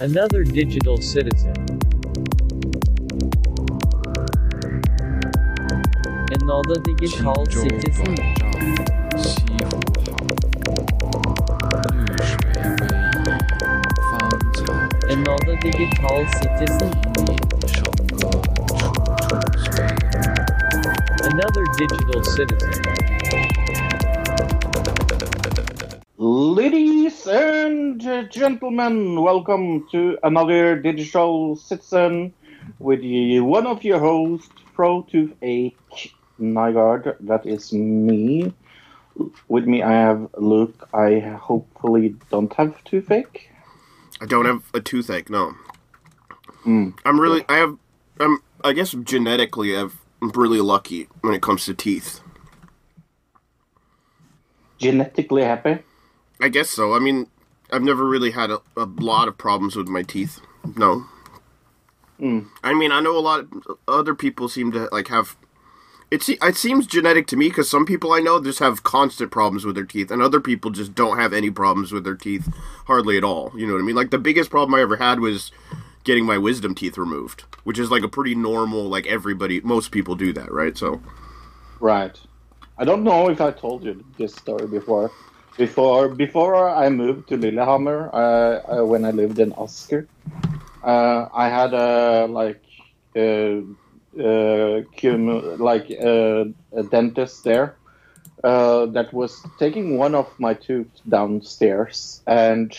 Another digital citizen. Another digital citizen. Another digital citizen. Another digital citizen. Lady and gentlemen, welcome to another Digital Citizen with you, one of your hosts, Pro28 Nygaard. That is me. With me, I have Luke. I hopefully don't have toothache. I don't have a toothache. No, Mm. I'm really. I have. I'm. I guess genetically, I've, I'm really lucky when it comes to teeth. Genetically happy. I guess so. I mean, I've never really had a, a lot of problems with my teeth. No. Mm. I mean, I know a lot. Of, other people seem to like have. It, se- it seems genetic to me because some people I know just have constant problems with their teeth, and other people just don't have any problems with their teeth, hardly at all. You know what I mean? Like the biggest problem I ever had was getting my wisdom teeth removed, which is like a pretty normal. Like everybody, most people do that, right? So Right. I don't know if I told you this story before. Before before I moved to Lillehammer, uh, uh, when I lived in Asker, uh, I had a like uh, uh, cum- like uh, a dentist there uh, that was taking one of my tooth downstairs, and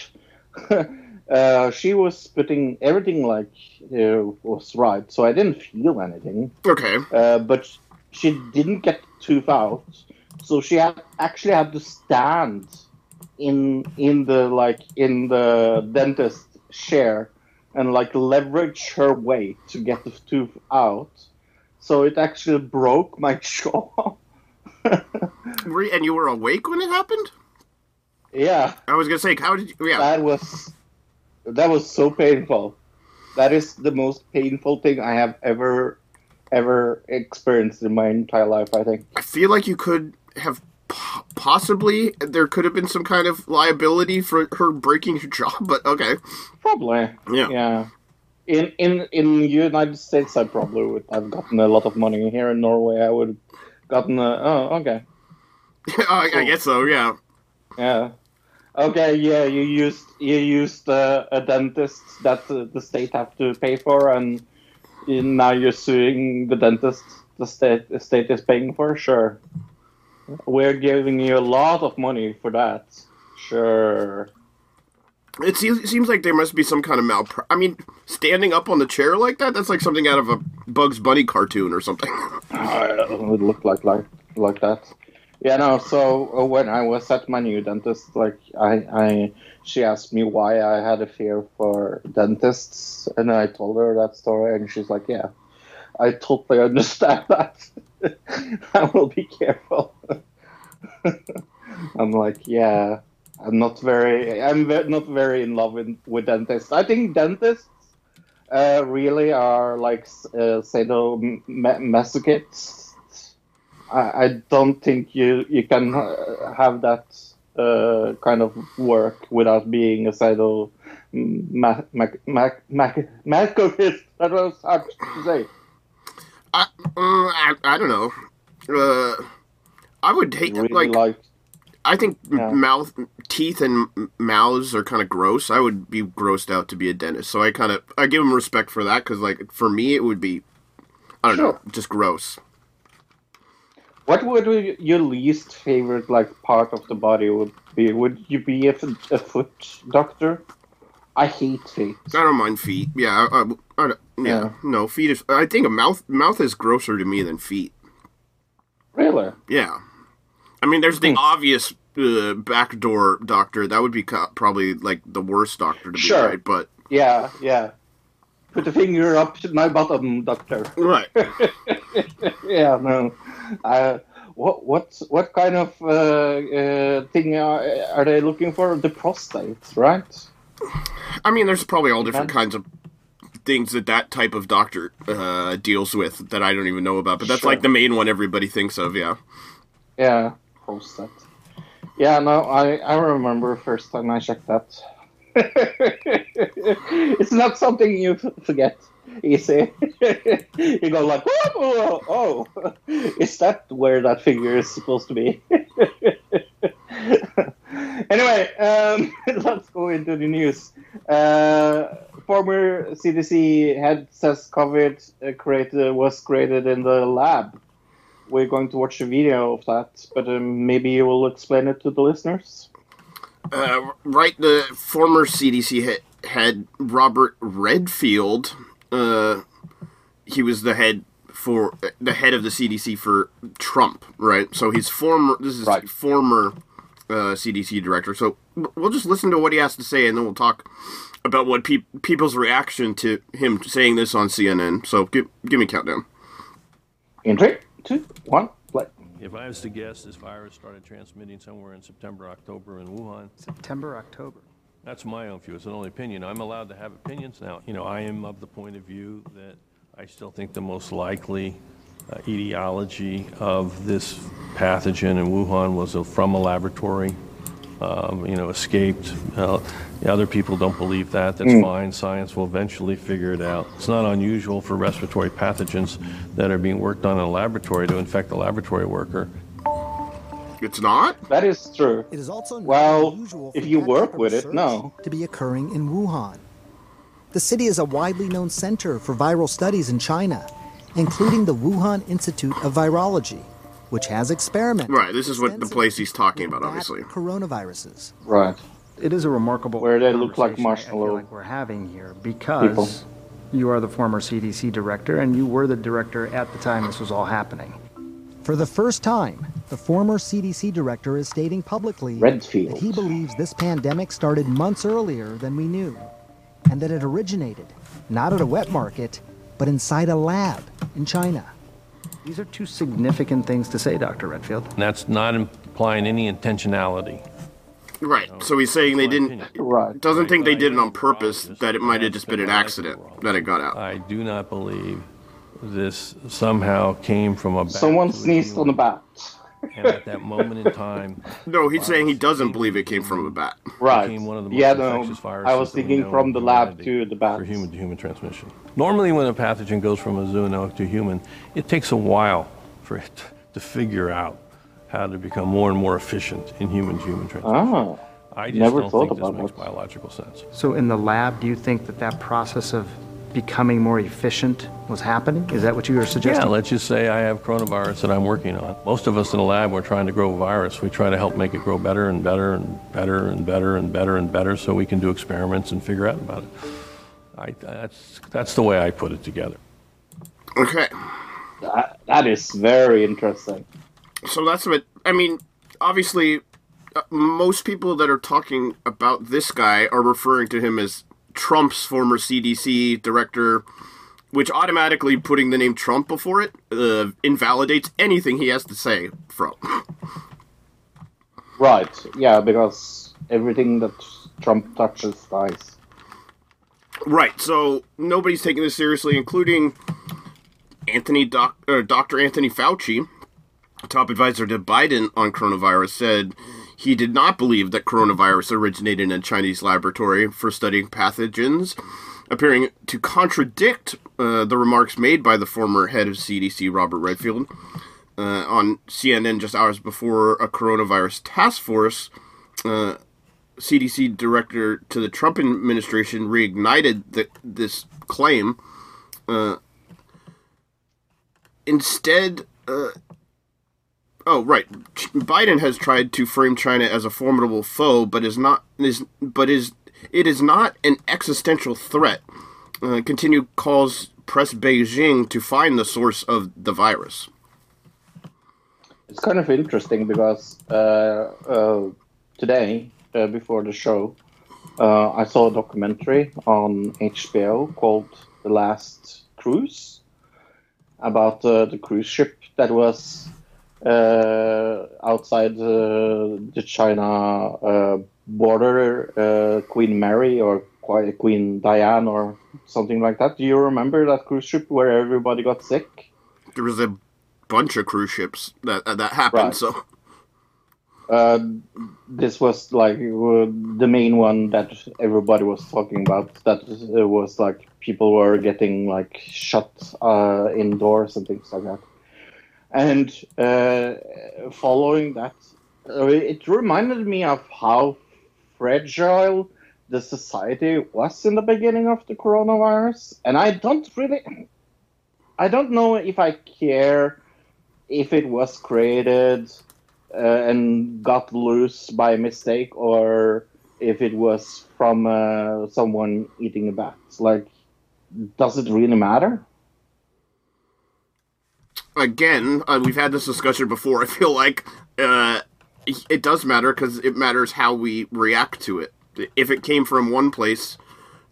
uh, she was putting everything like uh, was right, so I didn't feel anything. Okay, uh, but she didn't get tooth out, so she had actually had to stand in in the like in the dentist chair and like leverage her weight to get the tooth out. So it actually broke my jaw. You- and you were awake when it happened. yeah, I was gonna say, how did you? Yeah, that was that was so painful. That is the most painful thing I have ever ever experienced in my entire life. I think. I feel like you could have po- possibly there could have been some kind of liability for her breaking her jaw, but okay. Probably. Yeah. Yeah. In in in United States, I probably would have gotten a lot of money. Here in Norway, I would have gotten a. Oh, okay. I, I guess so. Yeah. Yeah. Okay. Yeah. You used you used uh, a dentist that uh, the state have to pay for, and now you're suing the dentist the state the state is paying for. Sure. We're giving you a lot of money for that. Sure. It seems, seems like there must be some kind of malpra. I mean, standing up on the chair like that—that's like something out of a Bugs Bunny cartoon or something. Uh, it looked like like like that. Yeah, no. So uh, when I was at my new dentist, like I, I, she asked me why I had a fear for dentists, and I told her that story, and she's like, "Yeah, I totally understand that. I will be careful." I'm like, "Yeah, I'm not very, I'm ve- not very in love with, with dentists. I think dentists uh, really are like uh, sadomasochists. I, I don't think you you can uh, have that uh, kind of work without being a sado ma- ma- ma- ma- masochist. That was hard to say. I, uh, I, I don't know. Uh, I would hate Really like like, I think Yeah. mouth, teeth, and mouths are kind of gross. I would be grossed out to be a dentist, so I kind of I give him respect for that because, like, for me, it would be I don't know, just gross. what would be your least favorite like part of the body would be? Would you be a foot doctor? I hate feet. I don't mind feet. Yeah, I, I, I don't- yeah, Yeah. no feet is. I think a mouth mouth is grosser to me than feet. Really? Yeah, I mean, there's the Hmm. obvious uh, backdoor doctor. That would be co- probably like the worst doctor to be Sure. right, but Yeah, yeah. Put the finger up to my bottom, doctor. right. yeah, no. Uh, what what what kind of uh, uh, thing are, are they looking for? The prostate, right? I mean, there's probably all different kinds of things that that type of doctor uh, deals with that I don't even know about. But that's Sure. like the main one everybody thinks of. Yeah. Yeah, prostate. Yeah, no, I I remember first time I checked that. it's not something you forget easy. you go like, oh, oh, oh, is that where that figure is supposed to be? Anyway, um, let's go into the news. Uh, former CDC head says COVID uh, created, was created in the lab. We're going to watch a video of that, but um, maybe you will explain it to the listeners. Uh, right, the former CDC head, head Robert Redfield. Uh, he was the head for the head of the CDC for Trump, right? So he's former. This is Right. former uh, CDC director. So we'll just listen to what he has to say, and then we'll talk about what peop people's reaction to him saying this on CNN. So give give me a countdown. In three, two, one, play. If I was to guess, this virus started transmitting somewhere in September, October in Wuhan. September, October. That's my own view. It's an only opinion. I'm allowed to have opinions now. You know, I am of the point of view that I still think the most likely uh, etiology of this pathogen in Wuhan was a, from a laboratory. Um, you know, escaped. Uh, the other people don't believe that. That's fine. Science will eventually figure it out. It's not unusual for respiratory pathogens that are being worked on in a laboratory to infect a laboratory worker. It's not. That is true. It is also not Well, unusual if for you work with it, no. to be occurring in Wuhan. The city is a widely known center for viral studies in China, including the Wuhan Institute of Virology, which has experimented. Right. This is what the place he's talking about, obviously. Coronaviruses. Right. It is a remarkable Where they look like conversation I- I marshmallow like we're having here because people. you are the former CDC director and you were the director at the time this was all happening. For the first time, the former CDC director is stating publicly Redfield. that he believes this pandemic started months earlier than we knew, and that it originated not at a wet market, but inside a lab in China. These are two significant things to say, Dr. Redfield. And that's not implying any intentionality. Right. So he's saying they didn't. Right. Doesn't think they did it on purpose. That it might have just been an spent my life accident in the world. that it got out. I do not believe this somehow came from a bat Someone to a sneezed on the human. bat. And at that moment in time, No, he's saying he doesn't believe it came from a bat. Right. became one of the most Yeah, no. viruses I was thinking from the lab to the bat. for human to human transmission. Normally, when a pathogen goes from a zoonotic to human, it takes a while for it to figure out how to become more and more efficient in human to human transmission. Ah. I just never don't thought think this about makes that. biological sense. So in the lab, do you think that that process of becoming more efficient was happening? Is that what you were suggesting? Yeah, let's just say I have coronavirus that I'm working on. Most of us in the lab, we're trying to grow a virus. We try to help make it grow better and better and better and better and better and better so we can do experiments and figure out about it. I, that's, that's the way I put it together. Okay. That, that is very interesting. So that's what I mean. Obviously, uh, most people that are talking about this guy are referring to him as Trump's former CDC director, which automatically putting the name Trump before it uh, invalidates anything he has to say from. Right. Yeah, because everything that Trump touches dies. Right. So nobody's taking this seriously, including Anthony Doc, uh, Dr. Anthony Fauci, top advisor to Biden on coronavirus, said he did not believe that coronavirus originated in a Chinese laboratory for studying pathogens, appearing to contradict uh, the remarks made by the former head of CDC, Robert Redfield, uh, on CNN just hours before a coronavirus task force. Uh, CDC director to the Trump administration reignited the, this claim. Uh, instead, uh, oh right, Biden has tried to frame China as a formidable foe, but is not is but is it is not an existential threat. Uh, continued calls press Beijing to find the source of the virus. It's kind of interesting because uh, uh, today, uh, before the show, uh, I saw a documentary on HBO called The Last Cruise about uh, the cruise ship that was outside uh, the China uh, border, uh, Queen Mary or Queen Diane or something like that. Do you remember that cruise ship where everybody got sick? There was a bunch of cruise ships that that happened. Right. So uh, this was like uh, the main one that everybody was talking about. That uh, was like people were getting like shut uh, indoors and things like that. And uh, following that, it reminded me of how fragile the society was in the beginning of the coronavirus. And I don't really, I don't know if I care if it was created uh, and got loose by mistake or if it was from uh, someone eating a bat. Like, does it really matter? Again, uh, we've had this discussion before. I feel like uh, it does matter because it matters how we react to it. If it came from one place,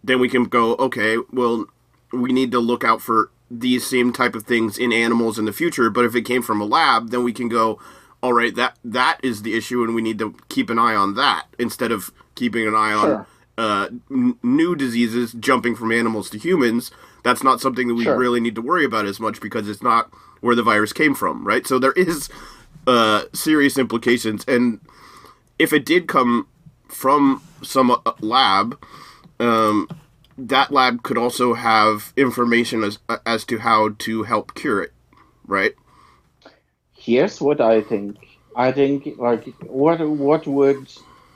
then we can go, okay, well, we need to look out for these same type of things in animals in the future. But if it came from a lab, then we can go, all right, that that is the issue, and we need to keep an eye on that instead of keeping an eye on Sure. uh, n- new diseases jumping from animals to humans. That's not something that we Sure. really need to worry about as much because it's not where the virus came from, right? So there is uh, serious implications, and if it did come from some uh, lab, um, that lab could also have information as as to how to help cure it, right? Here's what I think. I think like what what would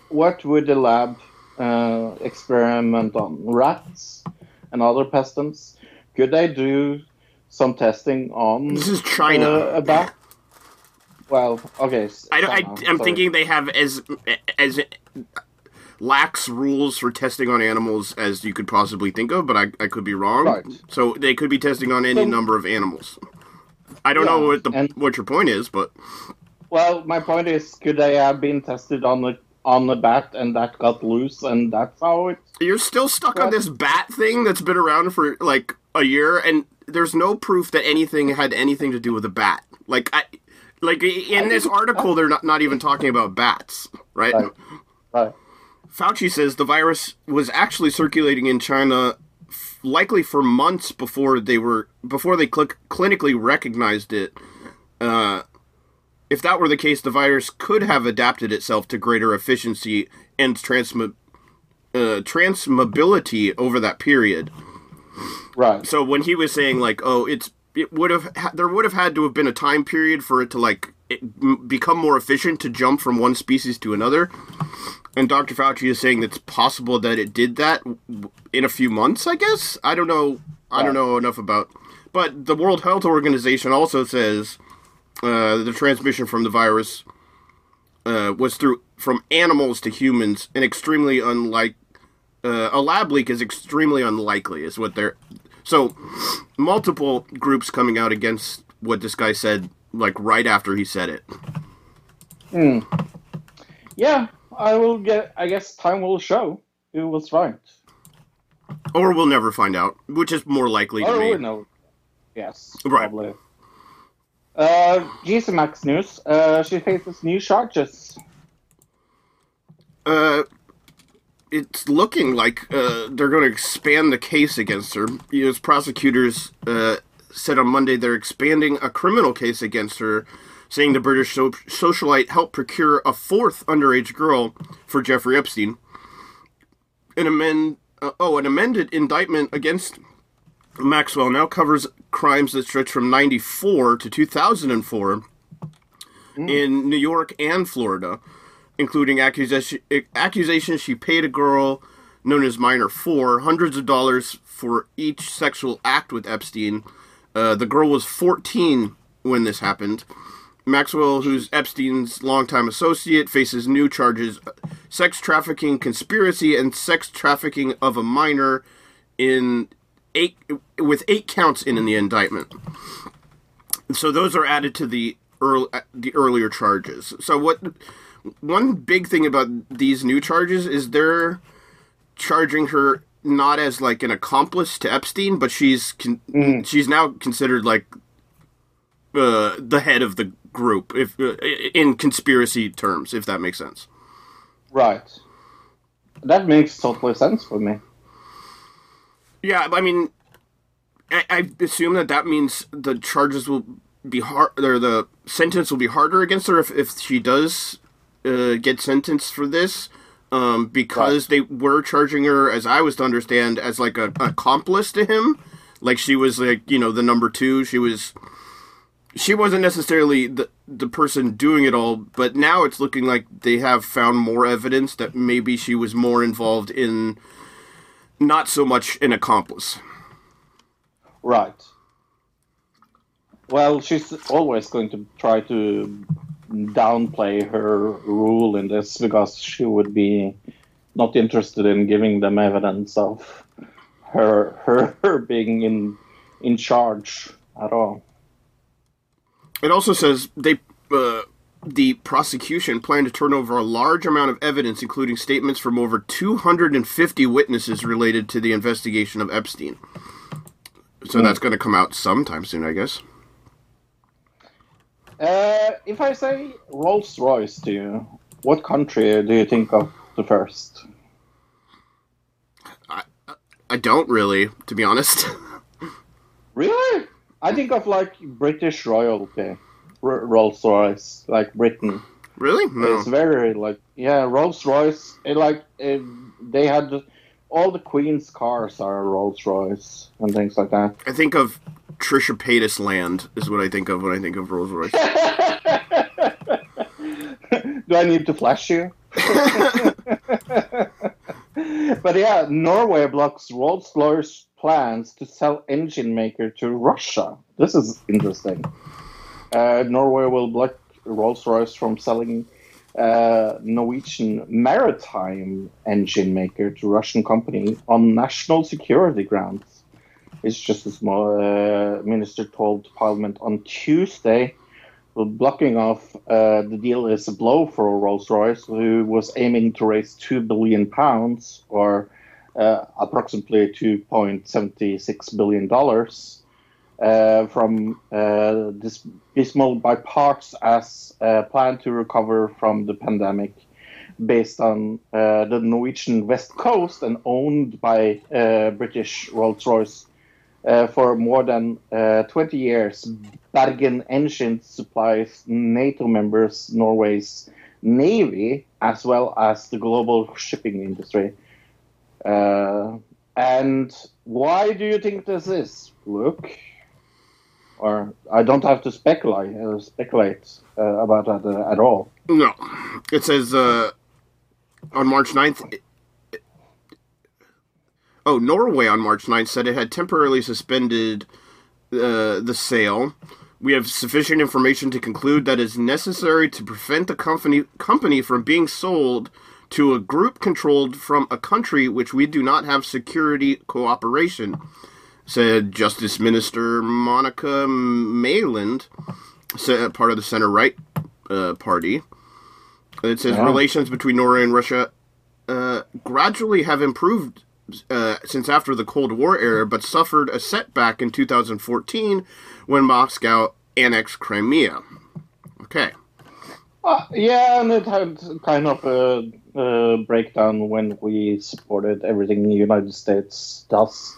what would the lab uh, experiment on rats and other pestants? Could they do some testing on This is China. uh, a bat? Well, okay. I, don't- I, China, I'm thinking they have as as lax rules for testing on animals as you could possibly think of, but I, I could be wrong. Right. So they could be testing on any So- number of animals. I don't know what the and- what your point is, but Well, my point is, could they have been tested on the on the bat and that got loose and that's how it? you're still stuck on this bat thing that's been around for like a year, and there's no proof that anything had anything to do with a bat. Like I, like in this article, they're not not even talking about bats, right? Right. Right. Fauci says the virus was actually circulating in China f- likely for months before they were before they cl- clinically recognized it. Uh, if that were the case, the virus could have adapted itself to greater efficiency and transmi- uh, transmissibility over that period. Right. So when he was saying like, oh, it's it would have ha- there would have had to have been a time period for it to like it, m- become more efficient to jump from one species to another. And Dr. Fauci is saying it's possible that it did that w- in a few months. I guess I don't know. I don't know enough about. But the World Health Organization also says uh, the transmission from the virus uh, was through from animals to humans, and extremely unlike uh, a lab leak is extremely unlikely, is what they're. So, multiple groups coming out against what this guy said, like right after he said it. Yeah, I will get. I guess time will show who was right. Or we'll never find out, which is more likely to Oh me. no. Yes. Right. Probably. Uh, GC Max News. Uh, she faces new charges. Uh, it's looking like uh, they're going to expand the case against her. U.S. prosecutors uh, said on Monday they're expanding a criminal case against her, saying the British so- socialite helped procure a fourth underage girl for Jeffrey Epstein. An amend uh, oh, an amended indictment against Maxwell now covers crimes that stretch from 94 to 2004 in New York and Florida including accusation, accusations she paid a girl known as Minor 4 hundreds of dollars for each sexual act with Epstein. Uh, the girl was 14 when this happened. Maxwell, who's Epstein's longtime associate, faces new charges sex trafficking, conspiracy, and sex trafficking of a minor in eight with eight counts in, in the indictment. So those are added to the earl the earlier charges. So what one big thing about these new charges is they're charging her not as like an accomplice to Epstein, but she's con- she's now considered like uh, the head of the group, if uh, in conspiracy terms, if that makes sense. Right. That makes totally sense for me. Yeah, I mean, I, I assume that that means the charges will be hard, or the sentence will be harder against her if, if she does uh, get sentenced for this um, because they were charging her, as I was to understand, as like a accomplice to him. Like she was like you know the number two. She was she wasn't necessarily the the person doing it all, but now it's looking like they have found more evidence that maybe she was more involved in not so much an accomplice. Right. Well, she's always going to try to downplay her rule in this because she would be not interested in giving them evidence of her her, her being in in charge at all. It also says they uh, the prosecution planned to turn over a large amount of evidence, including statements from over 250 witnesses related to the investigation of Epstein. So that's going to come out sometime soon, I guess. Uh, if I say Rolls Royce to you, what country do you think of the first? I don't really, to be honest. Really? I think of like British royalty, R- Rolls Royce, like Britain. really? No. It's very like yeah, Rolls Royce. It, like it, they had all the Queen's cars are Rolls Royce and things like that. I think of Trisha Paytas Land is what I think of when I think of Rolls Royce. Do I need to flash you? but yeah, Norway blocks Rolls Royce plans to sell engine maker to Russia. This is interesting. Uh, Norway will block Rolls Royce from selling uh, Norwegian maritime engine maker to Russian company on national security grounds. It's just a small uh, minister told Parliament on Tuesday. The blocking of uh, the deal is a blow for Rolls Royce, who was aiming to raise two billion pounds, or uh, approximately two point seventy six billion dollars, uh, from uh, this dismal by parts as a plan to recover from the pandemic, based on uh, the Norwegian west coast and owned by uh, British Rolls Royce uh, for more than uh, 20 years, Bergen Engines supplies NATO members Norway's navy as well as the global shipping industry. Uh, and why do you think this is, Luke? Or I don't have to speculate uh, speculate uh, about that uh, at all. No. It says uh, on March 9th. Oh, Norway on March 9th said it had temporarily suspended uh, the sale. We have sufficient information to conclude that it's necessary to prevent the company company from being sold to a group controlled from a country which we do not have security cooperation, said Justice Minister Monica Mæland, part of the center right uh, party. It says Yeah. relations between Norway and Russia uh, gradually have improved uh, since after the Cold War era, but suffered a setback in 2014 when Moscow annexed Crimea. Okay. Uh, yeah, and it had kind of a, a breakdown when we supported everything the United States does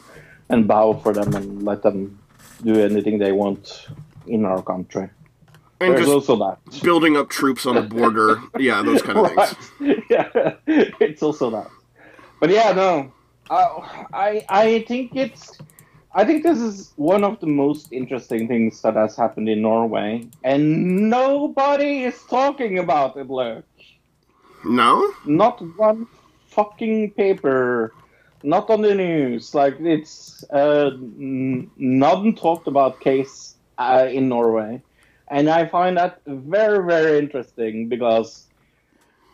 and bow for them and let them do anything they want in our country. And There's just also that. building up troops on the border. yeah, those kind of things. Yeah, it's also that. But yeah, no, I, I, I think it's, I think this is one of the most interesting things that has happened in Norway, and nobody is talking about it, Luke. No? Not one fucking paper, not on the news. Like it's uh, n- none talked about case uh, in Norway, and I find that very very interesting because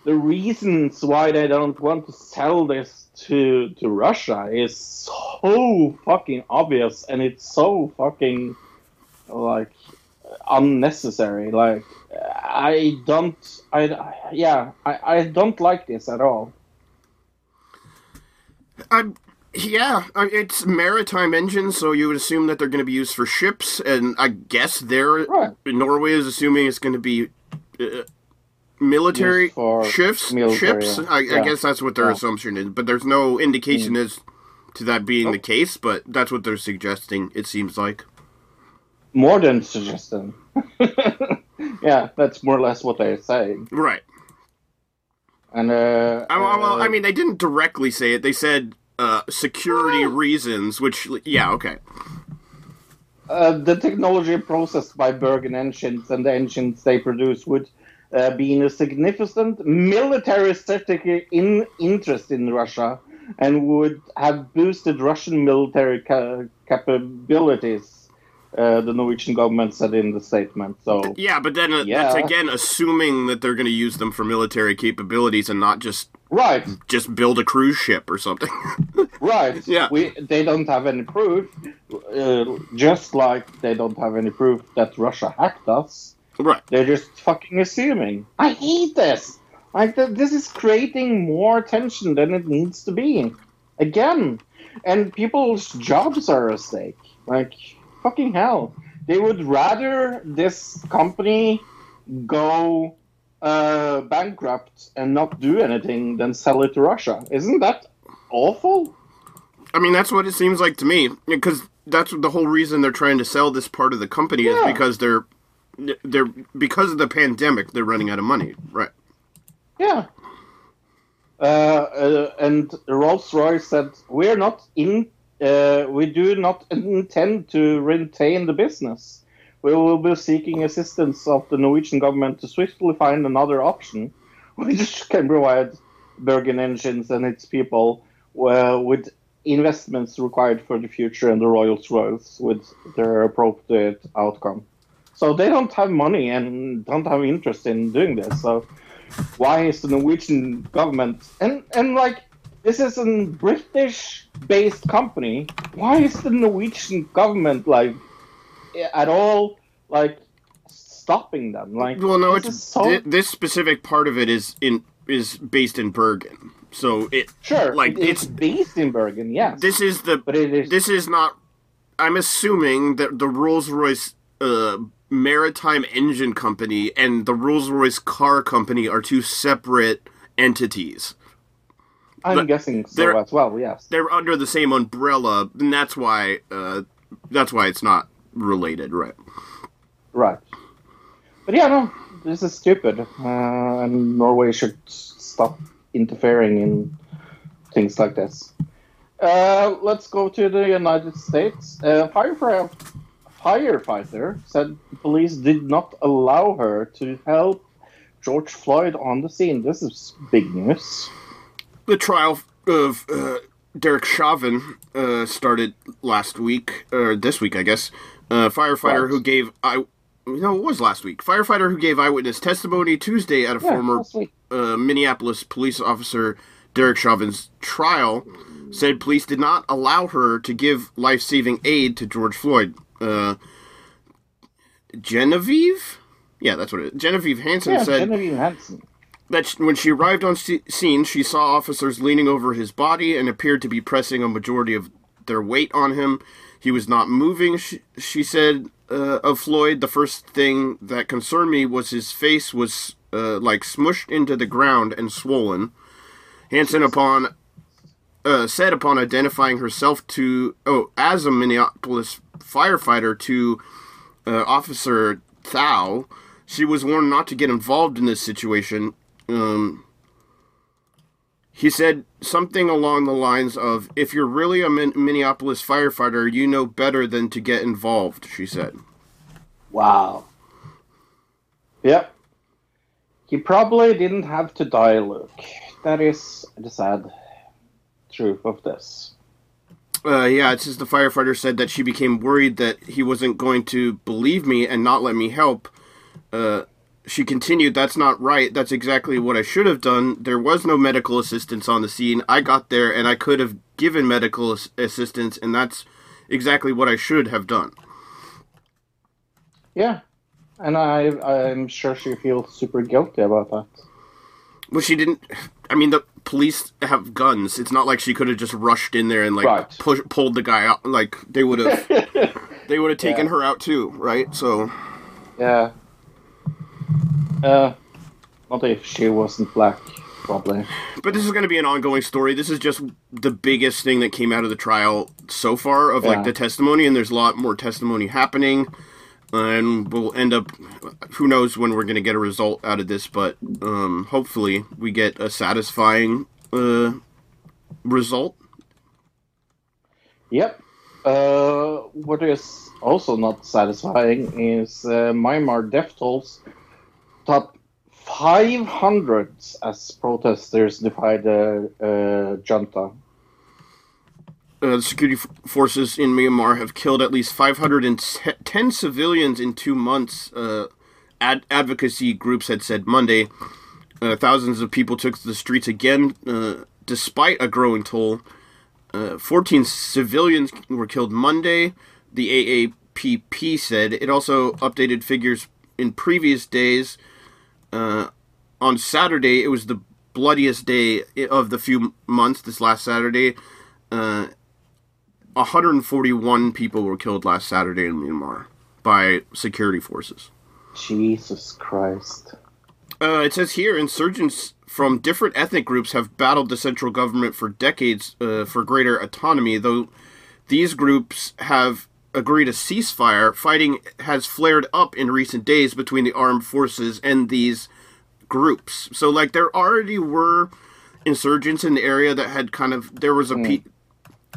the reasons why they don't want to sell this to to Russia is so fucking obvious, and it's so fucking like unnecessary. Like I don't, I yeah, I, I don't like this at all. I, yeah, it's maritime engines, so you would assume that they're going to be used for ships, and I guess they're Right. Norway is assuming it's going to be uh, military ships. military, ships. yeah. I, I guess that's what their Yeah. assumption is, but there's no indication as to that being Oh. the case. But that's what they're suggesting. It seems like. More than suggesting. yeah, that's more or less what they're saying. Right. And uh, I, well, well, uh, I mean, they didn't directly say it. They said uh, security reasons, which yeah, okay. uh, the technology processed by Bergen engines and the engines they produce would uh, be in a significant military strategic in interest in Russia and would have boosted Russian military ca- capabilities. Uh, the Norwegian government said in the statement. So Yeah, but then uh, Yeah. that's again assuming that they're going to use them for military capabilities and not just right, just build a cruise ship or something. right. Yeah. We they don't have any proof, uh, just like they don't have any proof that Russia hacked us. Right. They're just fucking assuming. I hate this. Like th- this is creating more tension than it needs to be. Again, and people's jobs are at stake. Like fucking hell, they would rather this company go uh, bankrupt and not do anything than sell it to Russia. Isn't that awful? I mean, that's what it seems like to me because that's the whole reason they're trying to sell this part of the company is because they're they're because of the pandemic they're running out of money. Right. Yeah. Uh, uh, and Rolls Royce said, "We're not in. Uh, we do not intend to retain the business. We will be seeking assistance of the Norwegian government to swiftly find another option, which can provide Bergen Engines and its people uh, with investments required for the future and the Rolls Royce with their appropriate outcome. So they don't have money and don't have interest in doing this. So." why is the Norwegian government and and like this is a British based company why is the Norwegian government like at all like stopping them like Well, no, this it's so thi- this specific part of it is in is based in Bergen. So it sure like it's it's based in Bergen yes this is the but it is this is not i'm assuming that the rolls-royce uh, maritime engine company and the rolls-royce car company are two separate entities I'm but guessing so as well yes they're under the same umbrella and that's why uh, that's why it's not related right Right. But yeah, no, this is stupid, uh, and Norway should stop interfering in things like this. Uh, let's go to the United States. Uh, firefighter, firefighter said police did not allow her to help George Floyd on the scene. This is big news. the trial of uh, Derek Chauvin uh, started last week, or this week, I guess. Uh, firefighter Right. who gave I no, it was last week. Firefighter who gave eyewitness testimony Tuesday at a Yeah, former uh, Minneapolis police officer Derek Chauvin's trial said police did not allow her to give life-saving aid to George Floyd. Uh, Genevieve, yeah, that's what it is. Genevieve Hansen Yeah, said Genevieve Hansen. that when she arrived on scene, she saw officers leaning over his body and appeared to be pressing a majority of their weight on him. He was not moving, she, she said uh, of Floyd. The first thing that concerned me was his face was uh, like smushed into the ground and swollen. Hansen, upon uh, said upon identifying herself to oh as a Minneapolis firefighter to uh, Officer Thao, she was warned not to get involved in this situation. Um, he said something along the lines of, "If you're really a Min- Minneapolis firefighter, you know better than to get involved." She said. Wow. Yep. He probably didn't have to die, Luke. That is the sad truth of this. Uh, yeah, it says the firefighter said that she became worried that he wasn't going to believe me and not let me help. Uh, she continued, That's not right. That's exactly what I should have done. There was no medical assistance on the scene. I got there and I could have given medical as- assistance, and that's exactly what I should have done. Yeah. And I, I'm sure she feels super guilty about that. Well, she didn't. I mean, the police have guns. It's not like she could have just rushed in there and like Right. push, pulled the guy out. Like they would have, they would have taken Yeah. her out too, right? So Yeah. Uh, not if she wasn't black, probably. But this is going to be an ongoing story. This is just the biggest thing that came out of the trial so far of Yeah. like the testimony, and there's a lot more testimony happening. And we'll end up. Who knows when we're going to get a result out of this, but um, hopefully we get a satisfying uh, result. Yep. Uh, what is also not satisfying is uh, Myanmar death tolls top 500 as protesters defied the uh, junta. Uh, the security forces in Myanmar have killed at least 510 civilians in two months. Uh, ad- advocacy groups had said Monday. Uh, thousands of people took to the streets again, uh, despite a growing toll. Uh, 14 civilians were killed Monday, the AAPP said. It also updated figures in previous days. Uh, on Saturday, it was the bloodiest day of the few months, this last Saturday. Uh, 141 people were killed last Saturday in Myanmar by security forces. Jesus Christ. Uh, it says here insurgents from different ethnic groups have battled the central government for decades uh, for greater autonomy, though these groups have agreed a ceasefire. Fighting has flared up in recent days between the armed forces and these groups. So, like, there already were insurgents in the area that had kind of there was a pe-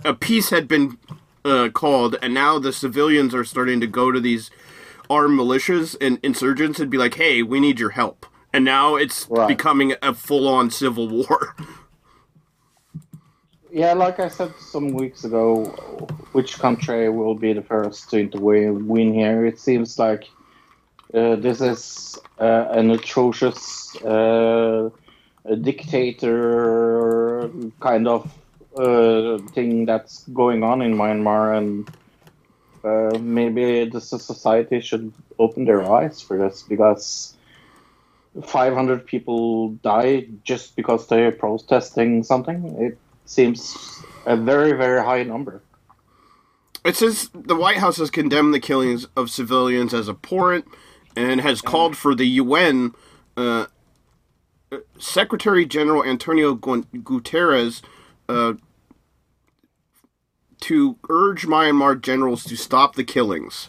a peace had been uh, called, and now the civilians are starting to go to these armed militias and insurgents and be like, "Hey, we need your help." And now it's Right. becoming a full-on civil war. Yeah, like I said some weeks ago, which country will be the first to intervene win here? It seems like uh, this is uh, an atrocious uh, dictator kind of uh, thing that's going on in Myanmar, and uh, maybe the society should open their eyes for this because 500 people die just because they're protesting something. It seems a very, very high number. It says the White House has condemned the killings of civilians as abhorrent and has called for the UN uh, Secretary General Antonio Gu- Guterres uh, to urge Myanmar generals to stop the killings.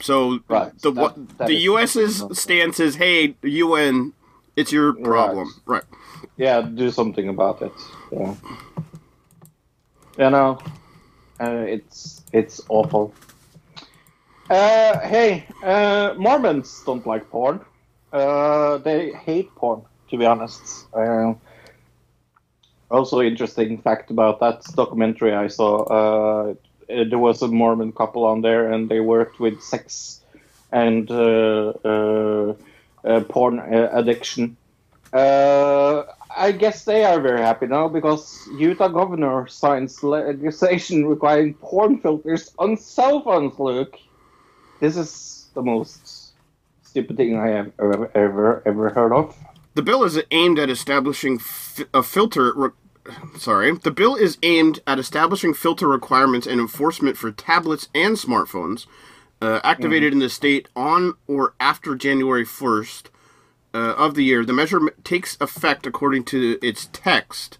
So Right, the that- that the U.S.'s stance is, hey, UN, it's your problem, right? Yeah, do something about it. Yeah. You know, uh, it's it's awful. Uh, hey, uh, Mormons don't like porn. Uh, they hate porn, to be honest. Also, interesting fact about that documentary I saw. Uh, there was a Mormon couple on there, and they worked with sex and uh, uh, uh, porn uh, addiction. Uh, I guess they are very happy now because Utah governor signs legislation requiring porn filters on cell phones. Luke, this is the most stupid thing I have ever ever ever heard of. The bill is aimed at establishing fi- a filter. Re- sorry, the bill is aimed at establishing filter requirements and enforcement for tablets and smartphones uh, activated in the state on or after January first uh, of the year. The measure takes effect according to its text.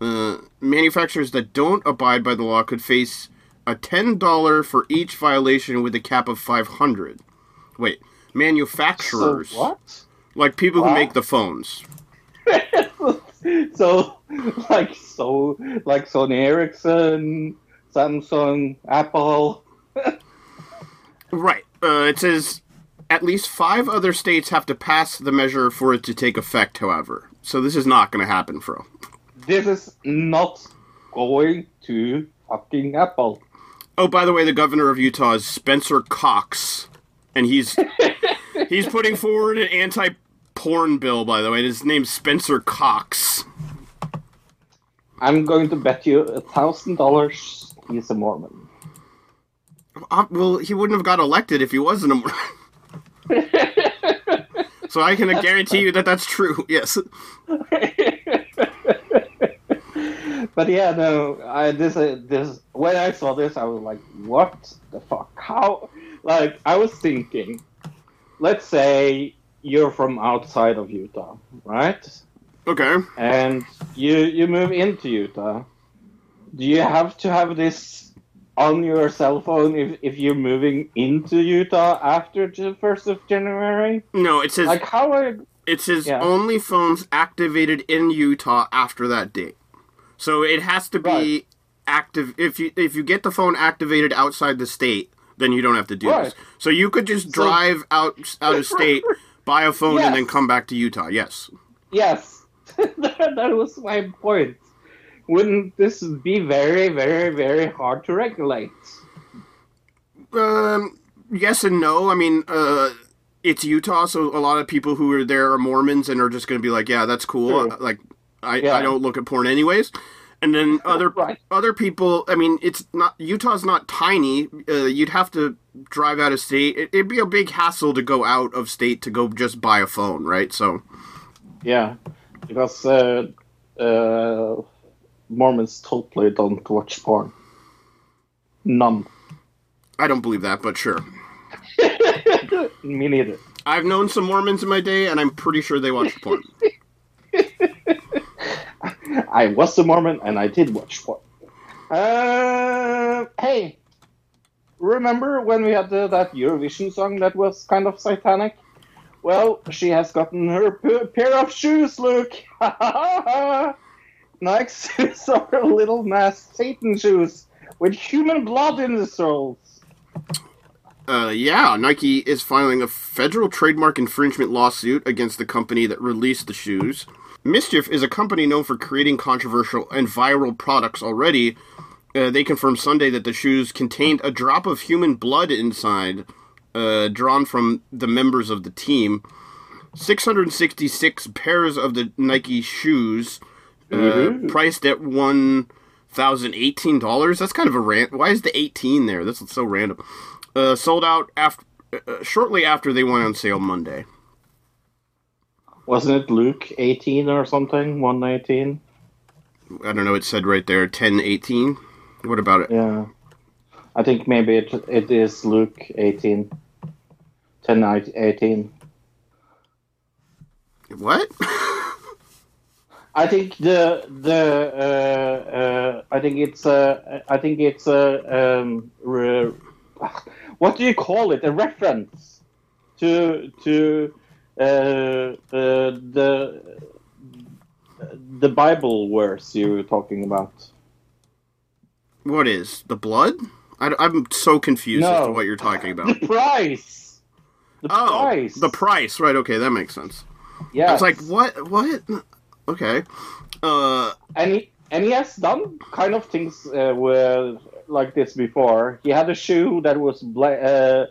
Uh, manufacturers that don't abide by the law could face a ten dollar for each violation with a cap of five hundred. Wait, So manufacturers what? like people who make the phones. so like so like Sony Ericsson, Samsung, Apple. Right. Uh, it says at least five other states have to pass the measure for it to take effect. However, so this is not going to happen, Fro. This is not going to fucking Apple. Oh, by the way, the governor of Utah is Spencer Cox, and he's he's putting forward an anti-porn bill. By the way, his name's Spencer Cox. I'm going to bet you a thousand dollars he's a Mormon. Uh, well, he wouldn't have got elected if he wasn't a Mormon. so I can guarantee you that that's true. Yes. But yeah, no, I this uh, this when I saw this, I was like, what the fuck? How? Like, I was thinking, let's say you're from outside of Utah, right? Okay. and you you move into Utah, do you have to have this on your cell phone if, if you're moving into Utah after the first of January? No, it says Like how are it says yeah. only phones activated in Utah after that date. So it has to be Right. active if you if you get the phone activated outside the state, then you don't have to do Right. this. So you could just So- drive out out of state, buy a phone, and then come back to Utah. Yes. Yes, that, that was my point. Wouldn't this be very, very, very hard to regulate? Um, yes and no. I mean, uh, it's Utah, so a lot of people who are there are Mormons and are just going to be like, "Yeah, that's cool." True. Like, I, Yeah. I don't look at porn anyways. And then other Right. other people. I mean, it's not Utah's not tiny. Uh, you'd have to drive out of state. It, it'd be a big hassle to go out of state to go just buy a phone, right? So, Yeah, because uh, uh, Mormons totally don't watch porn. None. I don't believe that, but sure. Me neither. I've known some Mormons in my day, and I'm pretty sure they watch porn. I was a Mormon and I did watch porn. Uh, hey, remember when we had the, that Eurovision song that was kind of satanic? Well, she has gotten her p- pair of shoes, Luke. Nike's shoes are Lil Nas Satan shoes with human blood in the soles. Uh, yeah, Nike is filing a federal trademark infringement lawsuit against the company that released the shoes. MSCHF is a company known for creating controversial and viral products already. Uh, they confirmed Sunday that the shoes contained a drop of human blood inside, uh, drawn from the members of the team. 666 pairs of the Nike shoes, uh, priced at one thousand eighteen dollars. That's kind of a rant. Why is the eighteen there? That's so random. Uh, sold out after uh, shortly after they went on sale Monday. Wasn't it Luke 18 or something? 119? I don't know. It said right there ten eighteen. What about it? Yeah. I think maybe it, it is Luke 18. 10 18. What? I think the the uh, uh, I think it's uh, I think it's a um, re, what do you call it? A reference to to uh, uh, the the Bible verse you were talking about. what is the blood? I, am so confused as to what you're talking about. The price. The Oh, price. the price. Right. Okay, that makes sense. Yeah. I was like, what? What? Okay. Uh, and he, and he has done kind of things uh, with like this before. He had a shoe that was bla- uh,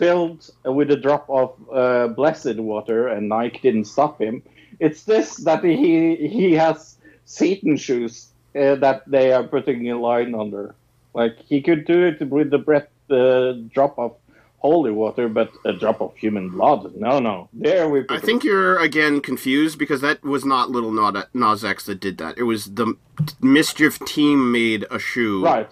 filled with a drop of uh, blessed water, and Nike didn't stop him. It's this that he he has Satan shoes uh, that they are putting a line under. Like he could do it with the breath uh, drop of holy water, but a drop of human blood. No, no. There we. I think you're again confused because that was not Lil Nas X that did that. It was the MSCHF team made a shoe right.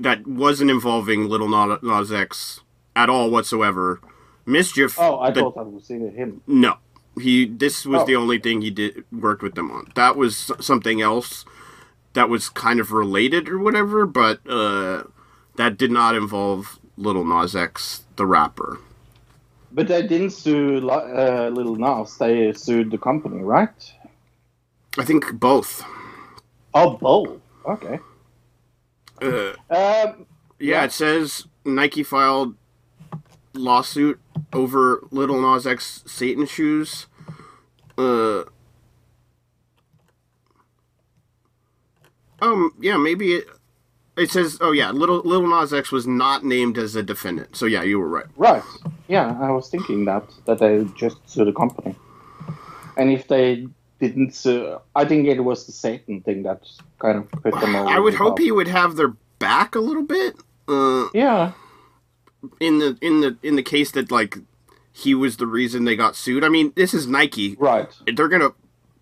that wasn't involving Lil Na- Nas X at all whatsoever. MSCHF. Oh, I the- thought that was seeing him. No, he. This was Oh. the only thing he did worked with them on. That was something else that was kind of related or whatever, but uh, that did not involve Lil Nas X, the rapper. But they didn't sue uh, Lil Nas. They sued the company, right? I think both. Oh, both. Okay. Uh, Um, yeah, Yeah. it says Nike filed lawsuit over Lil Nas X Satan shoes. Uh. Um. Yeah. Maybe it. It says. Oh yeah. Little Lil Nas X was not named as a defendant. So yeah, you were right. right. Yeah, I was thinking that that they just sued the company. And if they didn't sue, I think it was the Satan thing that kind of put them over. I would hope top. he would have their back a little bit. Uh, Yeah. In the in the in the case that like he was the reason they got sued. I mean, this is Nike. Right. they're gonna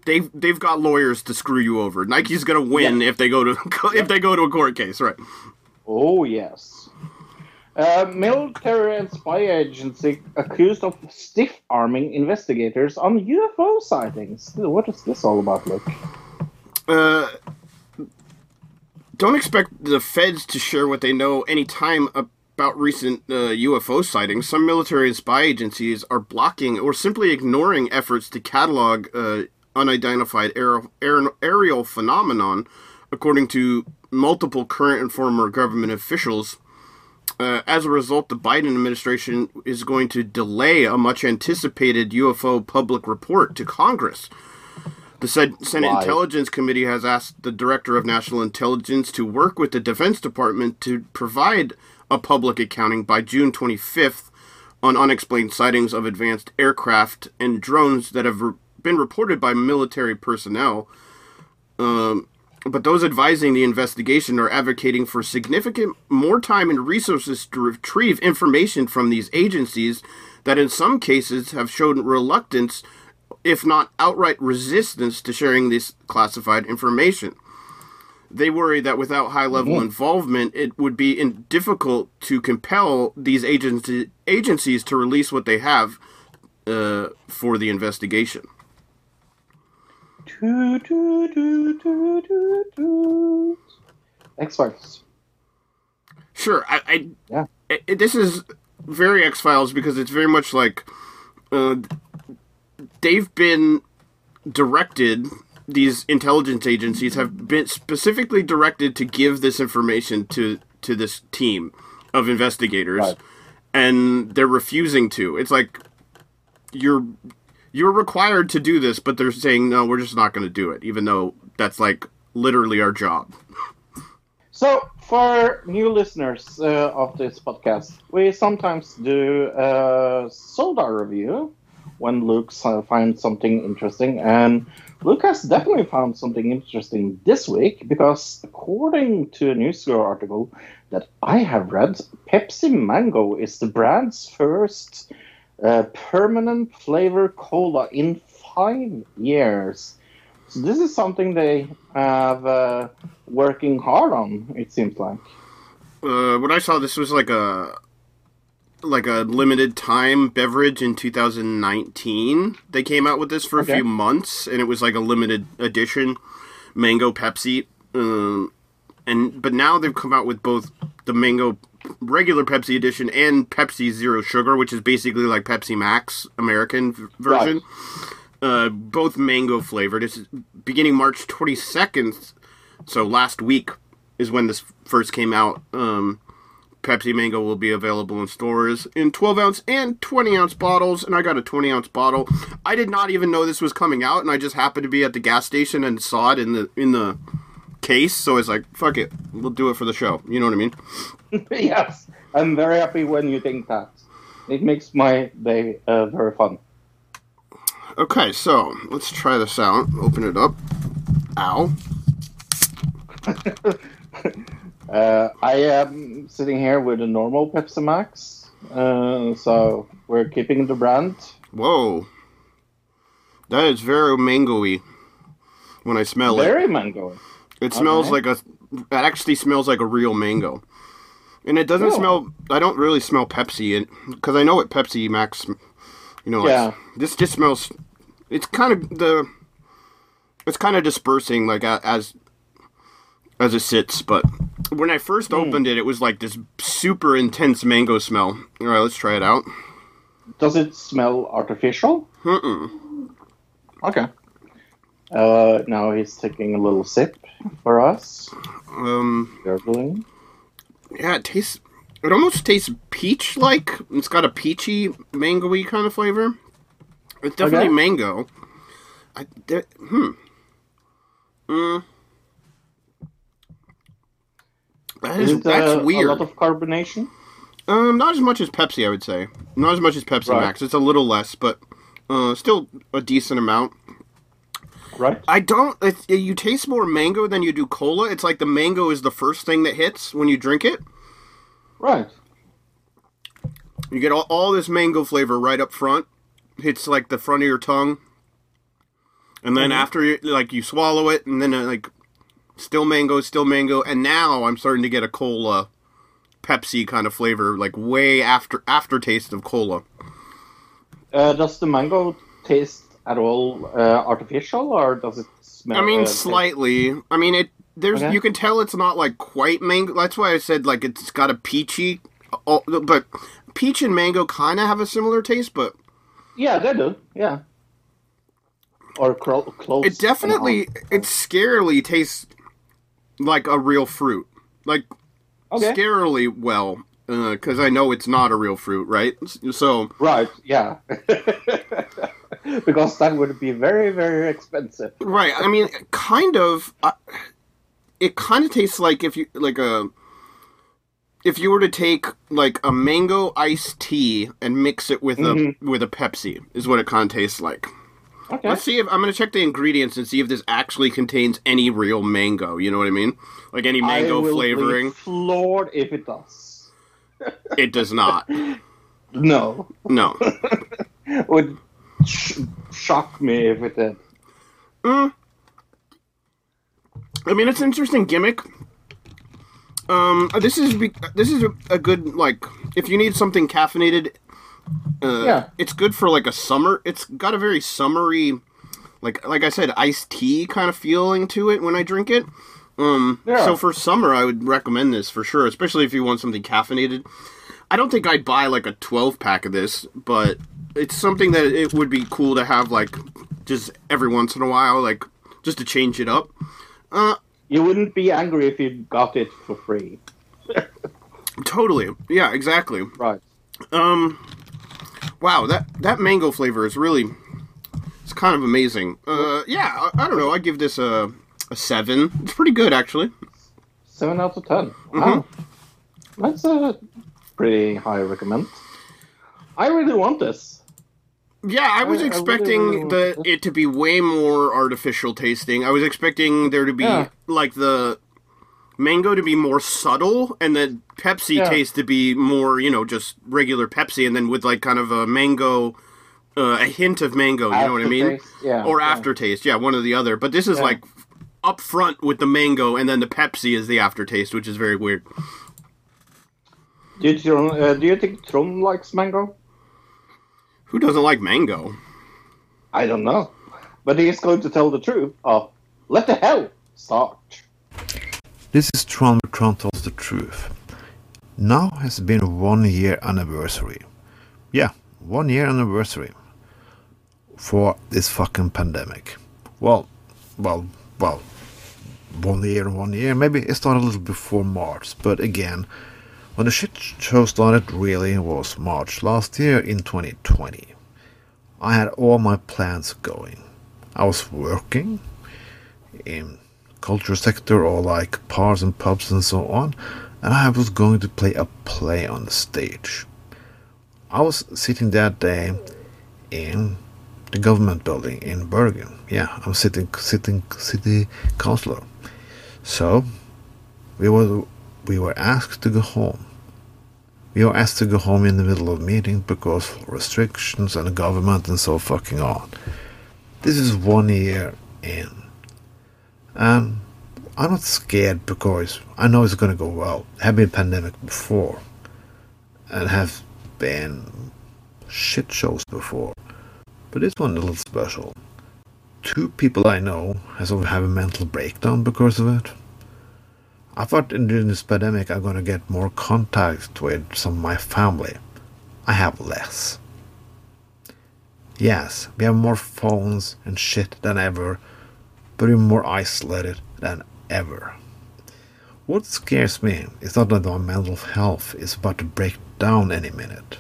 they've they've got lawyers to screw you over. Nike's gonna win if they go to if they go to a court case, right? Oh yes. Uh, military and spy agency accused of stiff arming investigators on UFO sightings. What is this all about, Luke? Uh, don't expect the feds to share what they know anytime about recent uh, UFO sightings. Some military and spy agencies are blocking or simply ignoring efforts to catalog uh, unidentified aer- aer- aerial phenomenon, according to multiple current and former government officials. Uh, as a result, the Biden administration is going to delay a much anticipated UFO public report to Congress. The Senate Why? Intelligence Committee has asked the Director of National Intelligence to work with the Defense Department to provide a public accounting by June 25th on unexplained sightings of advanced aircraft and drones that have re- been reported by military personnel. Um, but those advising the investigation are advocating for significant more time and resources to retrieve information from these agencies that in some cases have shown reluctance if not outright resistance to sharing this classified information. They worry that without high level involvement, it would be in, difficult to compel these agency, agencies to release what they have uh, for the investigation. Toot, toot, toot. X Files. Sure, I, I, Yeah. I- I- this is very X Files because it's very much like uh, they've been directed. These intelligence agencies have been specifically directed to give this information to to this team of investigators, Right. and they're refusing to. It's like you're you're required to do this, but they're saying no, we're just not going to do it, even though that's like literally our job. So, for new listeners uh, of this podcast, we sometimes do a Soldar review when Luke finds something interesting. And Luke has definitely found something interesting this week because, according to a newsgirl article that I have read, Pepsi Mango is the brand's first uh, permanent flavor cola in five years. So this is something they have uh, working hard on. It seems like. uh, when I saw this was like a like a limited time beverage in 2019. They came out with this for a Okay. few months, and it was like a limited edition mango Pepsi. Um, and but now they've come out with both the mango regular Pepsi edition and Pepsi Zero Sugar, which is basically like Pepsi Max American v- version. Uh, both mango flavored. It's beginning March 22nd, so last week is when this first came out. Um, Pepsi Mango will be available in stores in 12 ounce and 20 ounce bottles, and I got a 20 ounce bottle. I did not even know this was coming out, and I just happened to be at the gas station and saw it in the in the case. So I was like, "Fuck it, we'll do it for the show." You know what I mean? yes, I'm very happy when you think that. It makes my day uh, very fun. Okay, so let's try this out. Open it up. Ow. Uh, I am sitting here with a normal Pepsi Max, uh, so we're keeping the brand. Whoa. That is very mangoey when I smell it. Very mango. It smells Okay. like a. It actually smells like a real mango, and it doesn't Cool. smell. I don't really smell Pepsi, because I know what Pepsi Max. You know, Yeah. this just smells. It's kind of the. It's kind of dispersing, like as. As it sits, but when I first Hmm. opened it, it was like this super intense mango smell. All right, let's try it out. Does it smell artificial? Mm-mm. Okay. Uh, now he's taking a little sip for us. Um, Gurgling. yeah, it tastes. It almost tastes peach-like. It's got a peachy, mango-y kind of flavor. It's definitely Okay. mango. I, there, hmm. Mm. That Is is, it that's uh, weird. a lot of carbonation? Um, not as much as Pepsi, I would say. Not as much as Pepsi Right. Max. It's a little less, but uh, still a decent amount. Right. I don't. It, you taste more mango than you do cola. It's like the mango is the first thing that hits when you drink it. Right. You get all, all this mango flavor right up front. Hits like the front of your tongue, and then after you like you swallow it, and then uh, like still mango, still mango, and now I'm starting to get a cola, Pepsi kind of flavor, like way after aftertaste of cola. Uh, does the mango taste at all uh, artificial, or does it smell? I mean, uh, slightly. I mean, it there's Okay. you can tell it's not like quite mango. That's why I said like it's got a peachy, oh, but peach and mango kind of have a similar taste, but Yeah, they do. Yeah. Or close. it definitely it scarily tastes like a real fruit, like Okay. scarily well, uh, because I know it's not a real fruit, right? So Right. Yeah. because that would be very, very expensive. Right. I mean, kind of. Uh, it kind of tastes like if you like a. If you were to take like a mango iced tea and mix it with a mm-hmm. with a Pepsi, is what it kind of tastes like. Okay. Let's see if I'm going to check the ingredients and see if this actually contains any real mango. You know what I mean? Like any I mango will flavoring. Be floored if it does. It does not. No. No. would sh- shock me if it did. I mean, it's an interesting gimmick. Um, this is be- this is a, a good like if you need something caffeinated. Uh, Yeah. it's good for like a summer. It's got a very summery, like like I said, iced tea kind of feeling to it when I drink it. Um, Yeah. so for summer, I would recommend this for sure, especially if you want something caffeinated. I don't think I'd buy like a twelve pack of this, but it's something that it would be cool to have like just every once in a while, like just to change it up. Uh, you wouldn't be angry if you got it for free. Totally. Yeah, exactly. Right. Wow, that that mango flavor is really it's kind of amazing. Uh yeah, I, I don't know. I give this a a 7. It's pretty good actually. Seven out of ten. Wow. That's a pretty high recommend. I really want this. Yeah, I was I- I really, expecting really the it to be way more artificial tasting. I was expecting there to be Yeah. like the mango to be more subtle and the Pepsi Yeah. taste to be more, you know, just regular Pepsi and then with like kind of a mango uh, a hint of mango, you know what I mean? Yeah, or yeah. aftertaste, yeah, one or the other. But this is Yeah. like up front with the mango and then the Pepsi is the aftertaste, which is very weird. Do you, uh, do you think Tron likes mango? Who doesn't like mango? I don't know. But he's going to tell the truth. Oh, let the hell start. This is where Tron tells the truth. Now has been one year anniversary. Yeah, one year anniversary for this fucking pandemic. Well, well, well, one year, one year. Maybe it started a little before March, but again, when the shit show started really was March last year in 2020. I had all my plans going. I was working in culture sector or like bars and pubs and so on, and I was going to play a play on the stage. I was sitting that day in the government building in Bergen. Yeah, I'm sitting sitting city councillor. So we were we were asked to go home. We were asked to go home in the middle of meeting because restrictions and government and so fucking on. This is one year in. And I'm not scared because I know it's gonna go well. Have been pandemic before. And have been shit shows before. But this one a little special. Two people I know has over have a mental breakdown because of it. I thought in during this pandemic I'm gonna get more contact with some of my family. I have less. Yes, we have more phones and shit than ever, but we're more isolated than ever. What scares me is not that our mental health is about to break down any minute.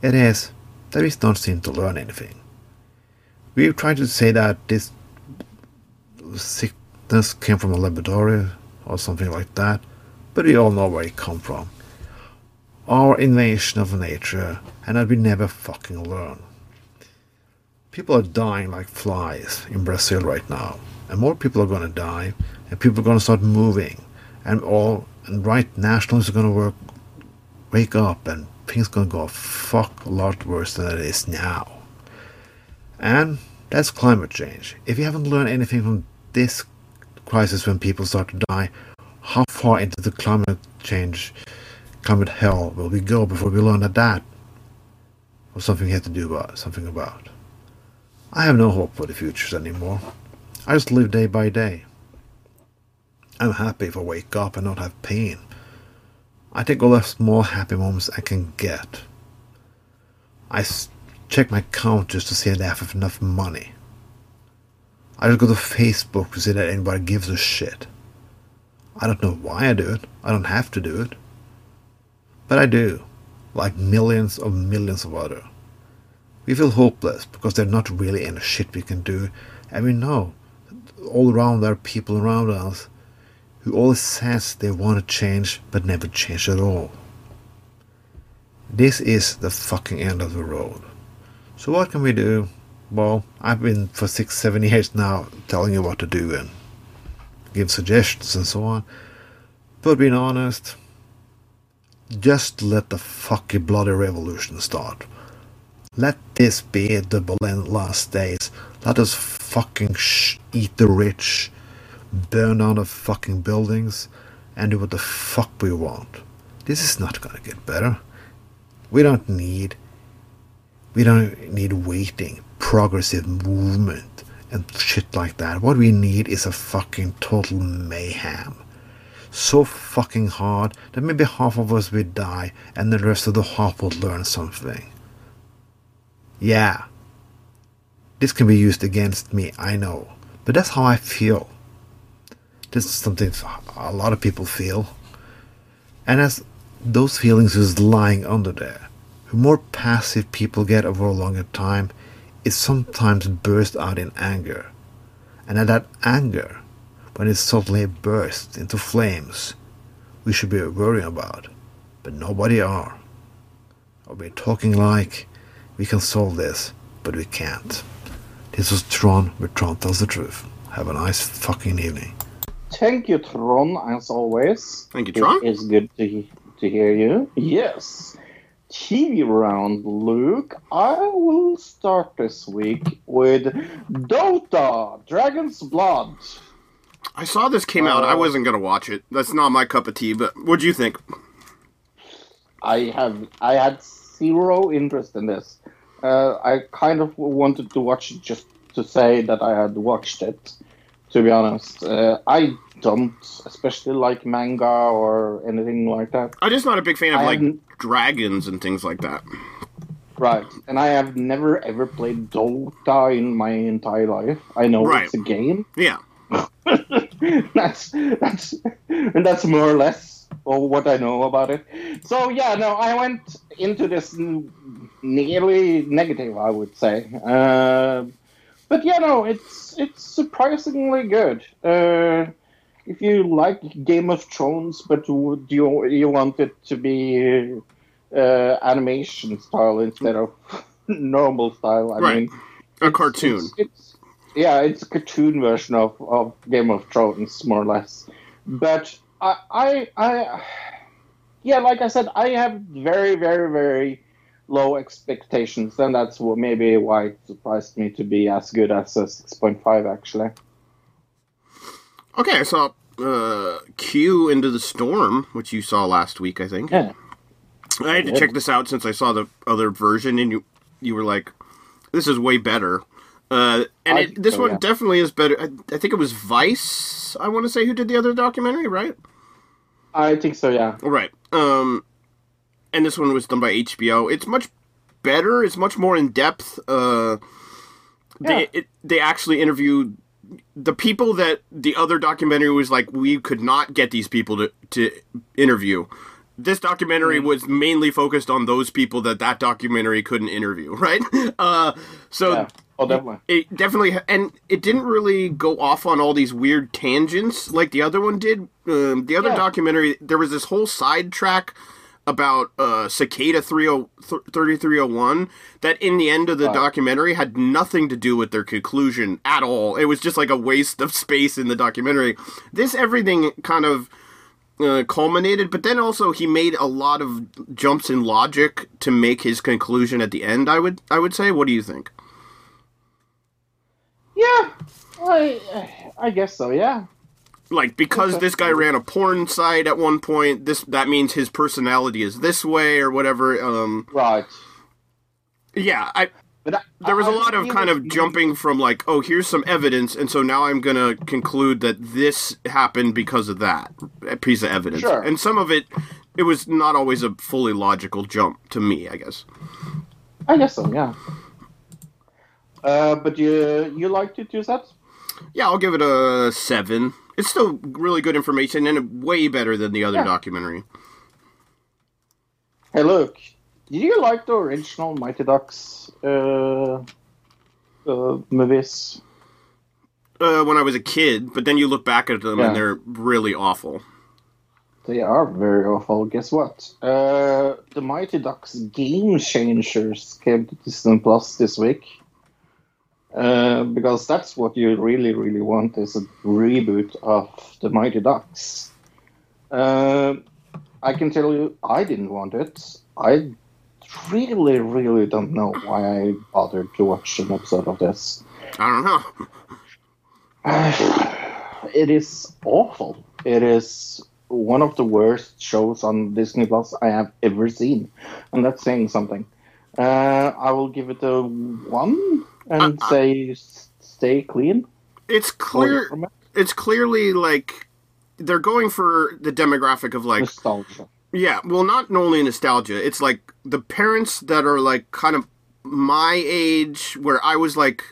It is that we don't seem to learn anything. We've tried to say that this sickness came from a laboratory or something like that, but we all know where it come from. Our invasion of nature, and that we never fucking learn. People are dying like flies in Brazil right now, and more people are gonna die, and people are gonna start moving, and all and right nationalists are gonna work, wake up, and things are gonna go a fuck a lot worse than it is now. And that's climate change. If you haven't learned anything from this crisis when people start to die, how far into the climate change, climate hell will we go before we learn that that was something we had to do about something about? I have no hope for the futures anymore. I just live day by day. I'm happy if I wake up and not have pain. I take all the small happy moments I can get. I check my account just to see if I have enough money. I just go to Facebook to see that anybody gives a shit. I don't know why I do it. I don't have to do it. But I do, like millions of millions of other. We feel hopeless because there's not really any shit we can do, and we know all around there are people around us who always says they want to change but never change at all. This is the fucking end of the road. So what can we do? Well, I've been for six, seven years now telling you what to do and give suggestions and so on. But being honest, just let the fucking bloody revolution start. Let this be the Berlin last days. Let us fucking sh- eat the rich, burn down the fucking buildings, and do what the fuck we want. This is not gonna get better. We don't need we don't need waiting, progressive movement, and shit like that. What we need is a fucking total mayhem. So fucking hard that maybe half of us will die and the rest of the half will learn something. Yeah. This can be used against me, I know. But that's how I feel. This is something a lot of people feel. And as those feelings is lying under there, the more passive people get over a longer time, it sometimes bursts out in anger. And at that anger, when it suddenly bursts into flames, we should be worrying about. But nobody are. Or we're talking like we can solve this, but we can't. This was Tron, where Tron tells the truth. Have a nice fucking evening. Thank you, Tron, as always. Thank you, Tron. It is good to, to hear you. Yes. TV round, Luke. I will start this week with Dota, Dragon's Blood. I saw this came out. I Uh, wasn't gonna watch it. That's not my cup of tea. But what do you think? I have I had zero interest in this. Uh, I kind of wanted to watch it just to say that I had watched it. To be honest, uh, I don't especially like manga or anything like that. I'm just not a big fan of I like haven't- dragons and things like that. Right, and I have never ever played Dota in my entire life. I know Right. it's a game. Yeah. that's that's and that's more or less all what I know about it. So yeah, no, I went into this nearly negative, I would say. Uh, but yeah, no, it's it's surprisingly good. Uh, if you like Game of Thrones, but would you you want it to be uh, animation style instead of normal style? I Right. mean, A it's- cartoon. It's, it's yeah, it's a cartoon version of, of Game of Thrones, more or less. But I, I, I, yeah, like I said, I have very, very, very low expectations, and that's what maybe why it surprised me to be as good as a six point five, actually. Okay, I saw uh, Q into the Storm, which you saw last week, I think. Yeah. I had to Yeah. check this out since I saw the other version, and you you were like, "This is way better." Uh, and it, this so, one yeah. definitely is better. I, I think it was Vice. I want to say who did the other documentary, right? I think so, yeah. Right. Um, and this one was done by HBO. It's much better. It's much more in depth. Uh, they Yeah. it, they actually interviewed the people that the other documentary was like we could not get these people to to interview. This documentary Mm. was mainly focused on those people that that documentary couldn't interview, right? Uh, so Yeah. Oh, definitely. it definitely and it didn't really go off on all these weird tangents like the other one did um, the other Yeah. documentary there was this whole sidetrack about uh, cicada 30, 3301 that in the end of the Right. documentary had nothing to do with their conclusion at all it was just like a waste of space in the documentary this everything kind of uh, culminated, but then also he made a lot of jumps in logic to make his conclusion at the end. I would, I would say. What do you think? Yeah, I, I guess so, yeah. like because Okay. this guy ran a porn site at one point this that means his personality is this way or whatever um Right. yeah i I, there was a a lot of kind of jumping from like, oh, here's some evidence, and so now I'm gonna conclude that this happened because of that piece of evidence. Sure. And some of it, it was not always a fully logical jump to me, I guess. I guess so. Yeah. Uh, but you you liked it, you said? Yeah, I'll give it a seven. It's still really good information and way better than the other Yeah. documentary. Hey, look. Did you like the original Mighty Ducks uh, uh, movies? Uh, when I was a kid, but then you look back at them Yeah. and they're really awful. They are very awful. Guess what? Uh, the Mighty Ducks Game Changers came to Disney Plus this week. Uh, because that's what you really, really want is a reboot of the Mighty Ducks. Uh, I can tell you, I didn't want it. I really, really don't know why I bothered to watch an episode of this. I don't know. it is awful. It is one of the worst shows on Disney Plus I have ever seen, and that's saying something. Uh, I will give it a one and uh, uh, say s- stay clean. It's clear. It. It's clearly like they're going for the demographic of like Nostalgia. Yeah, well, not only nostalgia. It's like the parents that are like kind of my age, where I was like,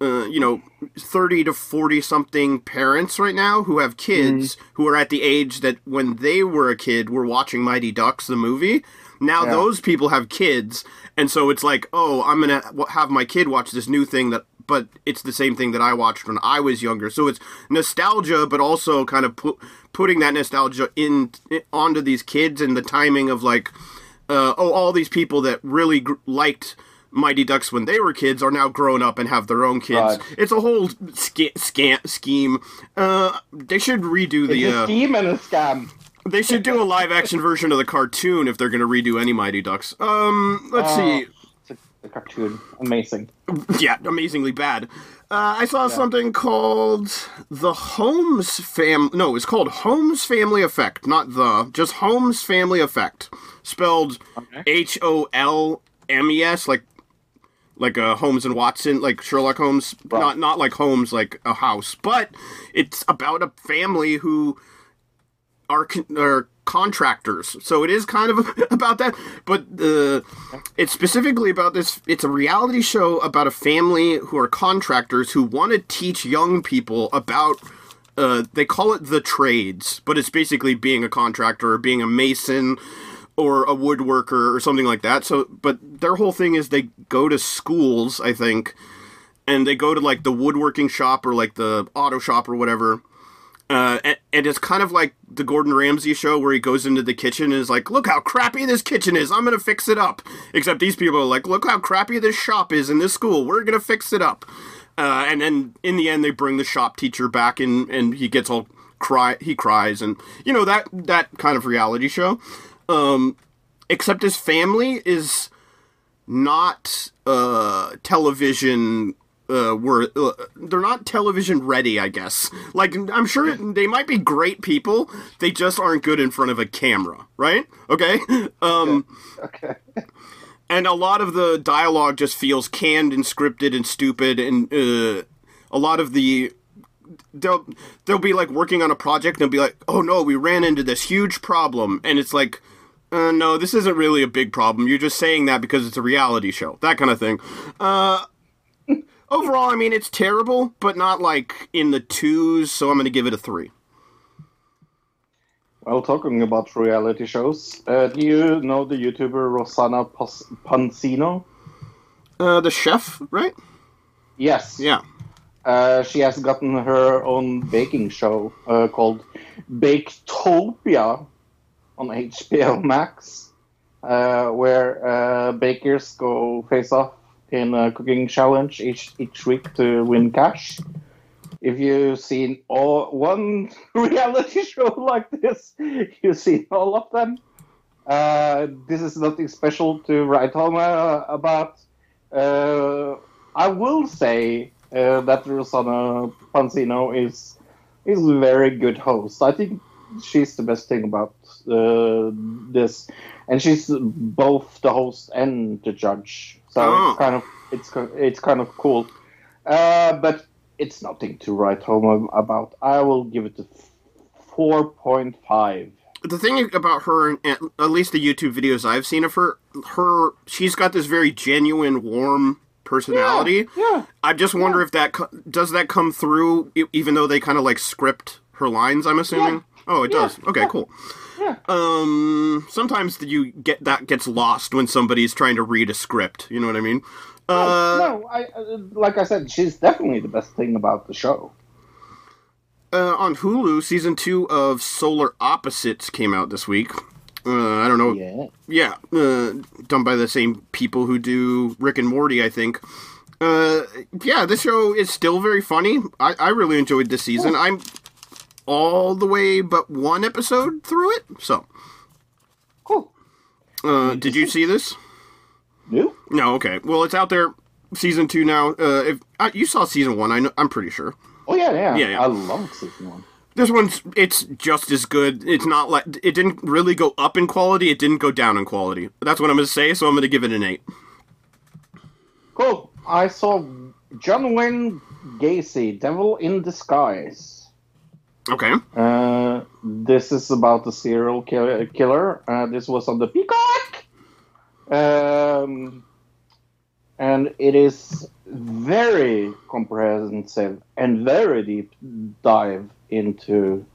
uh, you know, thirty to forty something parents right now who have mm-hmm. kids who are at the age that when they were a kid were watching Mighty Ducks the movie. Now Yeah. those people have kids, and so it's like, oh, I'm gonna have my kid watch this new thing that. But it's the same thing that I watched when I was younger. So it's nostalgia, but also kind of pu- putting that nostalgia in onto these kids and the timing of like, uh, oh, all these people that really gr- liked Mighty Ducks when they were kids are now grown up and have their own kids. Right. It's a whole sca- scant scheme. Uh, they should redo the. It's a Uh, scheme and a scam. They should do a live action version of the cartoon if they're going to redo any Mighty Ducks. Um, let's Oh. see. It's a, a cartoon. Amazing. Yeah, amazingly bad. Uh, I saw something called the Holmes fam. No, it's called Holmes Family Effect, not the. Just Holmes Family Effect, spelled H O L M E S, like like uh, Holmes and Watson, like Sherlock Holmes. Not not like Holmes, like a house, but it's about a family who are con- are contractors. So it is kind of about that, but uh, it's specifically about this. It's a reality show about a family who are contractors who want to teach young people about. Uh, they call it the trades, but it's basically being a contractor or being a mason or a woodworker or something like that. So, but their whole thing is they go to schools, I think, and they go to like the woodworking shop or like the auto shop or whatever. Uh, and, it's kind of like the Gordon Ramsay show where he goes into the kitchen and is like, "Look how crappy this kitchen is. I'm gonna fix it up." Except these people are like, "Look how crappy this shop is in this school. We're gonna fix it up." Uh, and then in the end, they bring the shop teacher back and and he gets all cry. He cries and you know that that kind of reality show. Um, except his family is not uh television uh were uh, they're not television ready i guess. Like i'm sure they might be great people they just aren't good in front of a camera right? Okay? Um Okay. and a lot of the dialogue just feels canned and scripted and stupid and uh a lot of the they'll they'll be like working on a project and they'll be like oh no we ran into this huge problem. And it's like uh, no this isn't really a big problem. You're just saying that because it's a reality show. That kind of thing. Uh overall i mean it's terrible but not like in the twos so i'm gonna give it a three Well, talking about reality shows, uh, do you know the YouTuber Rosanna Pas- Pansino? uh the chef right Yes. yeah Uh, she has gotten her own baking show uh, called Baketopia on HBO Max, uh, where uh, bakers go face off in a cooking challenge each each week to win cash. If you've seen all one reality show like this, you've seen all of them. Uh, this is nothing special to write home uh, about. Uh, I will say uh, that Rosanna Pansino is is a very good host. I think she's the best thing about uh, this, and she's both the host and the judge. So Oh. it's kind of it's it's kind of cool, uh, but it's nothing to write home about. I will give it a four point five. the thing about her, at least the YouTube videos I've seen of her, her she's got this very genuine, warm personality. Yeah, yeah. I just wonder if that does that come through, even though they kind of like script her lines. I'm assuming. Oh, it Yeah. does. Okay, cool. Yeah. Um, sometimes you get that gets lost when somebody's trying to read a script. You know what I mean? Uh, no, I uh, like I said, she's definitely the best thing about the show. uh, on Hulu, season two of Solar Opposites came out this week. Uh, I don't know. Yeah. Yeah, uh, done by the same people who do Rick and Morty, I think. Uh, yeah, this show is still very funny. I, I really enjoyed this season. I'm all the way but one episode through it. So, Cool. uh, did you see this? You? No. Okay. Well, it's out there. Season two now. Uh, if uh, you saw season one, I know, I'm pretty sure. Oh yeah, yeah. Yeah, yeah. I love season one. This one's it's just as good. It's not like it didn't really go up in quality. It didn't go down in quality. That's what I'm gonna say. So I'm gonna give it an eight. Cool. I saw John Wayne Gacy, Devil in Disguise. Okay. Uh, this is about the serial ki- killer. Uh, this was on the Peacock. Um, and it is very comprehensive and very deep dive into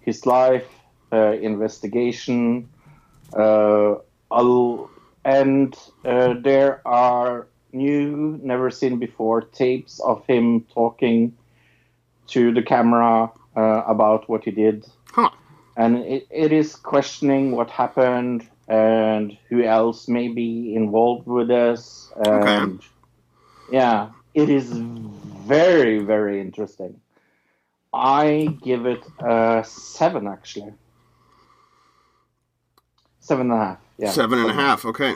his life, uh, investigation, uh, al- and uh, there are new, never seen before tapes of him talking to the camera uh, about what he did Huh. and it, it is questioning what happened and who else may be involved with this and yeah it is very very interesting i give it a seven actually seven and a half yeah Seven and a half. Okay.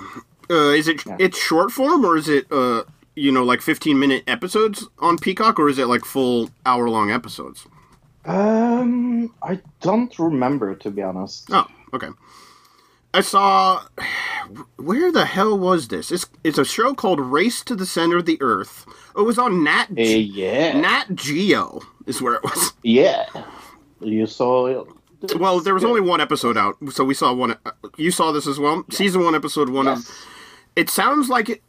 Uh, is it Yeah. it's short form or is it uh you know like 15 minute episodes on Peacock or is it like full hour long episodes? Um i don't remember to be honest Oh, okay. I saw. Where the hell was this? It's it's a show called Race to the Center of the Earth. It was on Nat Uh, yeah Nat Geo is where it was. yeah you saw it. Well, there was only one episode out, so we saw one. You saw this as well. Season one, episode one Yes. of. It sounds like it.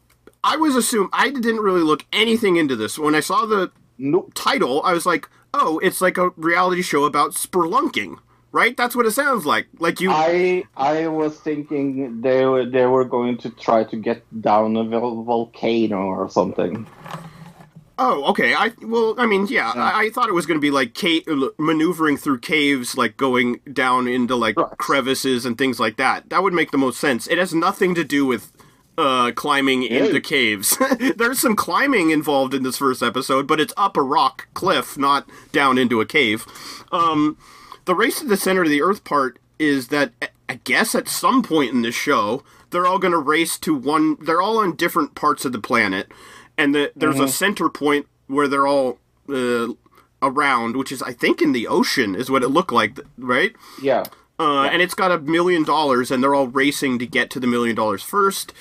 I was assumed I didn't really look anything into this. When I saw the nope title, I was like, "Oh, it's like a reality show about spelunking." Right? That's what it sounds like. Like you. I I was thinking they were they were going to try to get down a volcano or something. Oh, okay. I well, I mean, yeah, I, I thought it was going to be like cave, maneuvering through caves, like going down into like Right. crevices and things like that. That would make the most sense. It has nothing to do with uh climbing into Ew. caves. There's some climbing involved in this first episode, but it's up a rock cliff, not down into a cave. Um, the race to the center of the earth part is that I guess at some point in the show they're all going to race to one. They're all on different parts of the planet, and the, there's a center point where they're all uh, around, which is I think in the ocean is what it looked like, right? Yeah. Uh, And it's got a million dollars, and they're all racing to get to the million dollars first.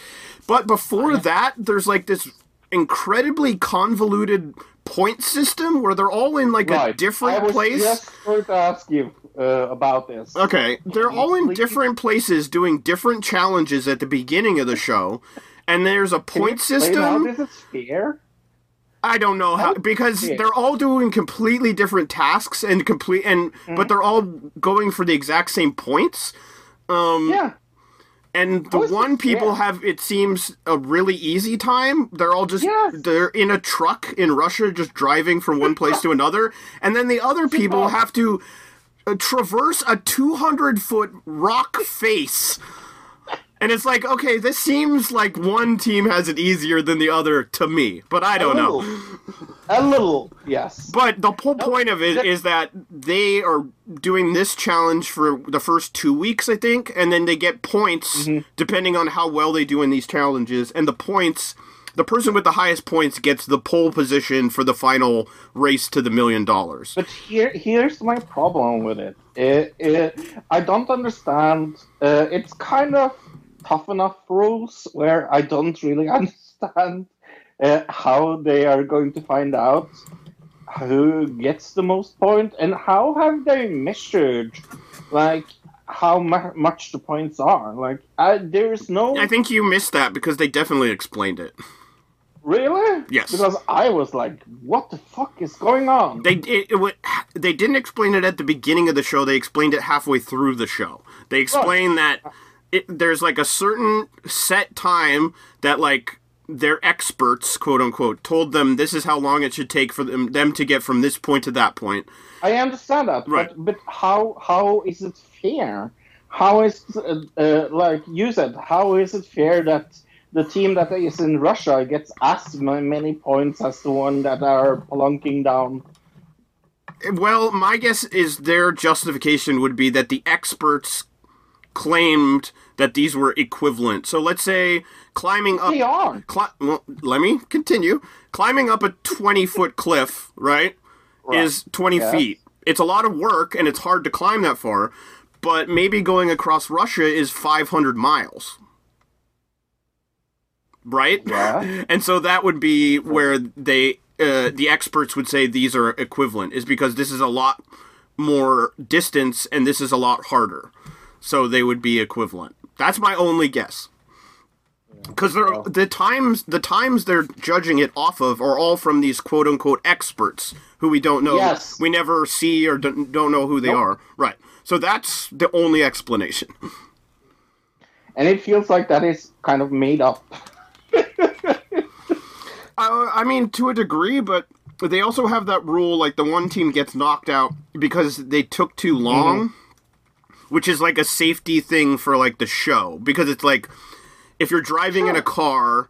But before that, there's like this incredibly convoluted point system where they're all in like a Right. different I was place. just going to ask you uh, about this. Okay, they're all in different places doing different challenges at the beginning of the show, and there's a point system. How this is fair? I don't know how because they're all doing completely different tasks and complete and Mm-hmm. but they're all going for the exact same points. Um, Yeah. And the one this people fair? have it seems a really easy time. They're all just Yes. they're in a truck in Russia just driving from one place to another and then the other people have to uh, traverse a 200 foot rock face. And it's like, okay, this seems like one team has it easier than the other to me, but I don't a know. A little, yes. But the whole point of it is that they are doing this challenge for the first two weeks, I think, and then they get points Mm-hmm. depending on how well they do in these challenges. And the points, the person with the highest points gets the pole position for the final race to the million dollars. But here, here's my problem with it. It, it I don't understand. Uh, it's kind of tough enough rules where I don't really understand uh, how they are going to find out who gets the most point and how have they measured like how mu- much the points are like I, there's no I think you missed that because they definitely explained it. really Yes. because i was like what the fuck is going on They it, it, they didn't explain it at the beginning of the show. They explained it halfway through the show. They explained that it, there's like a certain set time that like their experts, quote unquote, told them this is how long it should take for them them to get from this point to that point. I understand that, Right. but but how how is it fair? How is uh, uh, like you said? How is it fair that the team that is in Russia gets as many points as the one that are plunking down? Well, my guess is their justification would be that the experts claimed that these were equivalent. So let's say climbing up. They are. Cli- well, let me continue. Climbing up a 20 foot cliff, right, is 20 Yes. feet. It's a lot of work and it's hard to climb that far, but maybe going across Russia is 500 miles. Right? Yeah. And so that would be where they, uh, the experts would say these are equivalent, is because this is a lot more distance and this is a lot harder. So they would be equivalent. That's my only guess. Because the times the times they're judging it off of are all from these quote unquote experts who we don't know, Yes. we never see or don't, don't know who they are. Right. So that's the only explanation. And it feels like that is kind of made up. Uh, I mean, to a degree, but they also have that rule like the one team gets knocked out because they took too long, which is like a safety thing for like the show. Because it's like if you're driving in a car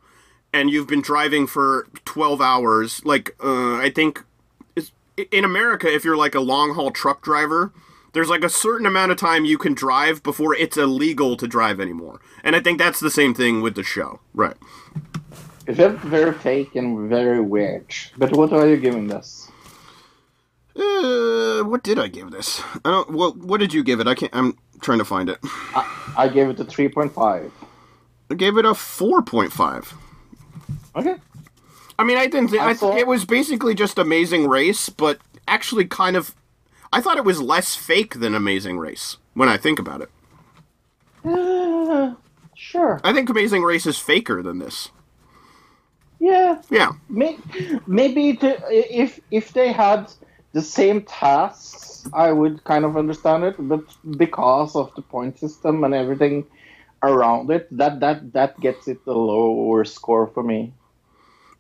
and you've been driving for 12 hours, like uh, I think in America, if you're like a long haul truck driver, there's like a certain amount of time you can drive before it's illegal to drive anymore. And I think that's the same thing with the show. Right. It felt very fake and very weird. But what are you giving this? Uh, what did I give this? I don't. Well, what did you give it? I can't. I'm trying to find it. I gave it a three point five. I gave it a four point five. Okay. I mean, I didn't. Think, I I thought- it was basically just Amazing Race, but actually, kind of. I thought it was less fake than Amazing Race when I think about it. Uh, sure. I think Amazing Race is faker than this. Yeah. Yeah. May- Maybe to, if if they had the same tasks, I would kind of understand it. But because of the point system and everything around it, that that that gets it a lower score for me.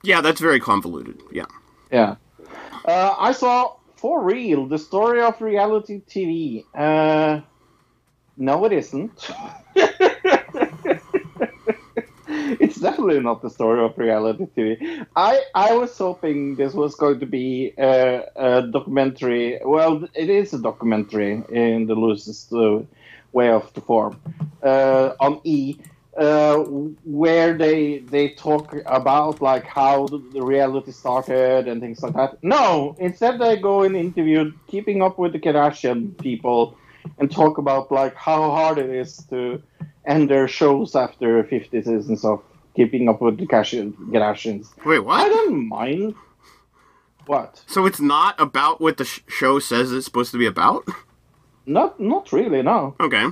Yeah, that's very convoluted. Yeah. Yeah. Uh, I saw for real the story of reality TV. Uh, no, it isn't. definitely not the story of reality TV. I I was hoping this was going to be a, a documentary. Well, it is a documentary in the loosest uh, way of the form uh, on E. Uh, where they they talk about like how the, the reality started and things like that. No, instead they go and interview Keeping Up with the Kardashian people and talk about like how hard it is to end their shows after 50 seasons of Keeping Up with the Kardashian- Kardashians. Wait, what? I don't mind. What? So it's not about what the sh- show says it's supposed to be about? Not not really. No. Okay.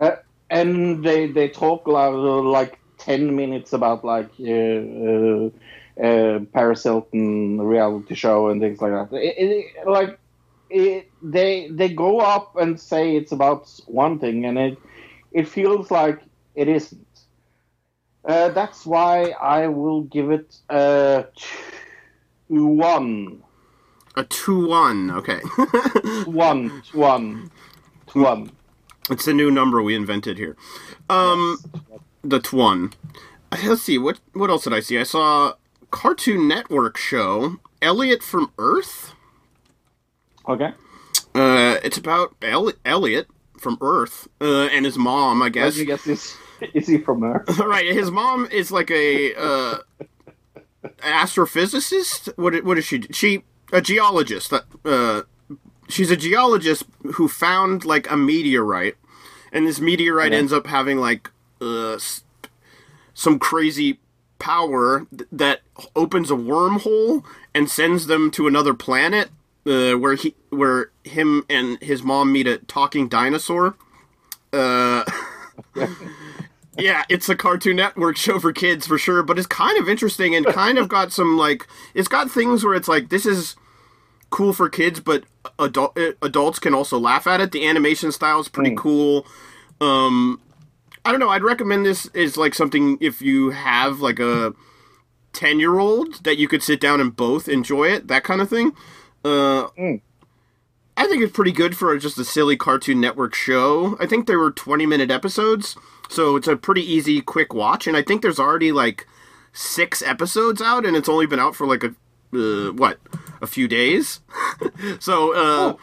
Uh, and they they talk like, like ten minutes about like uh, uh, uh, Paris Hilton reality show and things like that. It, it, like it, they they go up and say it's about one thing, and it it feels like it isn't. Uh, that's why I will give it a two, one, A 2 1. Okay. one, one, one. it's a new number we invented here. Um. the one. Let's see what what else did I see? I saw Cartoon Network show Elliott from Earth. Okay. Uh, it's about El- Elliott from Earth uh, and his mom, I guess. did you get this? Is he from there? right, his mom is like a uh, astrophysicist. What what is she? She a geologist. Uh, she's a geologist who found like a meteorite, and this meteorite Yeah. ends up having like uh, some crazy power th- that opens a wormhole and sends them to another planet uh, where he where him and his mom meet a talking dinosaur. Uh, yeah, it's a Cartoon Network show for kids for sure, but it's kind of interesting and kind of got some like it's got things where it's like this is cool for kids, but adult uh, adults can also laugh at it. The animation style is pretty cool. Um, I don't know. I'd recommend this is like something if you have like a ten year old that you could sit down and both enjoy it, that kind of thing. Uh, I think it's pretty good for just a silly Cartoon Network show. I think there were 20 minute episodes, so it's a pretty easy, quick watch. And I think there's already like six episodes out, and it's only been out for like a uh, what a few days. so uh,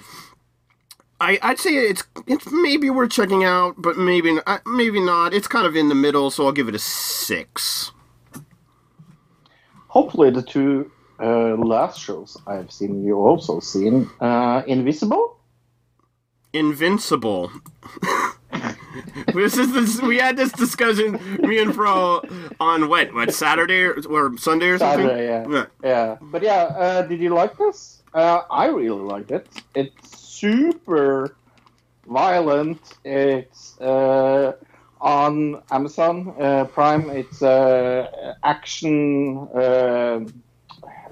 I I'd say it's it's maybe worth checking out, but maybe maybe not. It's kind of in the middle, so I'll give it a six. Hopefully, the two uh, last shows I've seen, you also seen. Uh, Invisible? Invincible. this is this, we had this discussion, me and Fro, on what what Saturday or, or Sunday or something. Saturday, yeah. Yeah. But yeah, uh, did you like this? Uh, I really liked it. It's super violent. It's uh, on Amazon uh, Prime. It's uh, action, uh,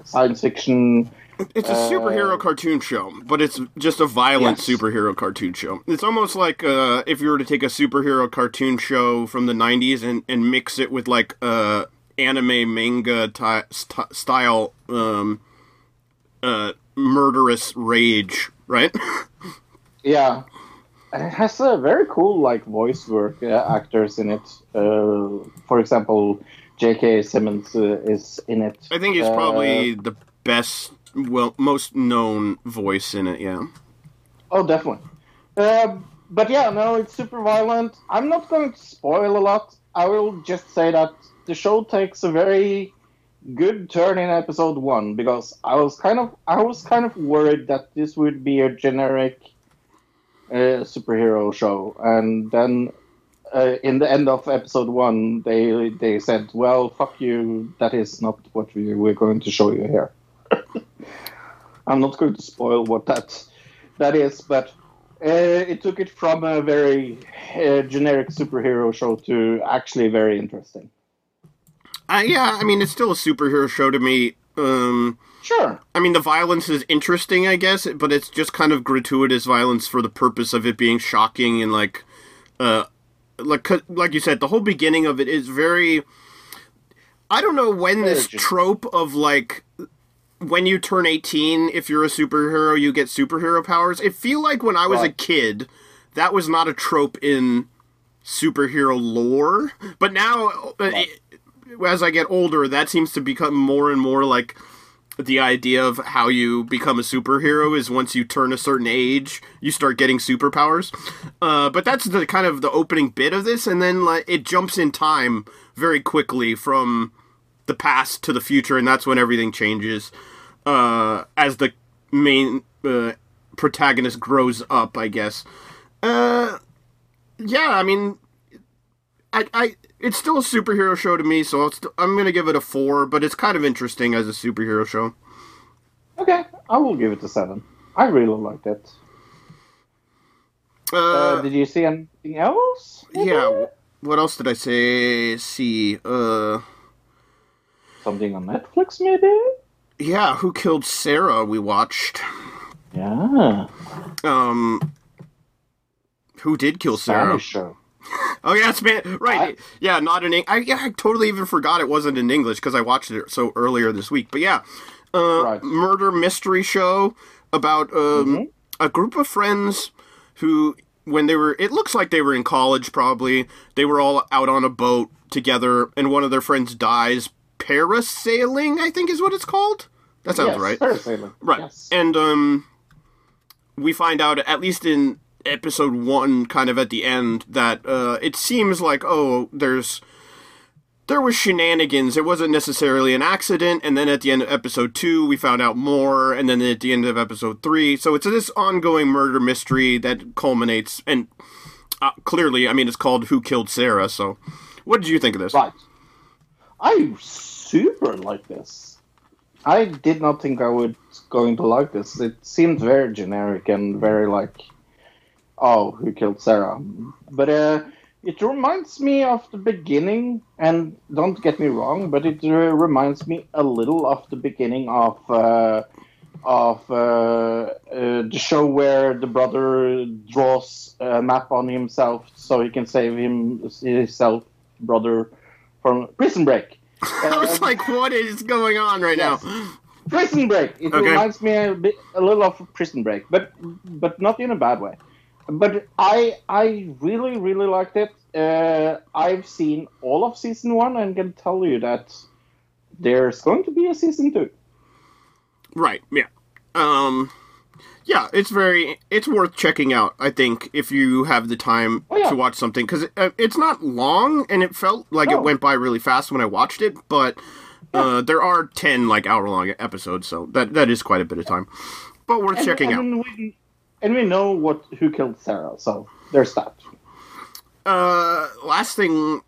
science fiction. It's a superhero cartoon show, but it's just a violent Yes. superhero cartoon show. It's almost like uh, if you were to take a superhero cartoon show from the '90s and, and mix it with like uh, anime manga ty- st- style um, uh, murderous rage, right? Yeah, it has a very cool like voice work uh, actors in it. Uh, for example, J.K. Simmons uh, is in it. I think he's Uh, probably the best, well, most known voice in it. Yeah. Oh, definitely. Uh, but yeah, no, it's super violent. I'm not going to spoil a lot. I will just say that the show takes a very good turn in episode one because I was kind of I was kind of worried that this would be a generic uh, superhero show, and then uh, in the end of episode one, they they said, "Well, fuck you. That is not what we, we're going to show you here." I'm not going to spoil what that that is, but uh, it took it from a very uh, generic superhero show to actually very interesting. Uh, yeah, I mean, it's still a superhero show to me. Um, Sure. I mean, the violence is interesting, I guess, but it's just kind of gratuitous violence for the purpose of it being shocking and like, uh, like like you said, the whole beginning of it is very. I don't know when this trope of like when you turn 18 if you're a superhero you get superhero powers. It feel like when i was a kid that was not a trope in superhero lore. But now uh, it- as i get older that seems to become more and more like the idea of how you become a superhero is once you turn a certain age you start getting superpowers. Uh, but that's the kind of the opening bit of this and then like it jumps in time very quickly from the past to the future, and that's when everything changes. Uh, as the main uh, protagonist grows up, I guess. Uh, yeah, I mean, I, I, it's still a superhero show to me, so st- I'm gonna give it a four. But it's kind of interesting as a superhero show. Okay, I will give it a seven. I really liked it. Uh, Uh, did you see anything else? yeah. What else did I say? See, uh, Something on Netflix, maybe? yeah, who killed Sarah? We watched. Yeah. Um, who did kill Sarah? Show. Oh yeah, it's man. Right. I- yeah, not in. I yeah, I totally even forgot it wasn't in English because I watched it so earlier this week. But yeah, uh, Right. murder mystery show about um, a group of friends who, when they were, it looks like they were in college. Probably they were all out on a boat together, and one of their friends dies parasailing. I think is what it's called. That sounds yes, right. parasailing. Right. Yes. And um we find out at least in episode 1 kind of at the end that uh it seems like oh there's there was shenanigans. It wasn't necessarily an accident and then at the end of episode 2 we found out more and then at the end of episode 3 so it's this ongoing murder mystery that culminates and uh, clearly I mean it's called Who Killed Sarah so what did you think of this? Right. I super like this. I did not think I would going to like this. It seemed very generic and very like, oh, who killed Sarah? But uh, it reminds me of the beginning, and don't get me wrong, but it uh, reminds me a little of the beginning of uh, of uh, uh, the show where the brother draws a map on himself so he can save him himself brother from Prison Break. I was like, what is going on right Yes. now? Prison Break. It Okay. reminds me a bit, a little of Prison Break, but but not in a bad way. But I I really really liked it. Uh, I've seen all of season one and can tell you that there's going to be a season two. Right. Yeah. Um. Yeah, it's very it's worth checking out. I think if you have the time Oh, yeah. to watch something because it, uh, it's not long and it felt like No. it went by really fast when I watched it. But uh, there are ten like hour long episodes, so that that is quite a bit of time. But worth And, checking out. and We, and we know what who killed Sarah, so there's that. Uh, last thing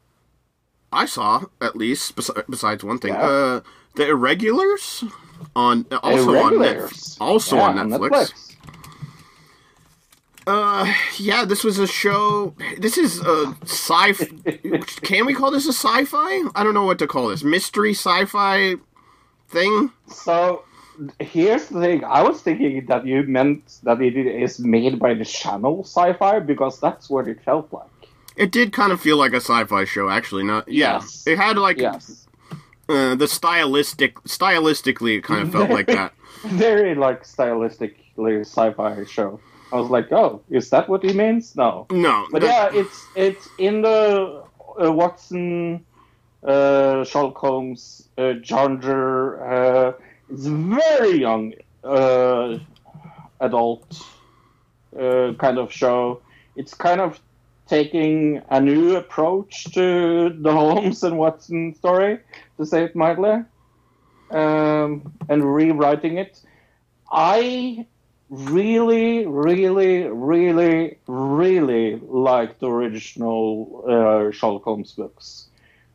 I saw, at least besides one thing, Yeah. uh, the Irregulars on also on Netflix. Also Yeah, on Netflix. Uh, yeah, this was a show. This is a sci. Can we call this a sci-fi? I don't know what to call this. Mystery sci-fi thing. So here's the thing. I was thinking that you meant that it is made by the channel Sci-Fi because that's what it felt like. It did kind of feel like a sci-fi show, actually. Not yeah. Yes. It had like Yes. Uh, the stylistic, stylistically, it kind of felt like that. very like stylistically sci-fi show. I was like, oh, is that what he means? No, No, but yeah, it's it's in the uh, Watson, uh, Sherlock Holmes, uh, genre. Uh, it's very young uh, adult uh, kind of show. It's kind of taking a new approach to the Holmes and Watson story, to say it mildly, um, and rewriting it. I really, really, really, really like the original uh, Sherlock Holmes books.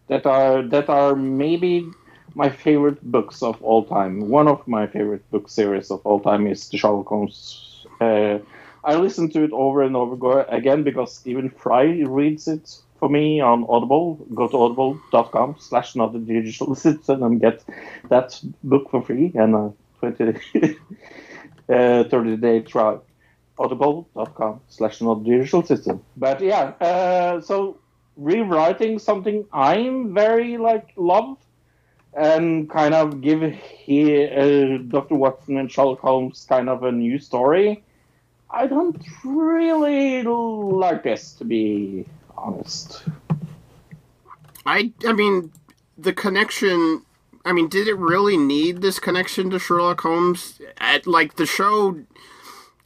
That are that are maybe my favorite books of all time. One of my favorite book series of all time is the Sherlock Holmes. Uh, I listen to it over and over again because Stephen Fry reads it for me on Audible. Go to audible.com slash not a digital citizen and get that book for free and a 20 uh, 30 day trial. Audible.com slash not a digital citizen. But yeah, uh, so rewriting something I'm very like love and kind of give he, uh, Dr. Watson and Sherlock Holmes kind of a new story. I don't really like this, to be honest. I I mean the connection I mean did it really need this connection to Sherlock Holmes at like the show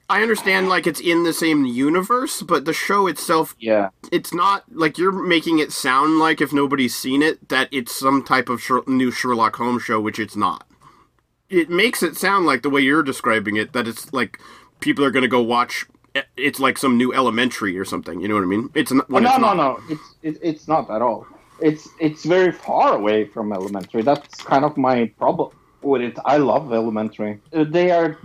I understand like it's in the same universe but the show itself Yeah. it's not like you're making it sound like if nobody's seen it that it's some type of Sher- new Sherlock Holmes show which it's not. It makes it sound like the way you're describing it that it's like people are going to go watch it's like some new elementary or something, you know what I mean? It's not when no, it's no, not. no. It's it, it's not at all. It's it's very far away from elementary. That's kind of my problem with it. I love elementary. Uh, they are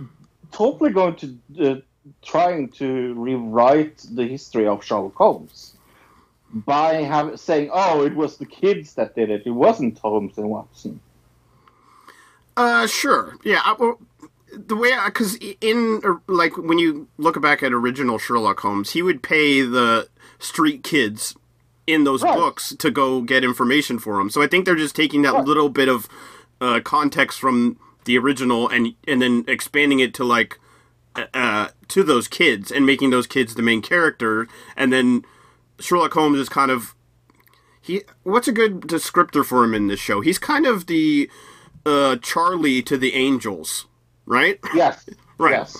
totally going to uh, trying to rewrite the history of Sherlock Holmes by have, saying, "Oh, it was the kids that did it. It wasn't Holmes and Watson." Uh, sure. Yeah. I, well, the way, because in uh, like when you look back at original Sherlock Holmes, he would pay the street kids in those Right. books to go get information for him. So I think they're just taking that Right. little bit of uh, context from the original and and then expanding it to like uh, uh, to those kids and making those kids the main character, and then Sherlock Holmes is kind of he. What's a good descriptor for him in this show? He's kind of the uh, Charlie to the Angels, right? Yes. Right. Yes.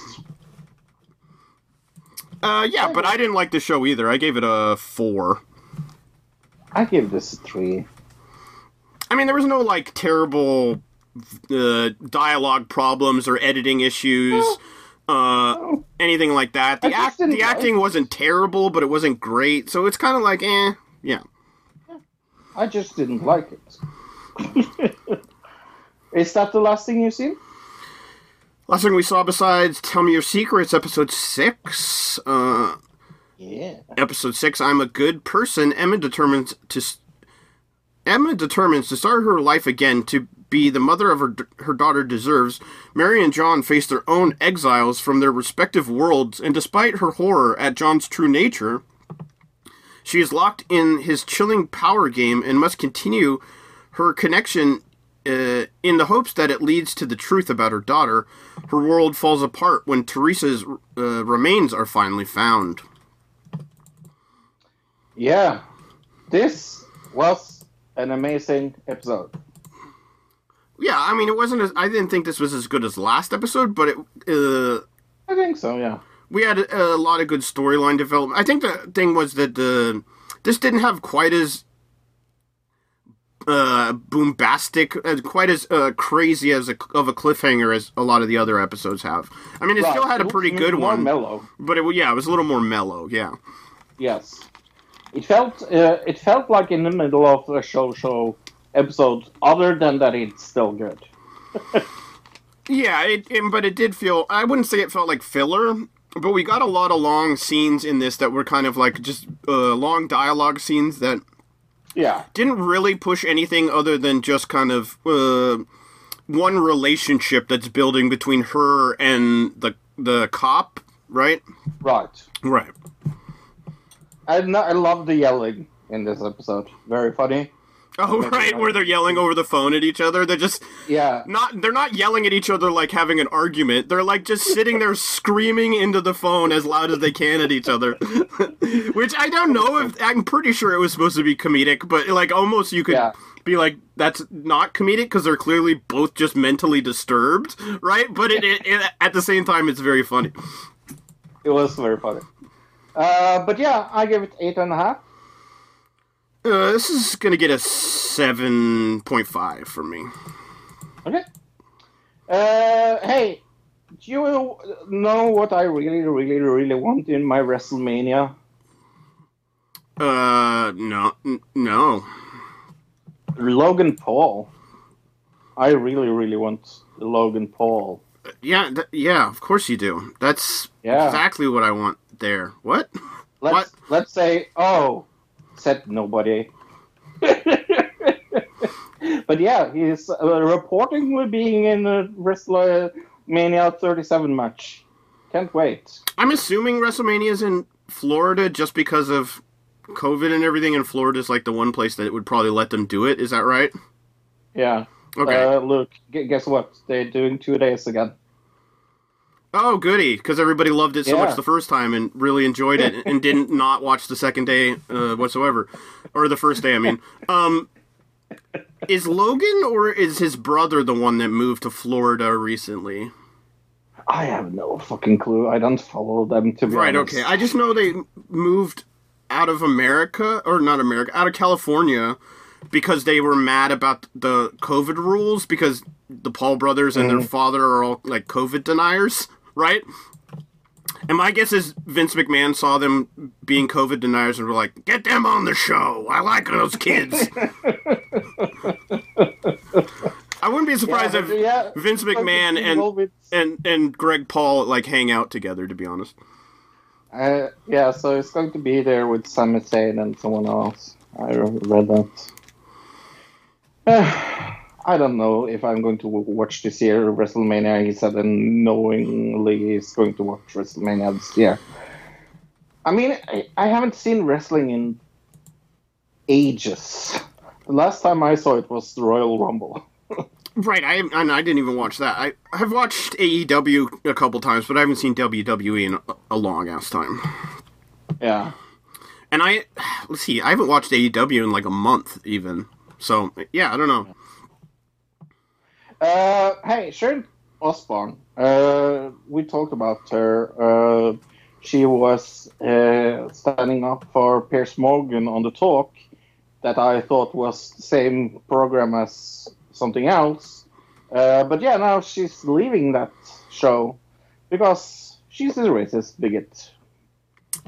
Uh, yeah, but I didn't like the show either. I gave it a four. I give this a three. I mean, there was no like terrible uh, dialogue problems or editing issues, uh, anything like that. The act, the acting wasn't terrible, but it wasn't great. So it's kind of like, eh, yeah. I just didn't like it. Is that the last thing you've seen? Last thing we saw besides Tell Me Your Secrets, episode six. Uh, Yeah. episode six. I'm a good person. Emma determines to. Emma determines to start her life again to be the mother of her her daughter deserves. Mary and John face their own exiles from their respective worlds, and despite her horror at John's true nature, she is locked in his chilling power game and must continue her connection uh, in the hopes that it leads to the truth about her daughter. Her world falls apart when Teresa's uh, remains are finally found. Yeah. This was an amazing episode. Yeah, I mean, it wasn't as I didn't think this was as good as last episode, but it uh, I think so, yeah. we had a, a lot of good storyline development. I think the thing was that the this didn't have quite as uh boombastic, uh, quite as uh, crazy as a, of a cliffhanger as a lot of the other episodes have. I mean, it still had a It pretty was good more one, mellow. but it yeah, it was a little more mellow. Yeah, Yes. It felt uh, it felt like in the middle of a show show episode. Other than that, it's still good. yeah, it, it, but it did feel. I wouldn't say it felt like filler. But we got a lot of long scenes in this that were kind of like just uh, long dialogue scenes that Yeah. didn't really push anything other than just kind of uh, one relationship that's building between her and the the cop, right? Right. Right. I I love the yelling in this episode. Very funny. Oh, right, where they're yelling over the phone at each other. They're just Yeah. not they're not yelling at each other like having an argument. They're like just sitting there screaming into the phone as loud as they can at each other. Which I don't know if I'm pretty sure it was supposed to be comedic, but like almost you could Yeah. be like that's not comedic because they're clearly both just mentally disturbed, right? But it, it, it at the same time it's very funny. It was very funny. Uh, but yeah, I give it eight and a half. Uh, this is gonna get a seven point five for me. Okay. Uh, hey, do you know what I really, really, really want in my WrestleMania? Uh, no, n- no. Logan Paul. I really, really want Logan Paul. Yeah, th- yeah, of course you do. That's Yeah. exactly what I want there. What? Let's What? let's say, oh, said nobody. but yeah, he's uh, reporting with being in the WrestleMania 37 match. Can't wait. I'm assuming WrestleMania's in Florida just because of COVID and everything, and Florida's like the one place that would probably let them do it. Is that right? Yeah. Okay. Uh, look, guess what? They're doing two days again. Oh, goody! Because everybody loved it so Yeah. much the first time and really enjoyed it, and didn't not watch the second day uh, whatsoever, or the first day. I mean, um, is Logan or is his brother the one that moved to Florida recently? I have no fucking clue. I don't follow them to be Right, honest. okay. I just know they moved out of America, or not America, out of California because they were mad about the COVID rules because the Paul brothers and their father are all like COVID deniers, right? And my guess is Vince McMahon saw them being COVID deniers and were like, get them on the show. I like those kids. I wouldn't be surprised Yeah, if yeah, Vince McMahon and, and and Greg Paul like hang out together, to be honest. Uh, yeah, so it's going to be there with Sami Zayn and someone else. I read that. I don't know if I'm going to watch this year WrestleMania. He said and knowingly he's going to watch WrestleMania this year. I mean, I, I haven't seen wrestling in ages. The last time I saw it was the Royal Rumble. Right, I and I didn't even watch that. I I've watched AEW a couple times, but I haven't seen WWE in a, a long ass time. Yeah. And I let's see, I haven't watched AEW in like a month even. So yeah, I don't know. Uh, hey, Sharon Osbourne. Uh, we talked about her. Uh, she was uh, standing up for Piers Morgan on the talk that I thought was the same program as something else. Uh, but yeah, now she's leaving that show because she's a racist bigot.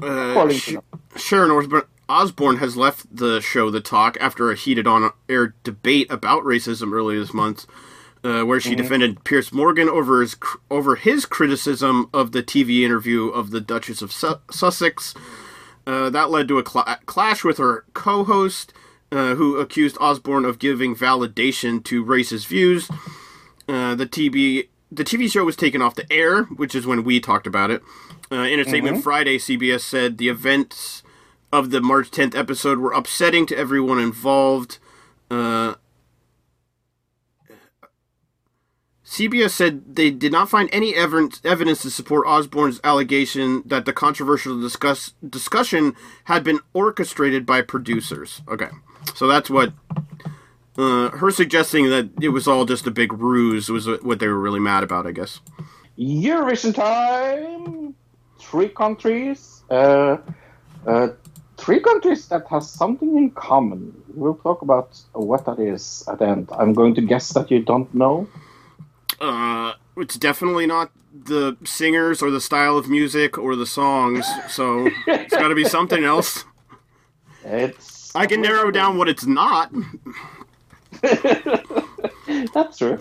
Uh, Sh-. Sharon Osbourne, Osborne has left the show The Talk after a heated on-air debate about racism earlier this month, uh, where she defended Piers Morgan over his over his criticism of the TV interview of the Duchess of Su- Sussex. Uh, that led to a cla clash with her co-host, uh, who accused Osbourne of giving validation to racist views. Uh, the TV the TV show was taken off the air, which is when we talked about it. Uh, in a statement Friday, CBS said the events of the March 10th episode were upsetting to everyone involved. Uh, CBS said they did not find any evidence, to support Osbourne's allegation that the controversial discuss, discussion had been orchestrated by producers. Okay, so that's what uh, her suggesting that it was all just a big ruse was what they were really mad about, I guess. Eurovision time. Three countries. Uh, uh, three countries that has something in common. We'll talk about what that is at the end. I'm going to guess that you don't know. Uh, it's definitely not the singers or the style of music or the songs, so it's got to be something else. It's. I can narrow down what it's not. That's true.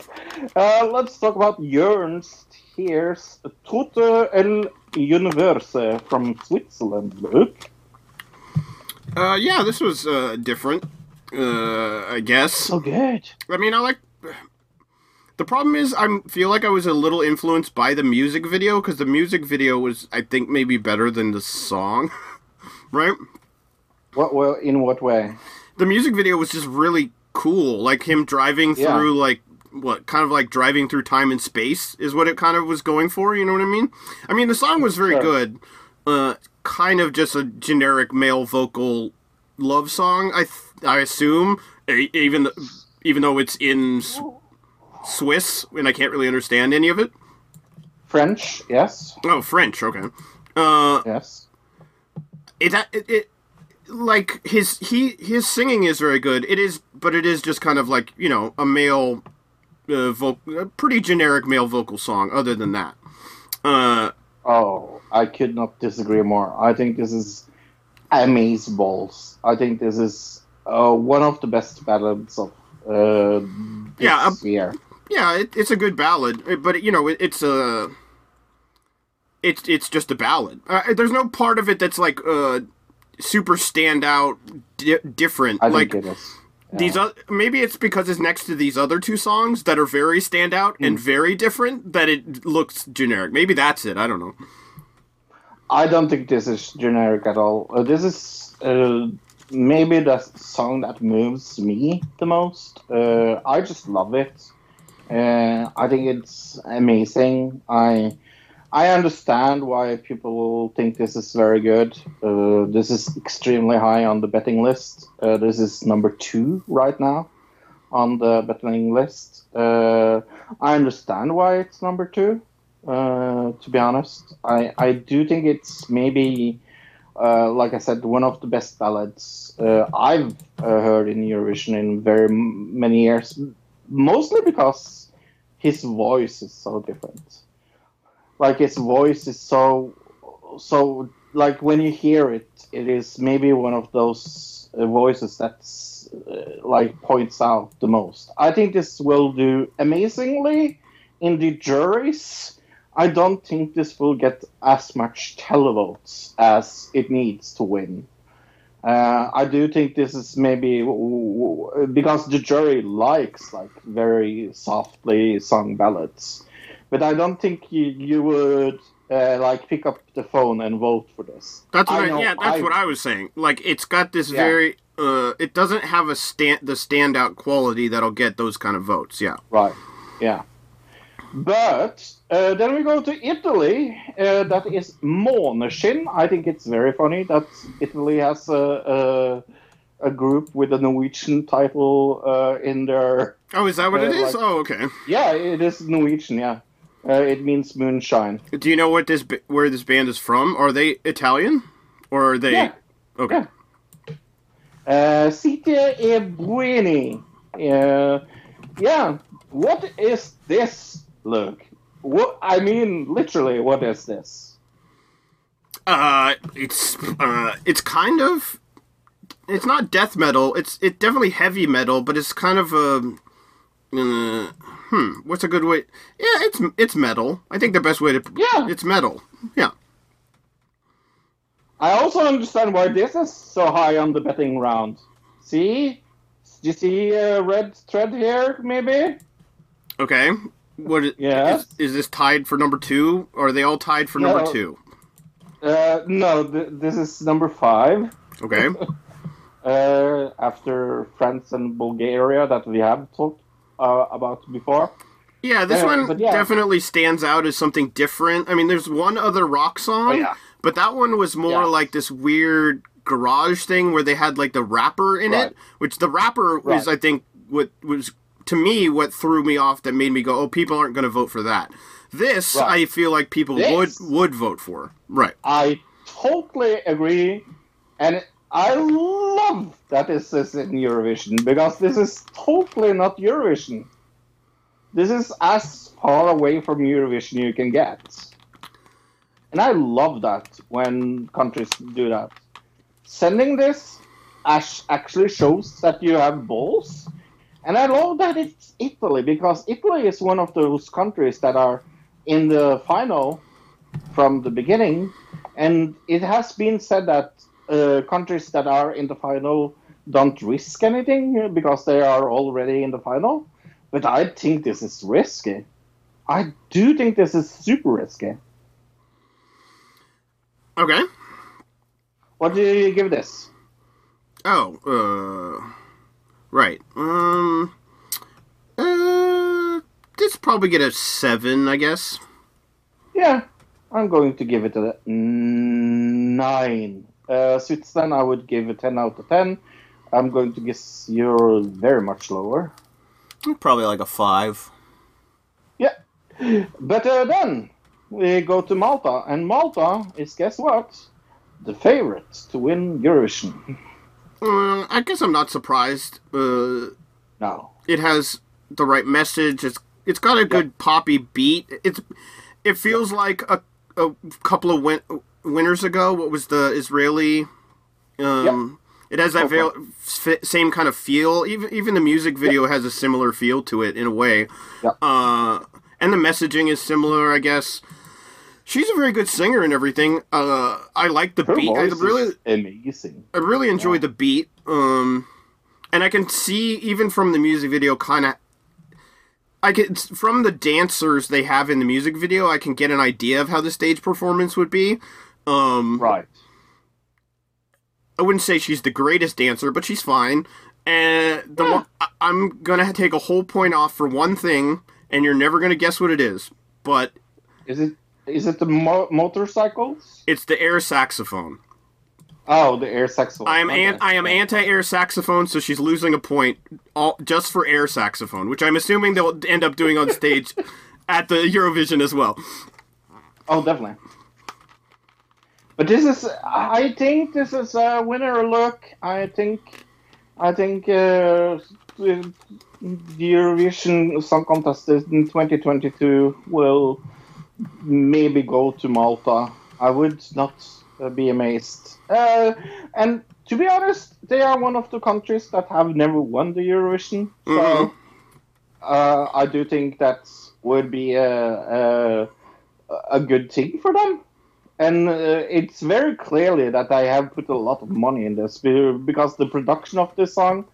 Uh, let's talk about Gjon's Tears Tote El Universe from Switzerland. Luke. Uh, yeah, this was uh, different. Uh, I guess. So good. I mean, I like. The problem is, I feel like I was a little influenced by the music video because the music video was, I think, maybe better than the song, right? What? Well, in what way? The music video was just really cool, like him driving Yeah. through like what kind of like driving through time and space is what it kind of was going for. You know what I mean? I mean, the song was very Sure. good. Uh, kind of just a generic male vocal love song. I th- I assume, even th- even though it's in Swiss and I can't really understand any of it. French? Yes. Oh, French. Okay. Uh, Yes. it, it, it like his he his singing is very good. It is, but it is just kind of like you know a male, uh, vo- a pretty generic male vocal song. Other than that, uh, Oh, I could not disagree more. I think this is amaze balls. I think this is uh, one of the best ballads of uh, this Yeah, um, year. Yeah, it, it's a good ballad, uh, but you know it, it's a. It's it's just a ballad. Uh, there's no part of it that's like uh, super standout, di- different. I like is. these maybe it's because it's next to these other two songs that are very standout and very different that it looks generic. Maybe that's it. I don't know. I don't think this is generic at all. Uh, this is uh, maybe the song that moves me the most. Uh, I just love it. Uh, I think it's amazing. I I understand why people think this is very good. Uh, this is extremely high on the betting list. Uh, this is number two right now on the betting list. Uh, I understand why it's number two. Uh, to be honest, I, I do think it's maybe, uh, like I said, one of the best ballads uh, I've uh, heard in Eurovision in very many years. Mostly because his voice is so different. Like his voice is so, so like when you hear it, it is maybe one of those uh, voices that's uh, like points out the most. I think this will do amazingly in the juries. I don't think this will get as much televotes as it needs to win. Uh, I do think this is maybe w- w- because the jury likes like very softly sung ballads, but I don't think you, you would uh, like pick up the phone and vote for this. That's what I, know yeah, that's what I was saying. Like it's got this Yeah. very uh it doesn't have a stand the standout quality that'll get those kind of votes. Yeah. Right. Yeah. But uh, then we go to Italy. Uh, that is Måneskin. I think it's very funny that Italy has a, a, a group with a Norwegian title uh, in their. Oh, is that what Uh, it is? like- oh, okay. Yeah, it is Norwegian. Yeah, uh, it means moonshine. Do you know what this where this band is from? Are they Italian or are they Yeah. Okay. Uh, Site e Bueni. Uh, yeah. What is this? Look. What I mean, literally, what is this? Uh it's uh it's kind of it's not death metal. It's it definitely heavy metal, but it's kind of a uh, hmm. What's a good way? Yeah, it's it's metal. I think the best way to Yeah. it's metal. Yeah. I also understand why this is so high on the betting round. See? Do you see a red thread here, maybe? Okay. What is, Yes. is, is this tied for number two? Or are they all tied for number two? Uh, no, th- this is number five. Okay. Uh, after France and Bulgaria that we have talked uh, about before. Yeah, this Yeah, one yeah. definitely stands out as something different. I mean, there's one other rock song, Oh, yeah. but that one was more Yeah. like this weird garage thing where they had like the rapper in Right. it, which the rapper was, I think, what was to me what threw me off that made me go, "Oh, people aren't going to vote for that." This, Right. I feel like people This- would would vote for. Right. I totally agree, and I love that this is in Eurovision because this is totally not Eurovision. This is as far away from Eurovision you can get, and I love that when countries do that. Sending this actually shows that you have balls, and I love that it's Italy because Italy is one of those countries that are in the final from the beginning. And it has been said that uh, countries that are in the final don't risk anything because they are already in the final. But I think this is risky. I do think this is super risky. Okay. What do you give this? Oh, uh, right. Um, uh, this probably get a seven, I guess. Yeah, I'm going to give it a nine. Uh, then. I would give a 10 out of 10. I'm going to guess you're very much lower. Probably like a five. Yeah. But uh, then we go to Malta, and Malta is, guess what? The favorite to win Eurovision. Uh, I guess I'm not surprised. Uh, No. it has the right message. It's it's got a good poppy beat. It's it feels like a a couple of win- winters ago. What was the Israeli? Um, It has that Okay. veil, f- same kind of feel. Even even the music video has a similar feel to it in a way. Uh, and the messaging is similar, I guess. She's a very good singer and everything. Uh, I like the Her beat. I really, amazing. I really enjoy the beat. Um, and I can see even from the music video, kind of. I can from the dancers they have in the music video, I can get an idea of how the stage performance would be. Um, Right. I wouldn't say she's the greatest dancer, but she's fine. And the one, I- I'm gonna take a whole point off for one thing, and you're never gonna guess what it is. But Is it is it the mo- motorcycles? it's the air saxophone. Oh, the air saxophone. I am Okay. an, I am anti-air saxophone, so she's losing a point all just for air saxophone, which I'm assuming they'll end up doing on stage at the Eurovision as well. Oh, definitely. But this is, I think this is a winner look. I think, I think uh, the Eurovision Song Contest in 2022 will maybe go to Malta. I would not uh, be amazed. Uh, and to be honest, they are one of the countries that have never won the Eurovision. So Mhm. uh, I do think that would be a, a, a good thing for them. And uh, it's very clearly that I have put a lot of money in this be- because the production of this song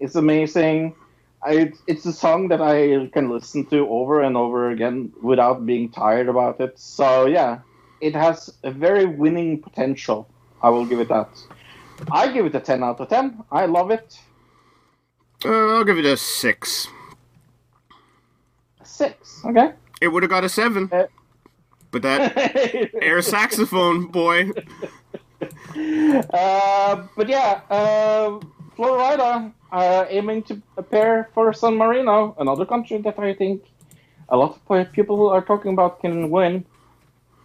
is amazing. I, it's a song that I can listen to over and over again without being tired about it. So yeah, it has a very winning potential. I will give it that. I give it a 10 out of 10. I love it. Uh, I'll give it a six. Six. Okay. It would have got a seven, Uh, but that air saxophone boy. Uh, but yeah, uh, Flo Rida uh, aiming to prepare for San Marino, another country that I think a lot of people are talking about can win.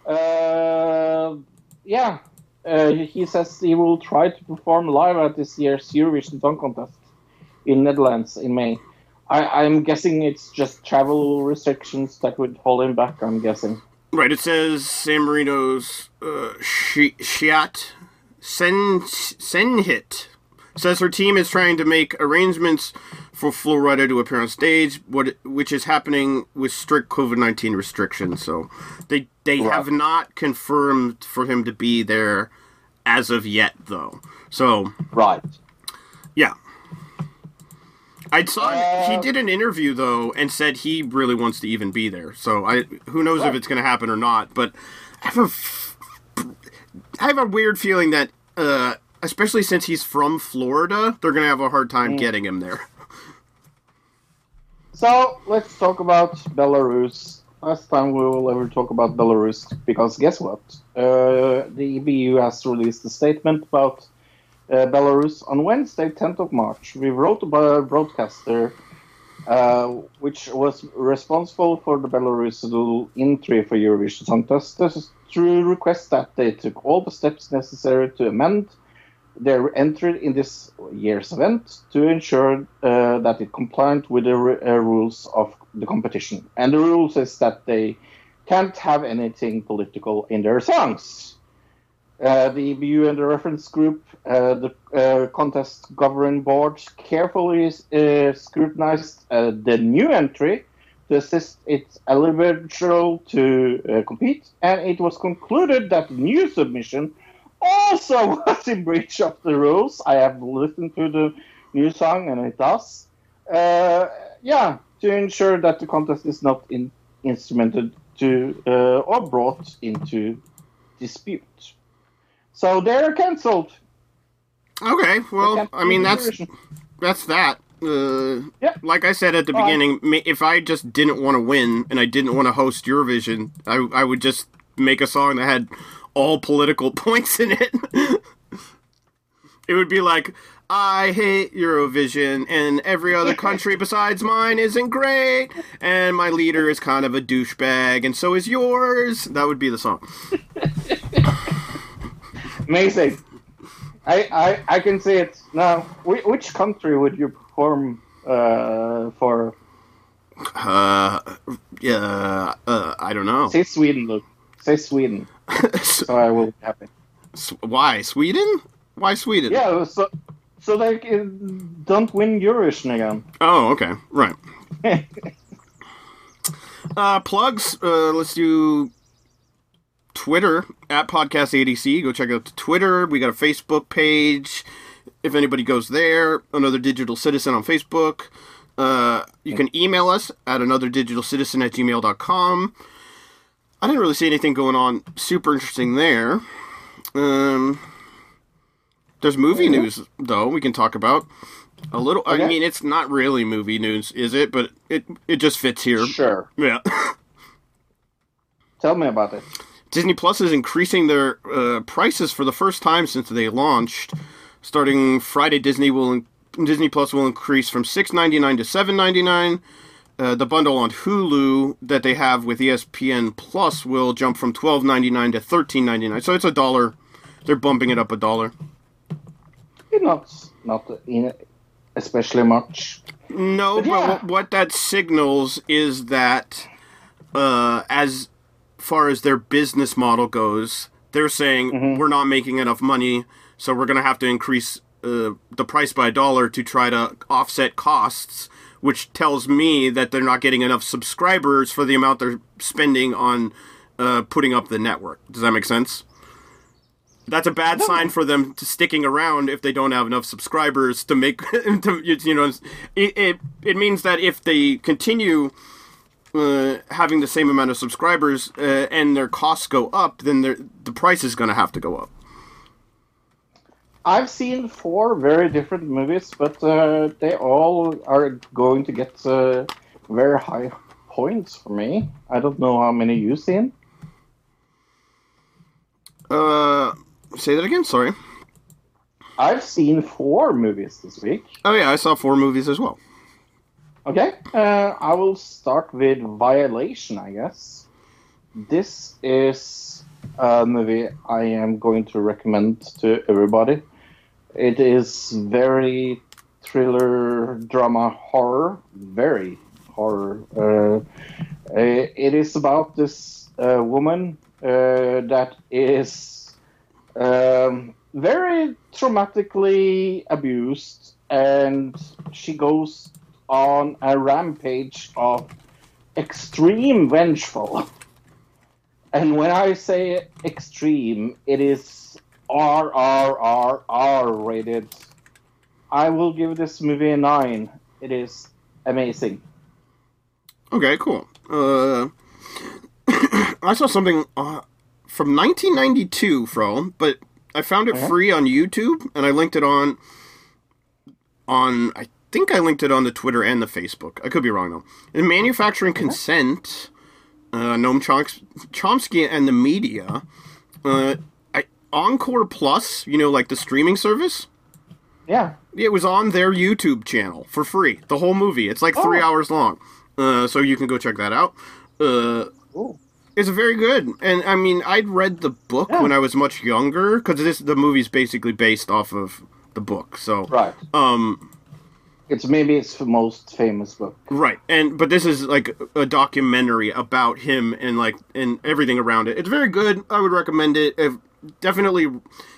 Uh, yeah, uh, he says he will try to perform live at this year's Eurovision Song Contest in Netherlands in May. I, I'm guessing it's just travel restrictions that would hold him back. I'm guessing. Right, it says San Marino's uh, Shiat Sen Senhit says her team is trying to make arrangements for Flo Rida to appear on stage, what which is happening with strict COVID nineteen restrictions. So they they Right. have not confirmed for him to be there as of yet, though. So Right. yeah. I saw he Uh, did an interview though and said he really wants to even be there. So I who knows if it's going to happen or not, but I have a f- I have a weird feeling that uh especially since he's from Florida, they're going to have a hard time Mm. getting him there. So let's talk about Belarus. Last time we will ever talk about Belarus because guess what? Uh, the EBU has released a statement about uh, Belarus on Wednesday, 10th of March. We wrote about a broadcaster uh, which was responsible for the Belarus entry for Eurovision Song Contest to request that they took all the steps necessary to amend their entry in this year's event to ensure uh, that it complied with the uh, rules of the competition. And the rules is that they can't have anything political in their songs. Uh, the EBU and the reference group, uh, the uh, contest governing board, carefully uh, scrutinized the new entry to assist its eligible to compete, and it was concluded that the new submission also was in breach of the rules. I have listened to the new song, and it does. Uh, yeah, to ensure that the contest is not in, instrumented to uh, or brought into dispute. So they're cancelled. Okay, well, I mean that's that's that. Uh, Yeah. Like I said at the beginning, if I just didn't want to win and I didn't want to host Eurovision, I I would just make a song that had all political points in it. it would be like, I hate Eurovision, and every other country besides mine isn't great, and my leader is kind of a douchebag, and so is yours. That would be the song. Amazing. I, I, I can see it now. Which country would you perform uh, for? Uh, yeah, uh, I don't know. Say Sweden, look. Say Sweden. So I will be happy. Why Sweden? Why Sweden? Yeah, so so they uh, don't win Eurovision again. Oh, okay, right. uh, plugs. Uh, let's do Twitter at podcast ADC. Go check out the Twitter. We got a Facebook page. If anybody goes there, another digital citizen on Facebook. Uh, you can email us at another digital citizen at gmail.com. I didn't really see anything going on super interesting there. Um, there's movie news though we can talk about a little. I mean, it's not really movie news, is it? But it it just fits here. Sure. Yeah. Tell me about it. Disney Plus is increasing their uh, prices for the first time since they launched. Starting Friday, Disney will Disney Plus will increase from six ninety nine to seven ninety nine. Uh, the bundle on Hulu that they have with ESPN Plus will jump from twelve ninety nine to thirteen ninety nine. So it's a dollar. They're bumping it up a dollar. Not not in especially much. No, But but yeah. what, what that signals is that, uh, as far as their business model goes, they're saying Mm-hmm. we're not making enough money, so we're going to have to increase uh, the price by a dollar to try to offset costs. Which tells me that they're not getting enough subscribers for the amount they're spending on uh, putting up the network. Does that make sense? That's a bad sign for them to sticking around if they don't have enough subscribers to make to, you know it, it it means that if they continue uh, having the same amount of subscribers uh, and their costs go up then their the price is going to have to go up I've seen four very different movies, but uh, they all are going to get uh, very high points for me. I don't know how many you've seen. uh say that again sorry I've seen four movies this week. oh yeah i saw four movies as well Okay, uh, I will start with Violation, I guess. This is a movie I am going to recommend to everybody. It is very thriller, drama, horror, very horror. Uh, uh, it is about this uh, woman uh, that is um, very traumatically abused, and she goes on a rampage of extreme vengeful. And when I say extreme, it is R R R R rated. I will give this movie a nine. It is amazing. Okay, cool. Uh, I saw something uh, from 1992, Fro, but I found it free on YouTube, and I linked it on on. I think I linked it on the Twitter and the Facebook. I could be wrong though. In manufacturing consent, uh, Noam Chomsky and the media, uh, Encore Plus, you know, like the streaming service. Yeah. It was on their YouTube channel for free. The whole movie. It's like three hours long. Uh, so you can go check that out. Uh, Ooh. it's very good. And I mean, I'd read the book Yeah. when I was much younger because this the movie's basically based off of the book. So Right. um It's maybe its most famous book. right. And but this is like a documentary about him and like and everything around it. It's very good. I would recommend it. If, definitely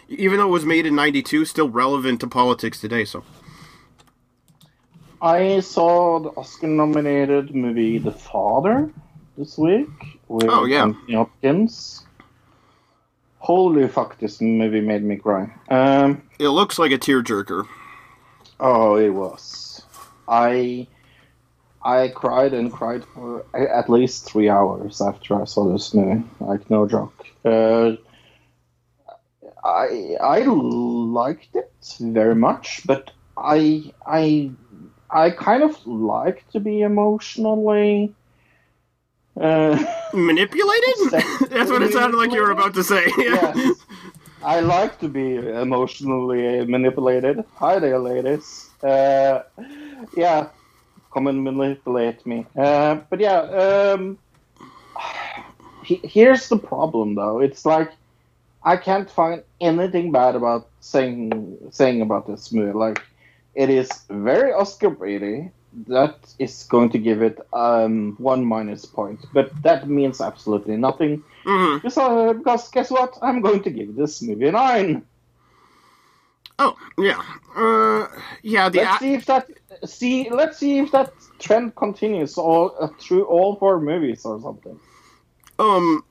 even though it was made in 92 still relevant to politics today so I saw the Oscar-nominated movie The Father this week with Oh, yeah. Anthony Hopkins. Holy fuck! This movie made me cry. Um, it looks like a tearjerker oh, it was. I I cried and cried for at least three hours after I saw this movie. Like no joke. Uh, I I liked it very much, but I I I kind of like to be emotionally. Uh, manipulated that's what it sounded like you were about to say yes, I like to be emotionally manipulated. Hi there, ladies. Uh, yeah, come and manipulate me. Uh, but yeah, um, he- here's the problem though. It's like I can't find anything bad about saying saying about this movie. Like it is very Oscar Brady. That is going to give it um, one minus point, but that means absolutely nothing. Mhm. Because, uh, because guess what? I'm going to give this movie a nine. oh yeah uh yeah the Let's a- see if that see. Let's see if that trend continues all uh, through all four movies or something. um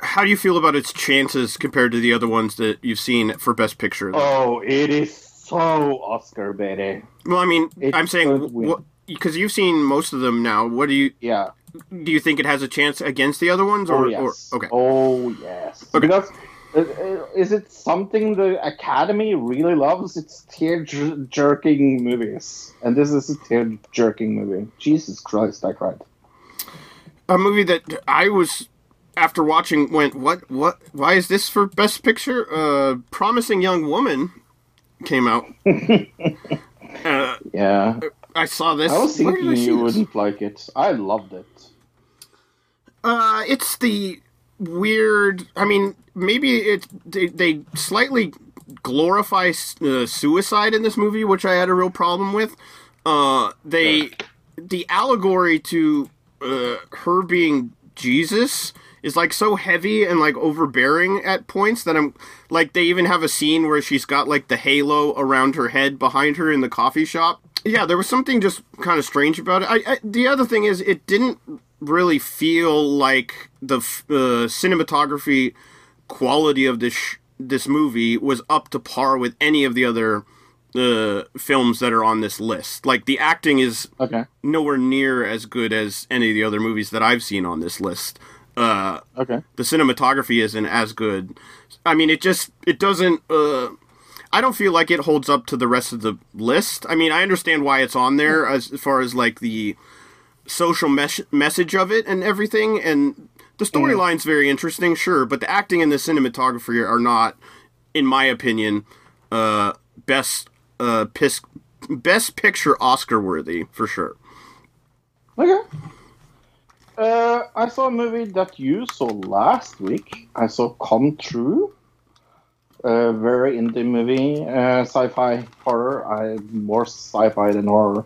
how do you feel about its chances compared to the other ones that you've seen for best picture Oh, it is so Oscar Betty. well i mean It's i'm saying because you've seen most of them now what do you Yeah. do you think it has a chance against the other ones or, oh yes. or okay Oh yes. Okay. Because uh, uh, is it something the Academy really loves? It's tear jerking movies, and this is a tear jerking movie. Jesus Christ, I cried. a movie that I was after watching went what what why is this for best picture uh promising young woman came out uh, Yeah. I saw this I was where did thinking I you this? wouldn't like it. I loved it. Uh, it's the weird. I mean, maybe it they, they slightly glorify uh, suicide in this movie, which I had a real problem with. Uh, they the allegory to uh, her being Jesus is like so heavy and like overbearing at points that I'm like they even have a scene where she's got like the halo around her head behind her in the coffee shop. Yeah, there was something just kind of strange about it. I, I the other thing is it didn't really feel like the uh, cinematography quality of this sh- this movie was up to par with any of the other uh, films that are on this list. Like the acting is Okay. nowhere near as good as any of the other movies that I've seen on this list. Uh, Okay. the cinematography isn't as good. I mean, it just it doesn't. Uh, I don't feel like it holds up to the rest of the list. I mean, I understand why it's on there as far as like the social mes- message of it and everything, and the storyline's very interesting, sure, but the acting and the cinematography are not, in my opinion, uh, best uh, pis- best picture Oscar worthy for sure. Okay. Uh, I saw a movie that you saw last week. I saw Come True. A very indie movie, uh, sci-fi horror. I more sci-fi than horror.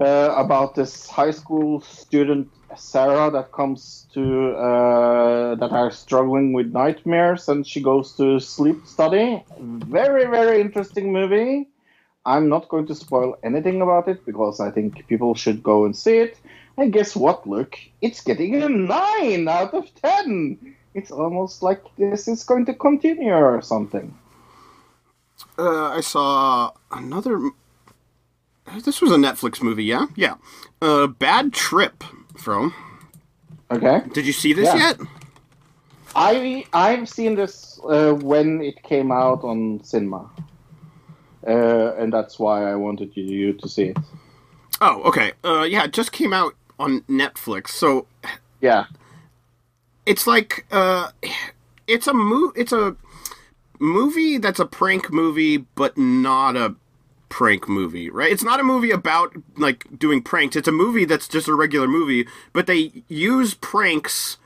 uh, about this high school student Sarah that comes to uh, that are struggling with nightmares, and she goes to sleep study. Very very interesting movie. I'm not going to spoil anything about it because I think people should go and see it. And guess what, Luke? It's getting a 9 out of 10! It's almost like this is going to continue or something. Uh, I saw another. This was a Netflix movie, yeah, yeah. Uh, Bad Trip, from. Okay? Did you see this Yeah. yet? I, I've seen this uh, when it came out on cinema. Uh, and that's why I wanted you, you to see it. Oh, okay. Uh, yeah, it just came out on Netflix. So Yeah. it's like uh, it's a mo- It's a movie that's a prank movie, but not a prank movie, right? It's not a movie about like doing pranks. It's a movie that's just a regular movie, but they use pranks,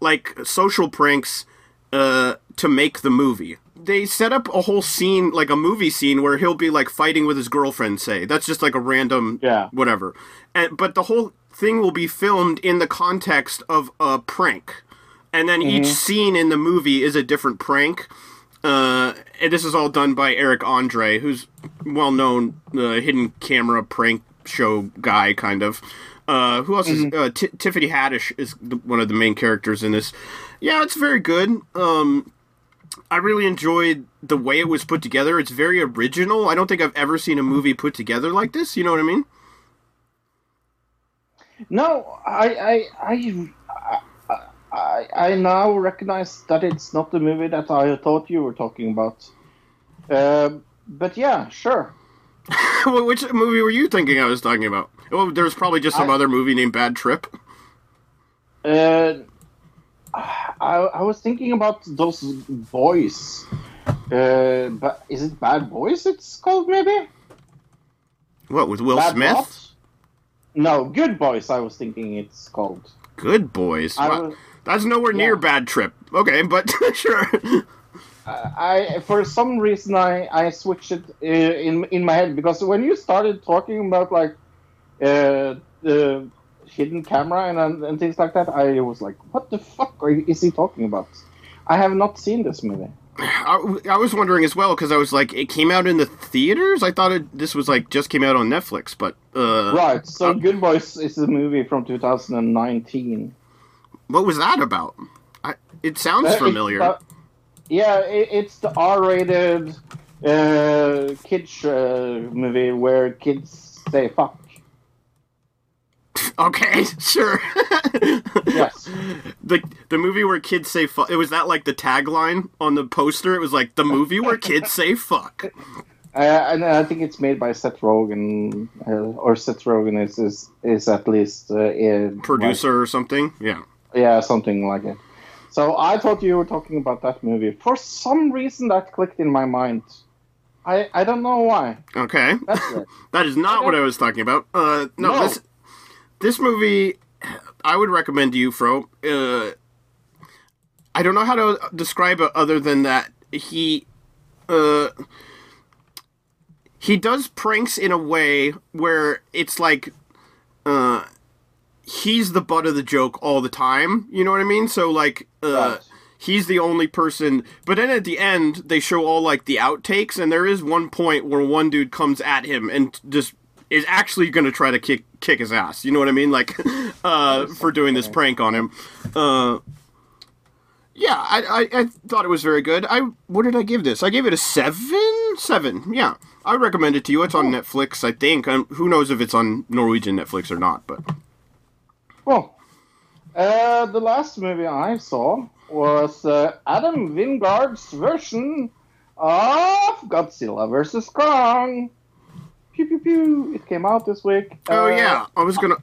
like social pranks, uh, to make the movie. They set up a whole scene, like a movie scene, where he'll be like fighting with his girlfriend. Say that's just like a random, Yeah. whatever. And but the whole thing will be filmed in the context of a prank, and then each scene in the movie is a different prank. Uh, and this is all done by Eric Andre, who's well known uh, hidden camera prank show guy, kind of. Uh, who else is uh, T- Tiffany Haddish is the, one of the main characters in this. Yeah, it's very good. Um, I really enjoyed the way it was put together. It's very original. I don't think I've ever seen a movie put together like this. You know what I mean? No, I, I, I, I, I now recognize that it's not the movie that I thought you were talking about. Um but yeah, sure. Which movie were you thinking I was talking about? Oh, there's probably just some I- other movie named Bad Trip. Uh, I, I was thinking about those boys. Uh, but is it Bad Boys? It's called maybe What with Will Bad Smith? No, Good Boys. I was thinking it's called. Good boys. Wow. was- That's nowhere near Yeah. Bad Trip. Okay, but sure. I for some reason I I switched it uh, in in my head because when you started talking about like uh, the hidden camera and and things like that, I was like, what the fuck are, is he talking about? I have not seen this movie. I, I was wondering as well because I was like, it came out in the theaters. I thought it, this was like just came out on Netflix, but uh, Right. So um, Good Boys is a movie from 2019. what was that about? I, it sounds Uh, familiar. yeah, it, it's the R-rated uh, kids uh, movie where kids say fuck. Okay, sure. Yes. the the movie where kids say fuck. It was that like the tagline on the poster. It was like the movie where kids say fuck. Uh, and I think it's made by Seth Rogen, uh, or Seth Rogen is is, is at least uh, in, Producer or something. Yeah. yeah, something like it. So I thought you were talking about that movie. For some reason, that clicked in my mind. I I don't know why. Okay. That's it. That is not what I was talking about. Uh, no, No. this this movie I would recommend to you, Fro. Uh, I don't know how to describe it other than that he uh, he does pranks in a way where it's like uh, he's the butt of the joke all the time. You know what I mean? So like uh, Right. he's the only person. But then at the end, they show all like the outtakes, and there is one point where one dude comes at him and just is actually going to try to kick kick his ass. You know what I mean? Like uh, for doing this prank on him. Uh, yeah, I, I I thought it was very good. I what did I give this? I gave it a seven. Seven. Yeah, I recommend it to you. It's on Netflix, I think. Um, who knows if it's on Norwegian Netflix or not? But Well, uh, the last movie I saw was uh, Adam Wingard's version of Godzilla vs. Kong. Pew pew pew! It came out this week. Oh Uh, yeah, I was gonna.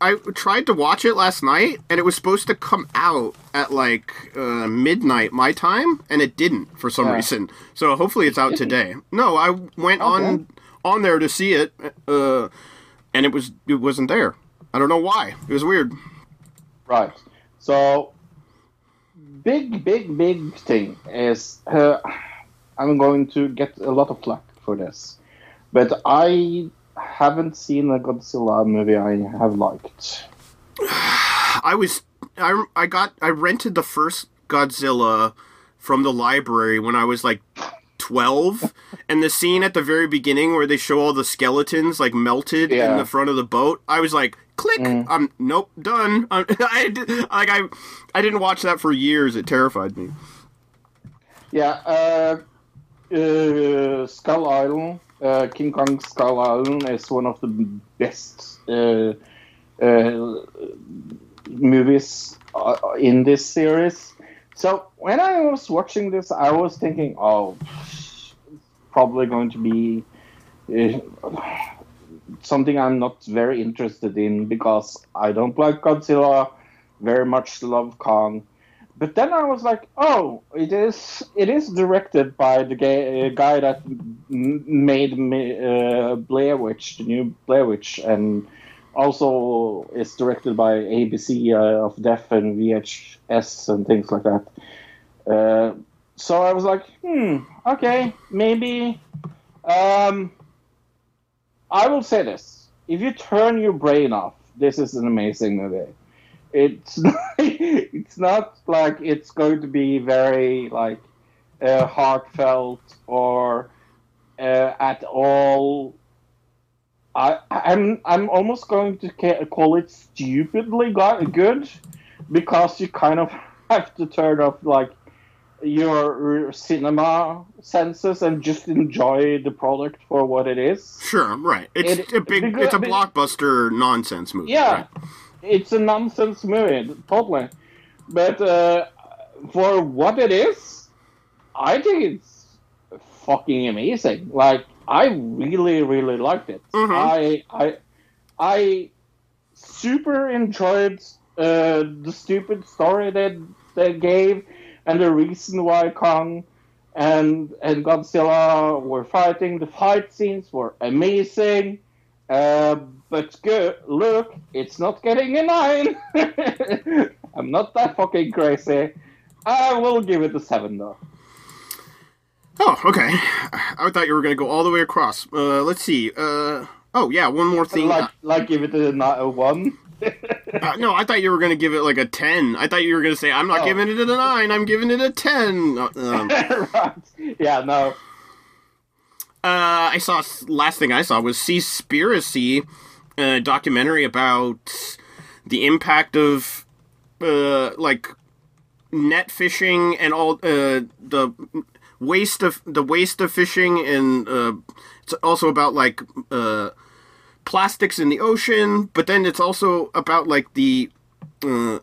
I tried to watch it last night, and it was supposed to come out at like uh, midnight my time, and it didn't for some Yeah. reason. So hopefully it's out today. No, I went on on there to see it, uh, and it was it wasn't there. I don't know why. It was weird. Right. So, big, big, big thing is uh, I'm going to get a lot of flack for this, but I haven't seen a Godzilla movie I have liked. I was I I got I rented the first Godzilla from the library when I was like 12 and the scene at the very beginning where they show all the skeletons like melted in the front of the boat I was like click! I'm nope done. I I did, like I I didn't watch that for years. It terrified me. Yeah, uh, uh, Skull Island, uh, King Kong Skull Island is one of the best uh, uh, movies uh, in this series. So when I was watching this, I was thinking, oh, it's probably going to be uh, something I'm not very interested in because I don't like Godzilla, very much love Kong. But then I was like, oh, it is it is directed by the gay, uh, guy that made uh, Blair Witch, the new Blair Witch, and also is directed by ABC uh, of Death and VHS and things like that. Uh, so I was like, hmm, okay, maybe. Um, I will say this: if you turn your brain off, this is an amazing movie it's it's not like it's going to be very like uh, heartfelt or uh, at all. I I'm I'm almost going to call it stupidly good because you kind of have to turn off like your cinema senses and just enjoy the product for what it is. sure right it's It- a big because- it's a blockbuster nonsense movie Yeah, right? It's a nonsense movie, totally. But uh, for what it is, I think it's fucking amazing. Like I really, really liked it. Mhm. I, I, I super enjoyed uh, the stupid story that they gave, and the reason why Kong and and Godzilla were fighting. The fight scenes were amazing. Uh, but. Look, it's not getting a nine. I'm not that fucking crazy. I will give it a seven though. Oh, okay. I thought you were going to go all the way across. Uh, let's see. Uh, oh, yeah, one more thing. Like, like give it a, ni- a one. Uh, no, I thought you were going to give it like a 10. I thought you were going to say, I'm not Oh. giving it a 9, I'm giving it a 10. Uh, um, right. Yeah. No. Uh, I saw last thing I saw was Seaspiracy, a documentary about the impact of uh like net fishing and all uh the waste of the waste of fishing and uh it's also about like uh plastics in the ocean, but then it's also about like the uh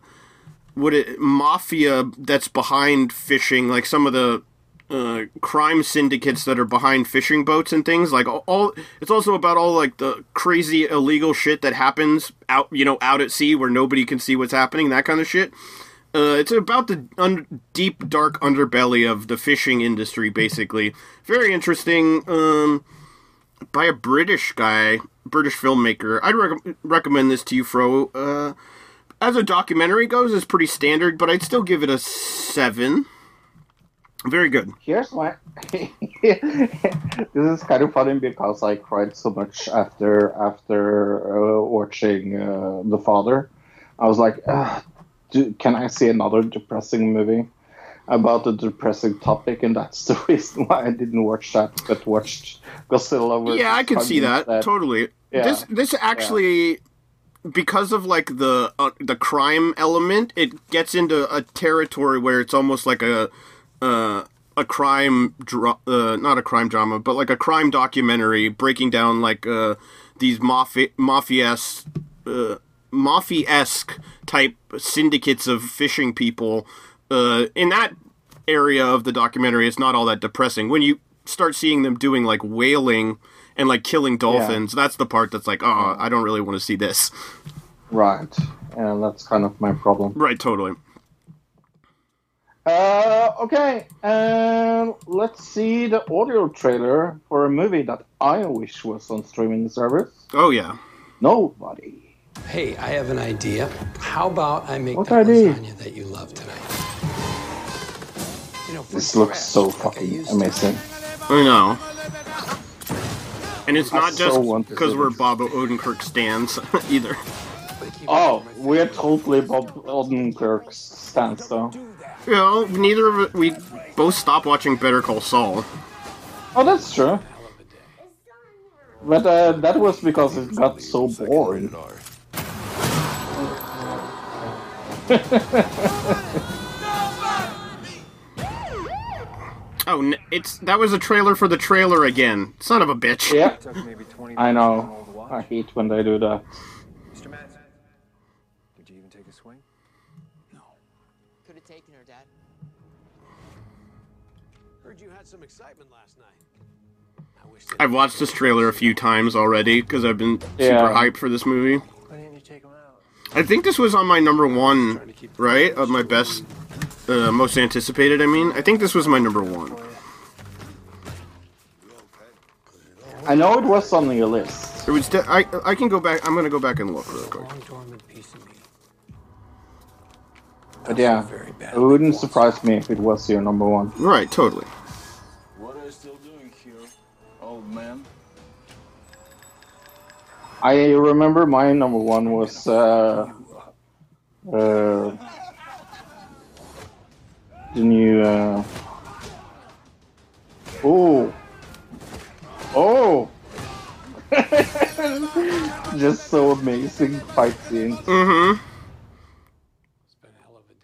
what it mafia that's behind fishing, like some of the uh, crime syndicates that are behind fishing boats and things like all, it's also about all like the crazy illegal shit that happens out you know out at sea where nobody can see what's happening that kind of shit. Uh, it's about the un- deep dark underbelly of the fishing industry basically. Very interesting um by a british guy british filmmaker. I'd rec- recommend this to you fro. Uh as a documentary goes it's pretty standard but i'd still give it a seven very good Here's my. this is kind of funny because I cried so much after after uh, watching uh, The Father. I was like, "Ugh, do, can I see another depressing movie about a depressing topic? And that's the reason why I didn't watch that, but watched Godzilla. Yeah, I can see that instead. totally. Yeah. This this actually because of like the uh, the crime element, it gets into a territory where it's almost like a uh, a crime dra- uh, not a crime drama, but like a crime documentary breaking down like uh, these mafia mafia uh, mafia-esque type syndicates of fishing people. Uh, in that area of the documentary, it's not all that depressing. When you start seeing them doing like whaling and like killing dolphins, that's the part that's like, oh, I don't really want to see this. Right, and that's kind of my problem. Right, totally. Uh, okay, um, let's see the audio trailer for a movie that I wish was on streaming service. Oh yeah. Nobody. Hey, I have an idea. How about I make What that idea? lasagna that you love tonight? You know, This looks scratch, so like I fucking used amazing. I know. And it's not so just because see we're. Bob Odenkirk stands either. Oh, we're totally Bob Odenkirk stands though. You know, neither of it, we both stopped watching Better Call Saul. Oh, that's true. But uh, that was because it got so boring. Oh, it's that was a trailer for the trailer again. Son of a bitch. Yeah, I know. I hate when they do that. Excitement last night. I wish I've watched this trailer a few times already because I've been super hyped for this movie. Why didn't you take him out? I think this was on my number one, right? Of my best, uh, most anticipated. I mean, I think this was my number one. I know it was on your list. It was. De- I I can go back. I'm gonna go back and look real quick. long dormant piece of. But yeah, it wouldn't surprise me if it was your number one. Right, totally. I remember my number one was uh, uh, the new. Uh, oh, oh, just so amazing fight scenes. Mm-hmm. It's been a hell of a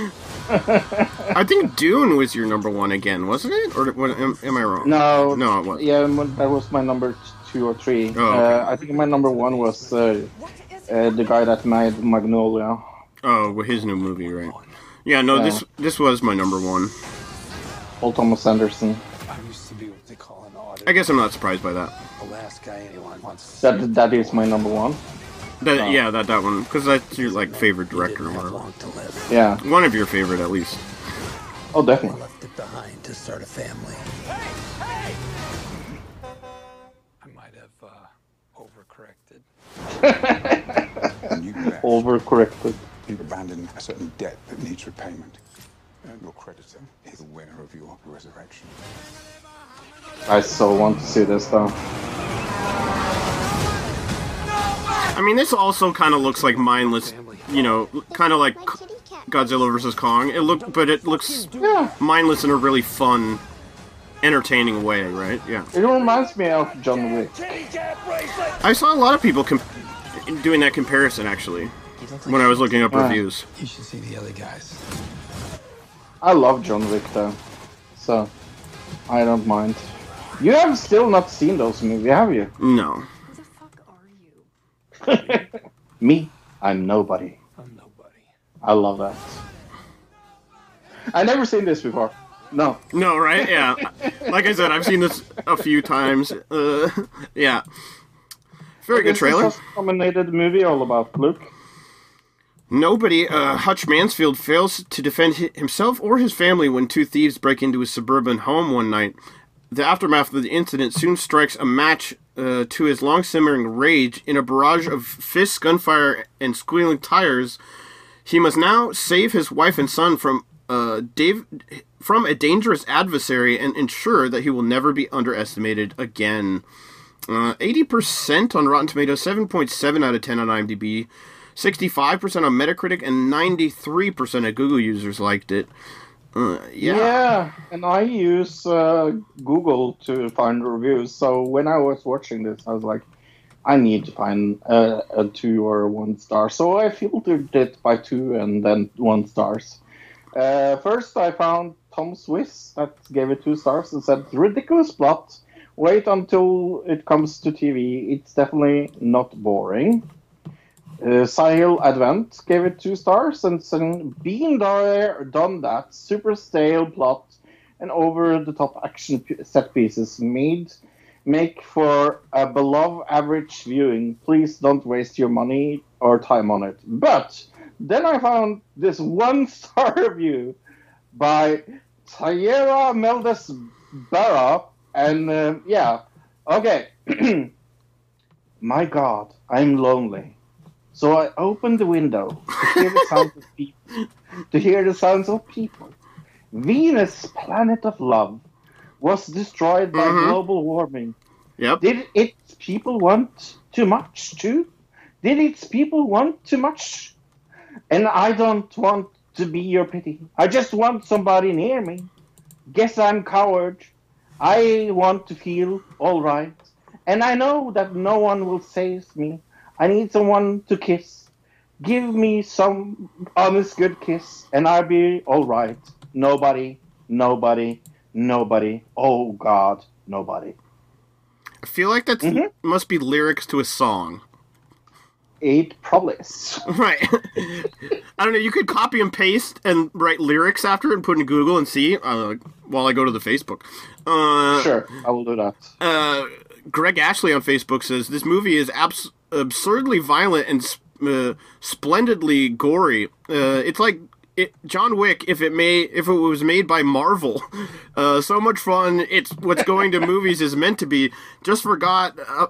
day. I think Dune was your number one again, wasn't it? Or what, am, am I wrong? No, No, it wasn't. Yeah, that was my number two or three. Oh, okay. uh, I think my number one was uh, uh, the guy that made Magnolia. Oh, well, his new movie, right? Yeah, no, Yeah. this this was my number one. Paul Thomas Anderson. I used to be what they call an audit. I guess I'm not surprised by that. The last guy anyone wants That that is my number one. That Oh. yeah, that that one because that's your like favorite director or whatever. to. Yeah. One of your favorite at least. Oh, definitely. Left it behind to start a family. I Overcorrected. You've abandoned a certain debt that needs repayment. And your creditor is the winner of your resurrection. I so want to see this though. I mean, this also kind of looks like mindless, you know, kind of like Godzilla vs Kong. It look, but it looks mindless in a really fun, entertaining way, right? Yeah. It reminds me of John Wick. I saw a lot of people com- doing that comparison actually when I was looking up Yeah. reviews. You should see the other guys. I love John Wick though, so I don't mind. You have still not seen those movies, have you? No. Who the fuck are you? Me, I'm nobody. I'm nobody. I love that. I never seen this before. No. No, right? Yeah. like I said, I've seen this a few times. Uh, yeah. Very good What is trailer. Nominated movie all about Luke. Nobody, uh, Hutch Mansfield fails to defend himself or his family when two thieves break into his suburban home one night. The aftermath of the incident soon strikes a match uh, to his long simmering rage. In a barrage of fists, gunfire, and squealing tires, he must now save his wife and son from uh, Dave from a dangerous adversary and ensure that he will never be underestimated again. Uh, 80% on Rotten Tomatoes, 7.7 out of 10 on IMDb, 65% on Metacritic, and 93% of Google users liked it. Uh, yeah. and I use uh, Google to find reviews. So when I was watching this, I was like, I need to find uh, a two or one star. So I filtered it by two and then one stars. Uh, first, I found Tom Swiss that gave it two stars and said, ridiculous plot. Wait until it comes to TV. It's definitely not boring. Uh, Sahil Advent gave it two stars and said, been there, done that. Super stale plot and over-the-top action p- set pieces made make for a beloved average viewing. Please don't waste your money or time on it. But then I found this one-star review by Tayera Meldes Barra, and uh, yeah, okay. My God, I'm lonely. So I opened the window to hear the sounds of people. To hear the sounds of people. Venus, planet of love, was destroyed by Mhm. global warming. Yep. Did its people want too much too? Did its people want too much? And I don't want to be your pity. I just want somebody near me. Guess I'm coward. I want to feel all right. And I know that no one will save me. I need someone to kiss. Give me some honest good kiss and I'll be all right. Nobody, nobody, nobody. Oh God, nobody. I feel like that mm-hmm. must be lyrics to a song. Probably is. Right. I don't know. You could copy and paste and write lyrics after it and put in Google and see uh, while I go to the Facebook. Uh, Sure, I will do that. Uh, Greg Ashley on Facebook says this movie is abs- absurdly violent and sp- uh, splendidly gory. Uh, it's like it, John Wick if it may if it was made by Marvel. Uh, so much fun. It's what's going to movies is meant to be. Just forgot. Uh,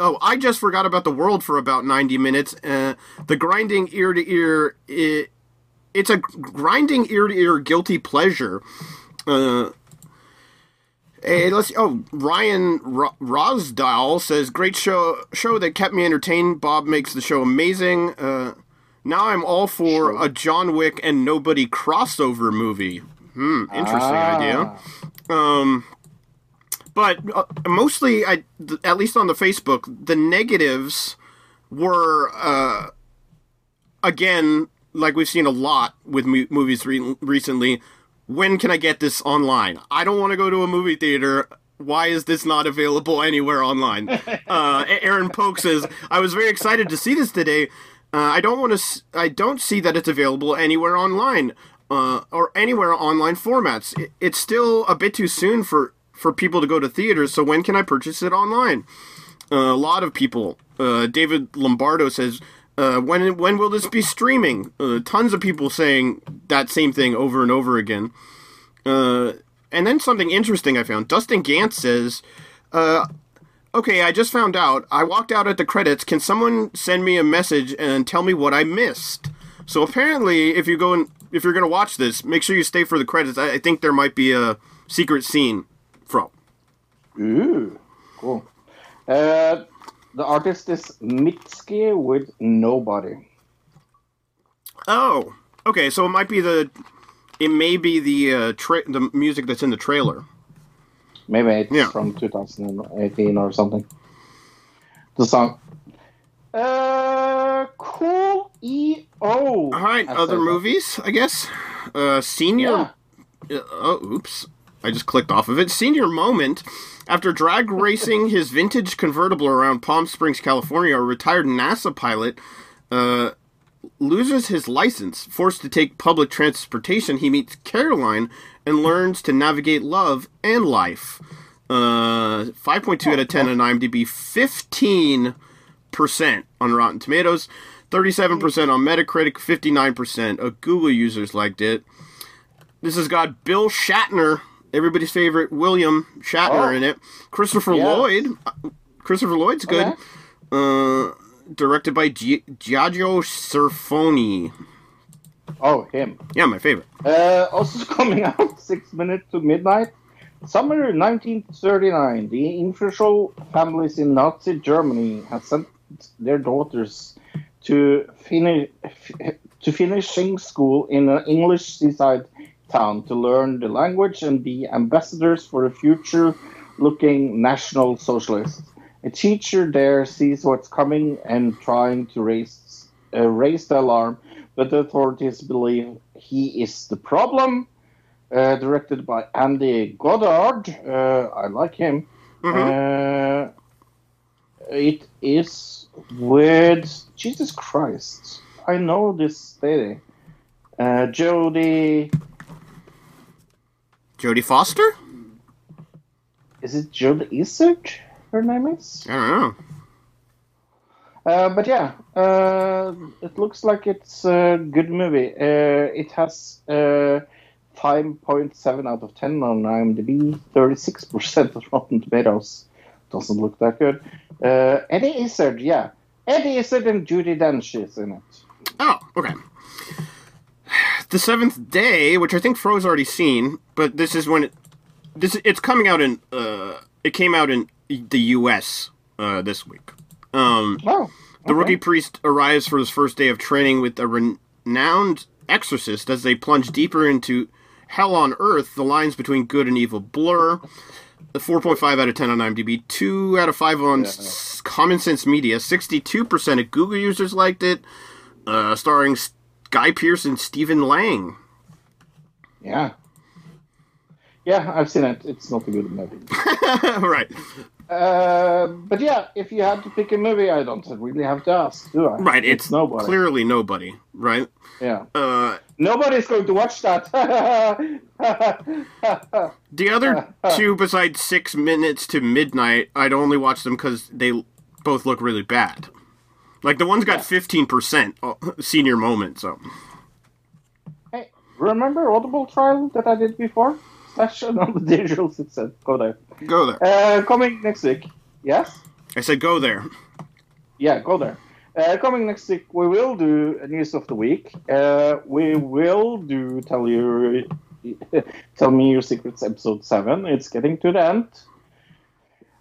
oh, I just forgot about the world for about ninety minutes. Uh, the grinding ear to ear. It, it's a grinding ear to ear guilty pleasure. Uh, Hey, let's. Oh, Ryan Ro- Rosdahl says, "Great show, show that kept me entertained. Bob makes the show amazing. Uh, now I'm all for a John Wick and Nobody crossover movie. Hmm, interesting Ah. idea. Um, but uh, mostly, I th- at least on the Facebook, the negatives were uh, again like we've seen a lot with mo- movies re- recently. When can I get this online? I don't want to go to a movie theater. Why is this not available anywhere online? uh, Aaron Polk says, "I was very excited to see this today. Uh, I don't want to. S- I don't see that it's available anywhere online uh, or anywhere online formats. It, it's still a bit too soon for for people to go to theaters. So when can I purchase it online? Uh, a lot of people. Uh, David Lombardo says, uh, "When when will this be streaming?" Uh, tons of people saying that same thing over and over again. Uh, and then something interesting I found. Dustin Gantz says, uh, "Okay, I just found out. I walked out at the credits. Can someone send me a message and tell me what I missed?" So apparently, if you go and if you're going to watch this, make sure you stay for the credits. I, I think there might be a secret scene. Ooh, cool. Uh, the artist is Mitski with Nobody. Oh, okay. So it might be the, it may be the uh, tra- the music that's in the trailer. Maybe it's Yeah. from 2018 or something. The song. Uh, cool EO. All right, I other said that. movies, I guess. Uh, senior. Uh, oh, oops! I just clicked off of it. Senior moment. After drag racing his vintage convertible around Palm Springs, California, a retired NASA pilot uh, loses his license. Forced to take public transportation, he meets Caroline and learns to navigate love and life. Uh, 5.2 out of 10 on IMDb, 15% on Rotten Tomatoes, 37% on Metacritic, 59% of Google users liked it. This has got Bill Shatner, everybody's favorite William Shatner Oh. in it. Christopher Yes. Lloyd. Christopher Lloyd's good. Uh, directed by Gi- Giorgio Cerfoni. Oh, him. Yeah, my favorite. Uh, also coming out six minutes to midnight. Summer 1939. The influential families in Nazi Germany had sent their daughters to finish to finishing school in an English seaside town to learn the language and be ambassadors for the future-looking National Socialists. A teacher there sees what's coming and trying to raise uh, raise the alarm, but the authorities believe he is the problem. Uh, directed by Andy Goddard, uh, I like him. Uh, it is with Jesus Christ. I know this lady, uh, Jodie. Jodie Foster? Is it Jodie Izzard? Her name is. I don't know. Uh, but yeah, uh, it looks like it's a good movie. Uh, it has uh, 5.7 out of 10 on IMDb, 36% of Rotten Tomatoes. Doesn't look that good. Uh, Eddie Izzard, yeah. Eddie Izzard and Judy Dench is in it. Oh, okay. The Seventh Day, which I think Fro's already seen, but this is when it, this it's coming out in uh, it came out in the U.S. Uh, this week. Um, oh, the rookie priest arrives for his first day of training with a renowned exorcist as they plunge deeper into hell on earth. The lines between good and evil blur. A 4.5 out of 10 on IMDb, 2 out of 5 on S- Common Sense Media, 62% of Google users liked it, uh, starring Guy Pearce and Stephen Lang. Yeah. Yeah, I've seen it. It's not a good movie. right. Uh, but yeah, if you had to pick a movie, I don't really have to ask, do I? Right, it's, nobody. clearly nobody, right? Yeah. Uh, Nobody's going to watch that. the other two, besides Six Minutes to Midnight, I'd only watch them because they both look really bad. Like the one's got 15% uh, senior moment, so. hey, remember Audible trial that I did before? Session on the digital success. Go there. Go there. Uh, coming next week. Yes? I said go there. Yeah, go there. Uh, coming next week, we will do news of the week. Uh, we will do tell you, tell me your secrets episode seven. It's getting to the end.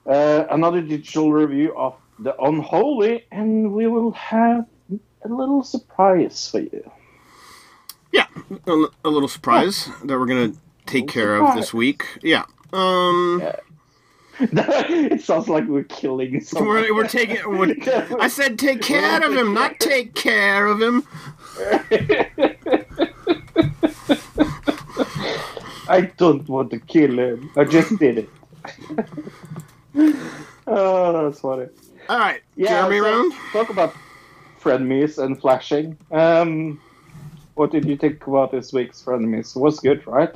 Uh, another digital review of the Unholy, and we will have a little surprise for you. Yeah, a, a little surprise that we're gonna take care of this week. Yeah. Um. it sounds like we're killing someone. We're, we're taking. We're, I said take care of him, not take care of him. I don't want to kill him. I just did it. oh, that's funny. All right, Yeah, Jeremy so round. Talk about frenemies and flashing. Um, what did you think about this week's frenemies? It was good, right?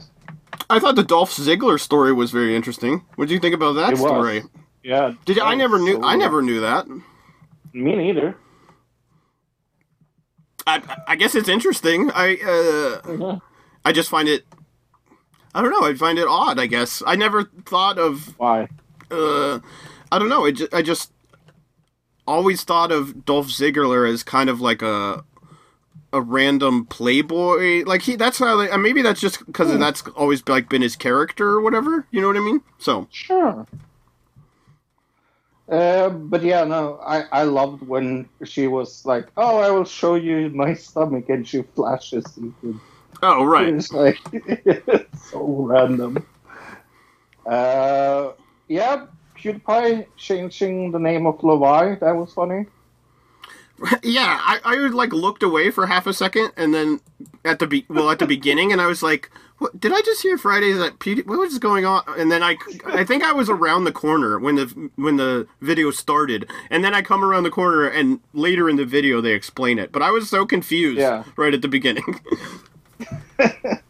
I thought the Dolph Ziggler story was very interesting. What did you think about that It was. story? Yeah. Did you, I never knew? so I never knew that. Me neither. I, I guess it's interesting. I uh, I just find it. I don't know. I find it odd. I guess I never thought of why. Uh, I don't know. I just, I just always thought of Dolph Ziggler as kind of like a a random playboy. Like he, that's how. They, uh, maybe that's just because Hmm. that's always like been his character or whatever. You know what I mean? So Sure. Uh, but yeah, no, I, I loved when she was like, "Oh, I will show you my stomach," and she flashes. Oh, right. It's like so random. Uh, yeah, PewDiePie changing the name of Levi. That was funny. yeah, I, I like looked away for half a second, and then at the be- well at the beginning, and I was like, "What did I just hear Fridays at P- What was going on?" And then I, I think I was around the corner when the when the video started, and then I come around the corner, and later in the video they explain it, but I was so confused Yeah. right at the beginning.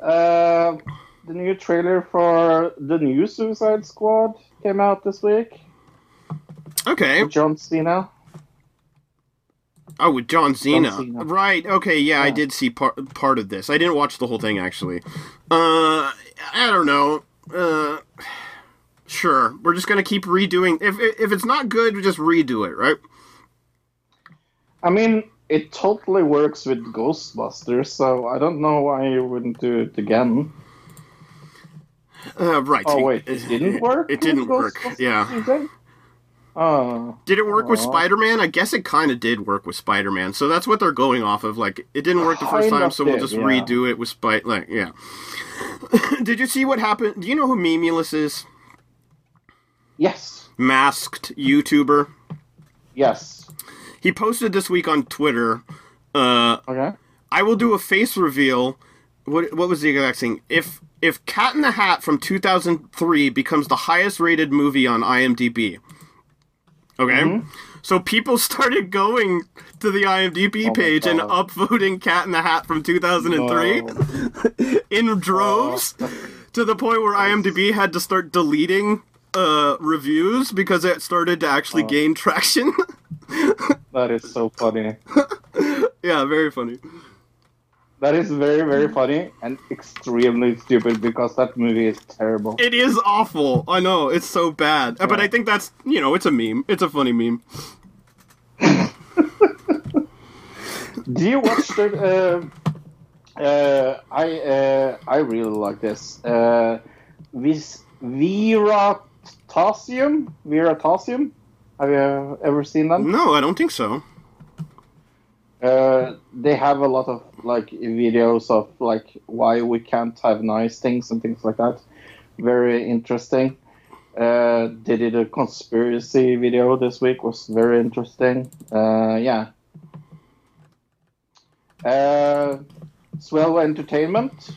Uh, the new trailer for the new Suicide Squad came out this week. okay. With John Cena. Oh, with John Cena. Cena. Right. Okay. Yeah, I did see part part of this. I didn't watch the whole thing actually. Uh, I don't know. Uh, sure. We're just gonna keep redoing. If if it's not good, we just redo it, right? I mean, it totally works with Ghostbusters, so I don't know why you wouldn't do it again. Uh, right. Oh wait, it didn't work. It didn't work. Yeah. Oh. Did it work with Spider Man? I guess it kind of did work with Spider Man. So that's what they're going off of. Like, it didn't work the first time, so we'll just yeah. redo it with Spider. Like, yeah. did you see what happened? Do you know who Memeulous is? Yes. Masked YouTuber. Yes. He posted this week on Twitter. Uh, okay. I will do a face reveal. What what was the exact thing? If if Cat in the Hat from 2003 becomes the highest rated movie on IMDb. Okay? Mm-hmm. So people started going to the IMDb Oh page and upvoting Cat in the Hat from 2003 in droves to the point where IMDb had to start deleting uh, reviews because it started to actually Oh. gain traction. That is so funny. yeah, very funny. That is very, very funny and extremely stupid because that movie is terrible. It is awful. I know it's so bad, Uh, but I think that's you know it's a meme. It's a funny meme. Do you watch the? Uh, uh, I uh, I really like this. Uh, Vis- Veritasium. Veritasium. Have you ever seen them? No, I don't think so. Uh, they have a lot of like videos of like why we can't have nice things and things like that. Very interesting. Uh, they did a conspiracy video this week. Was very interesting. Uh, yeah. Uh, Swell Entertainment.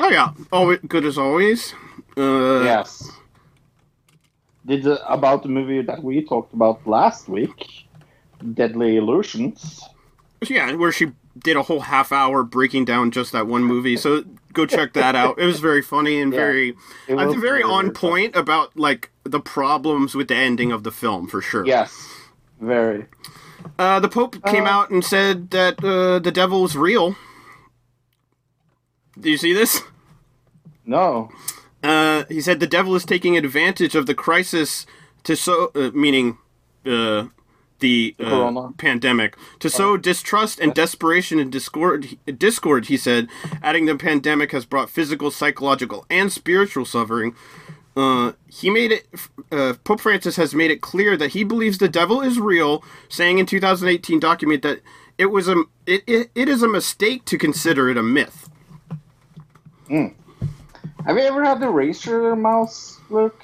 Oh yeah, always good as always. Uh, yes. Did the, about the movie that we talked about last week, Deadly Illusions. Yeah, where she did a whole half hour breaking down just that one movie. So go check that out. It was very funny and Yeah, very, I think, very on point about like the problems with the ending of the film for sure. Yes, very. Uh, the Pope came Uh, out and said that uh, the devil is real. Do you see this? No. Uh, he said the devil is taking advantage of the crisis to so, uh, meaning uh, the uh, pandemic, to sow distrust and desperation and discord. Discord, he said, adding the pandemic has brought physical, psychological, and spiritual suffering. Uh, he made it. Uh, Pope Francis has made it clear that he believes the devil is real, saying in 2018 document that it was a it, it, it is a mistake to consider it a myth. Have you ever had the Razer mouse, Luke?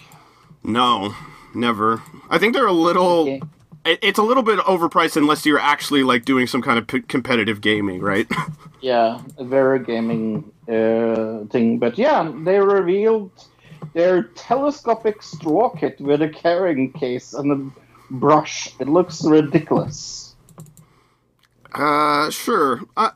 No, never. I think they're a little. it- It's a little bit overpriced unless you're actually like doing some kind of p- competitive gaming, right? Yeah, a very gaming uh, thing. But yeah, they revealed their telescopic straw kit with a carrying case and a brush. It looks ridiculous. Uh, sure. Uh,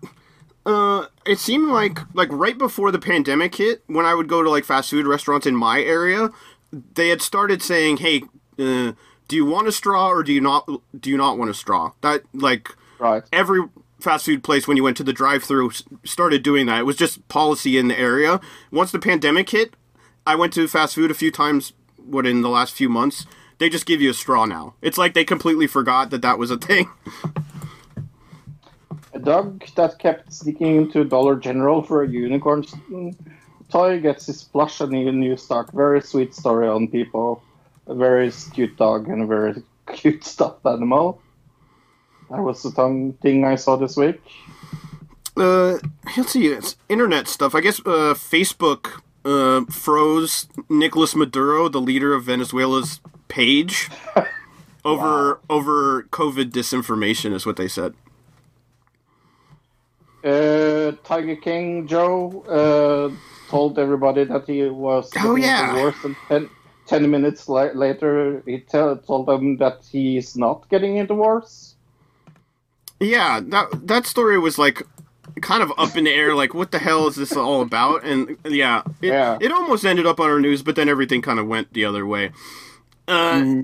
uh, it seemed like like right before the pandemic hit, when I would go to like fast food restaurants in my area, they had started saying, "Hey, uh, do you want a straw or do you not? Do you not want a straw?" That like right. every fast food place when you went to the drive-through started doing that. It was just policy in the area. Once the pandemic hit, I went to fast food a few times. What in the last few months? They just give you a straw now. It's like they completely forgot that that was a thing. A dog that kept sneaking into Dollar General for a unicorn mm, toy gets his plush and a new start. Very sweet story on people. A very cute dog and a very cute stuffed animal. That was the tongue thing I saw this week. Uh, let's see. It's internet stuff. I guess uh, Facebook uh, froze Nicolas Maduro, the leader of Venezuela's page, over over COVID disinformation, is what they said. Uh, Tiger King Joe uh, told everybody that he was Oh, yeah. divorced, and ten, 10 minutes la- later he tell, told them that he's not getting a divorce. Yeah, that that story was like kind of up in the air. Like, what the hell is this all about? And yeah, it, Yeah. it almost ended up on our news, but then everything kind of went the other way. Uh,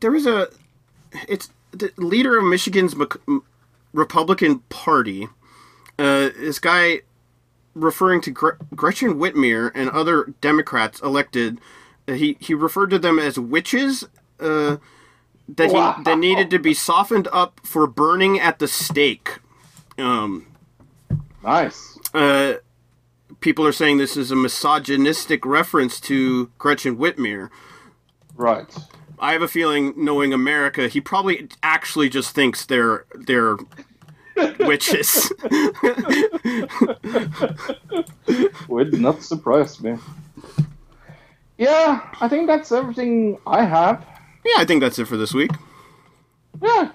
There was a, it's the leader of Michigan's Republican Party. Uh, this guy referring to Gre- Gretchen Whitmer and other Democrats elected. He he referred to them as witches. Uh, that he that needed to be softened up for burning at the stake. Um, nice. Uh, people are saying this is a misogynistic reference to Gretchen Whitmer. Right. I have a feeling, knowing America, he probably actually just thinks they're they're witches. Would not surprise me. Yeah, I think that's everything I have. yeah, I think that's it for this week. Yeah,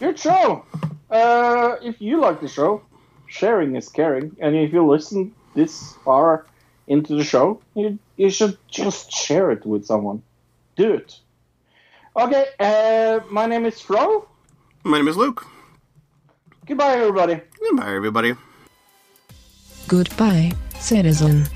good show. Uh, if you like the show, sharing is caring, and if you listen this far into the show, you you should just share it with someone. Do it. Okay. Uh, my name is Flo. My name is Luke. Goodbye, everybody. Goodbye, everybody. Goodbye, citizen.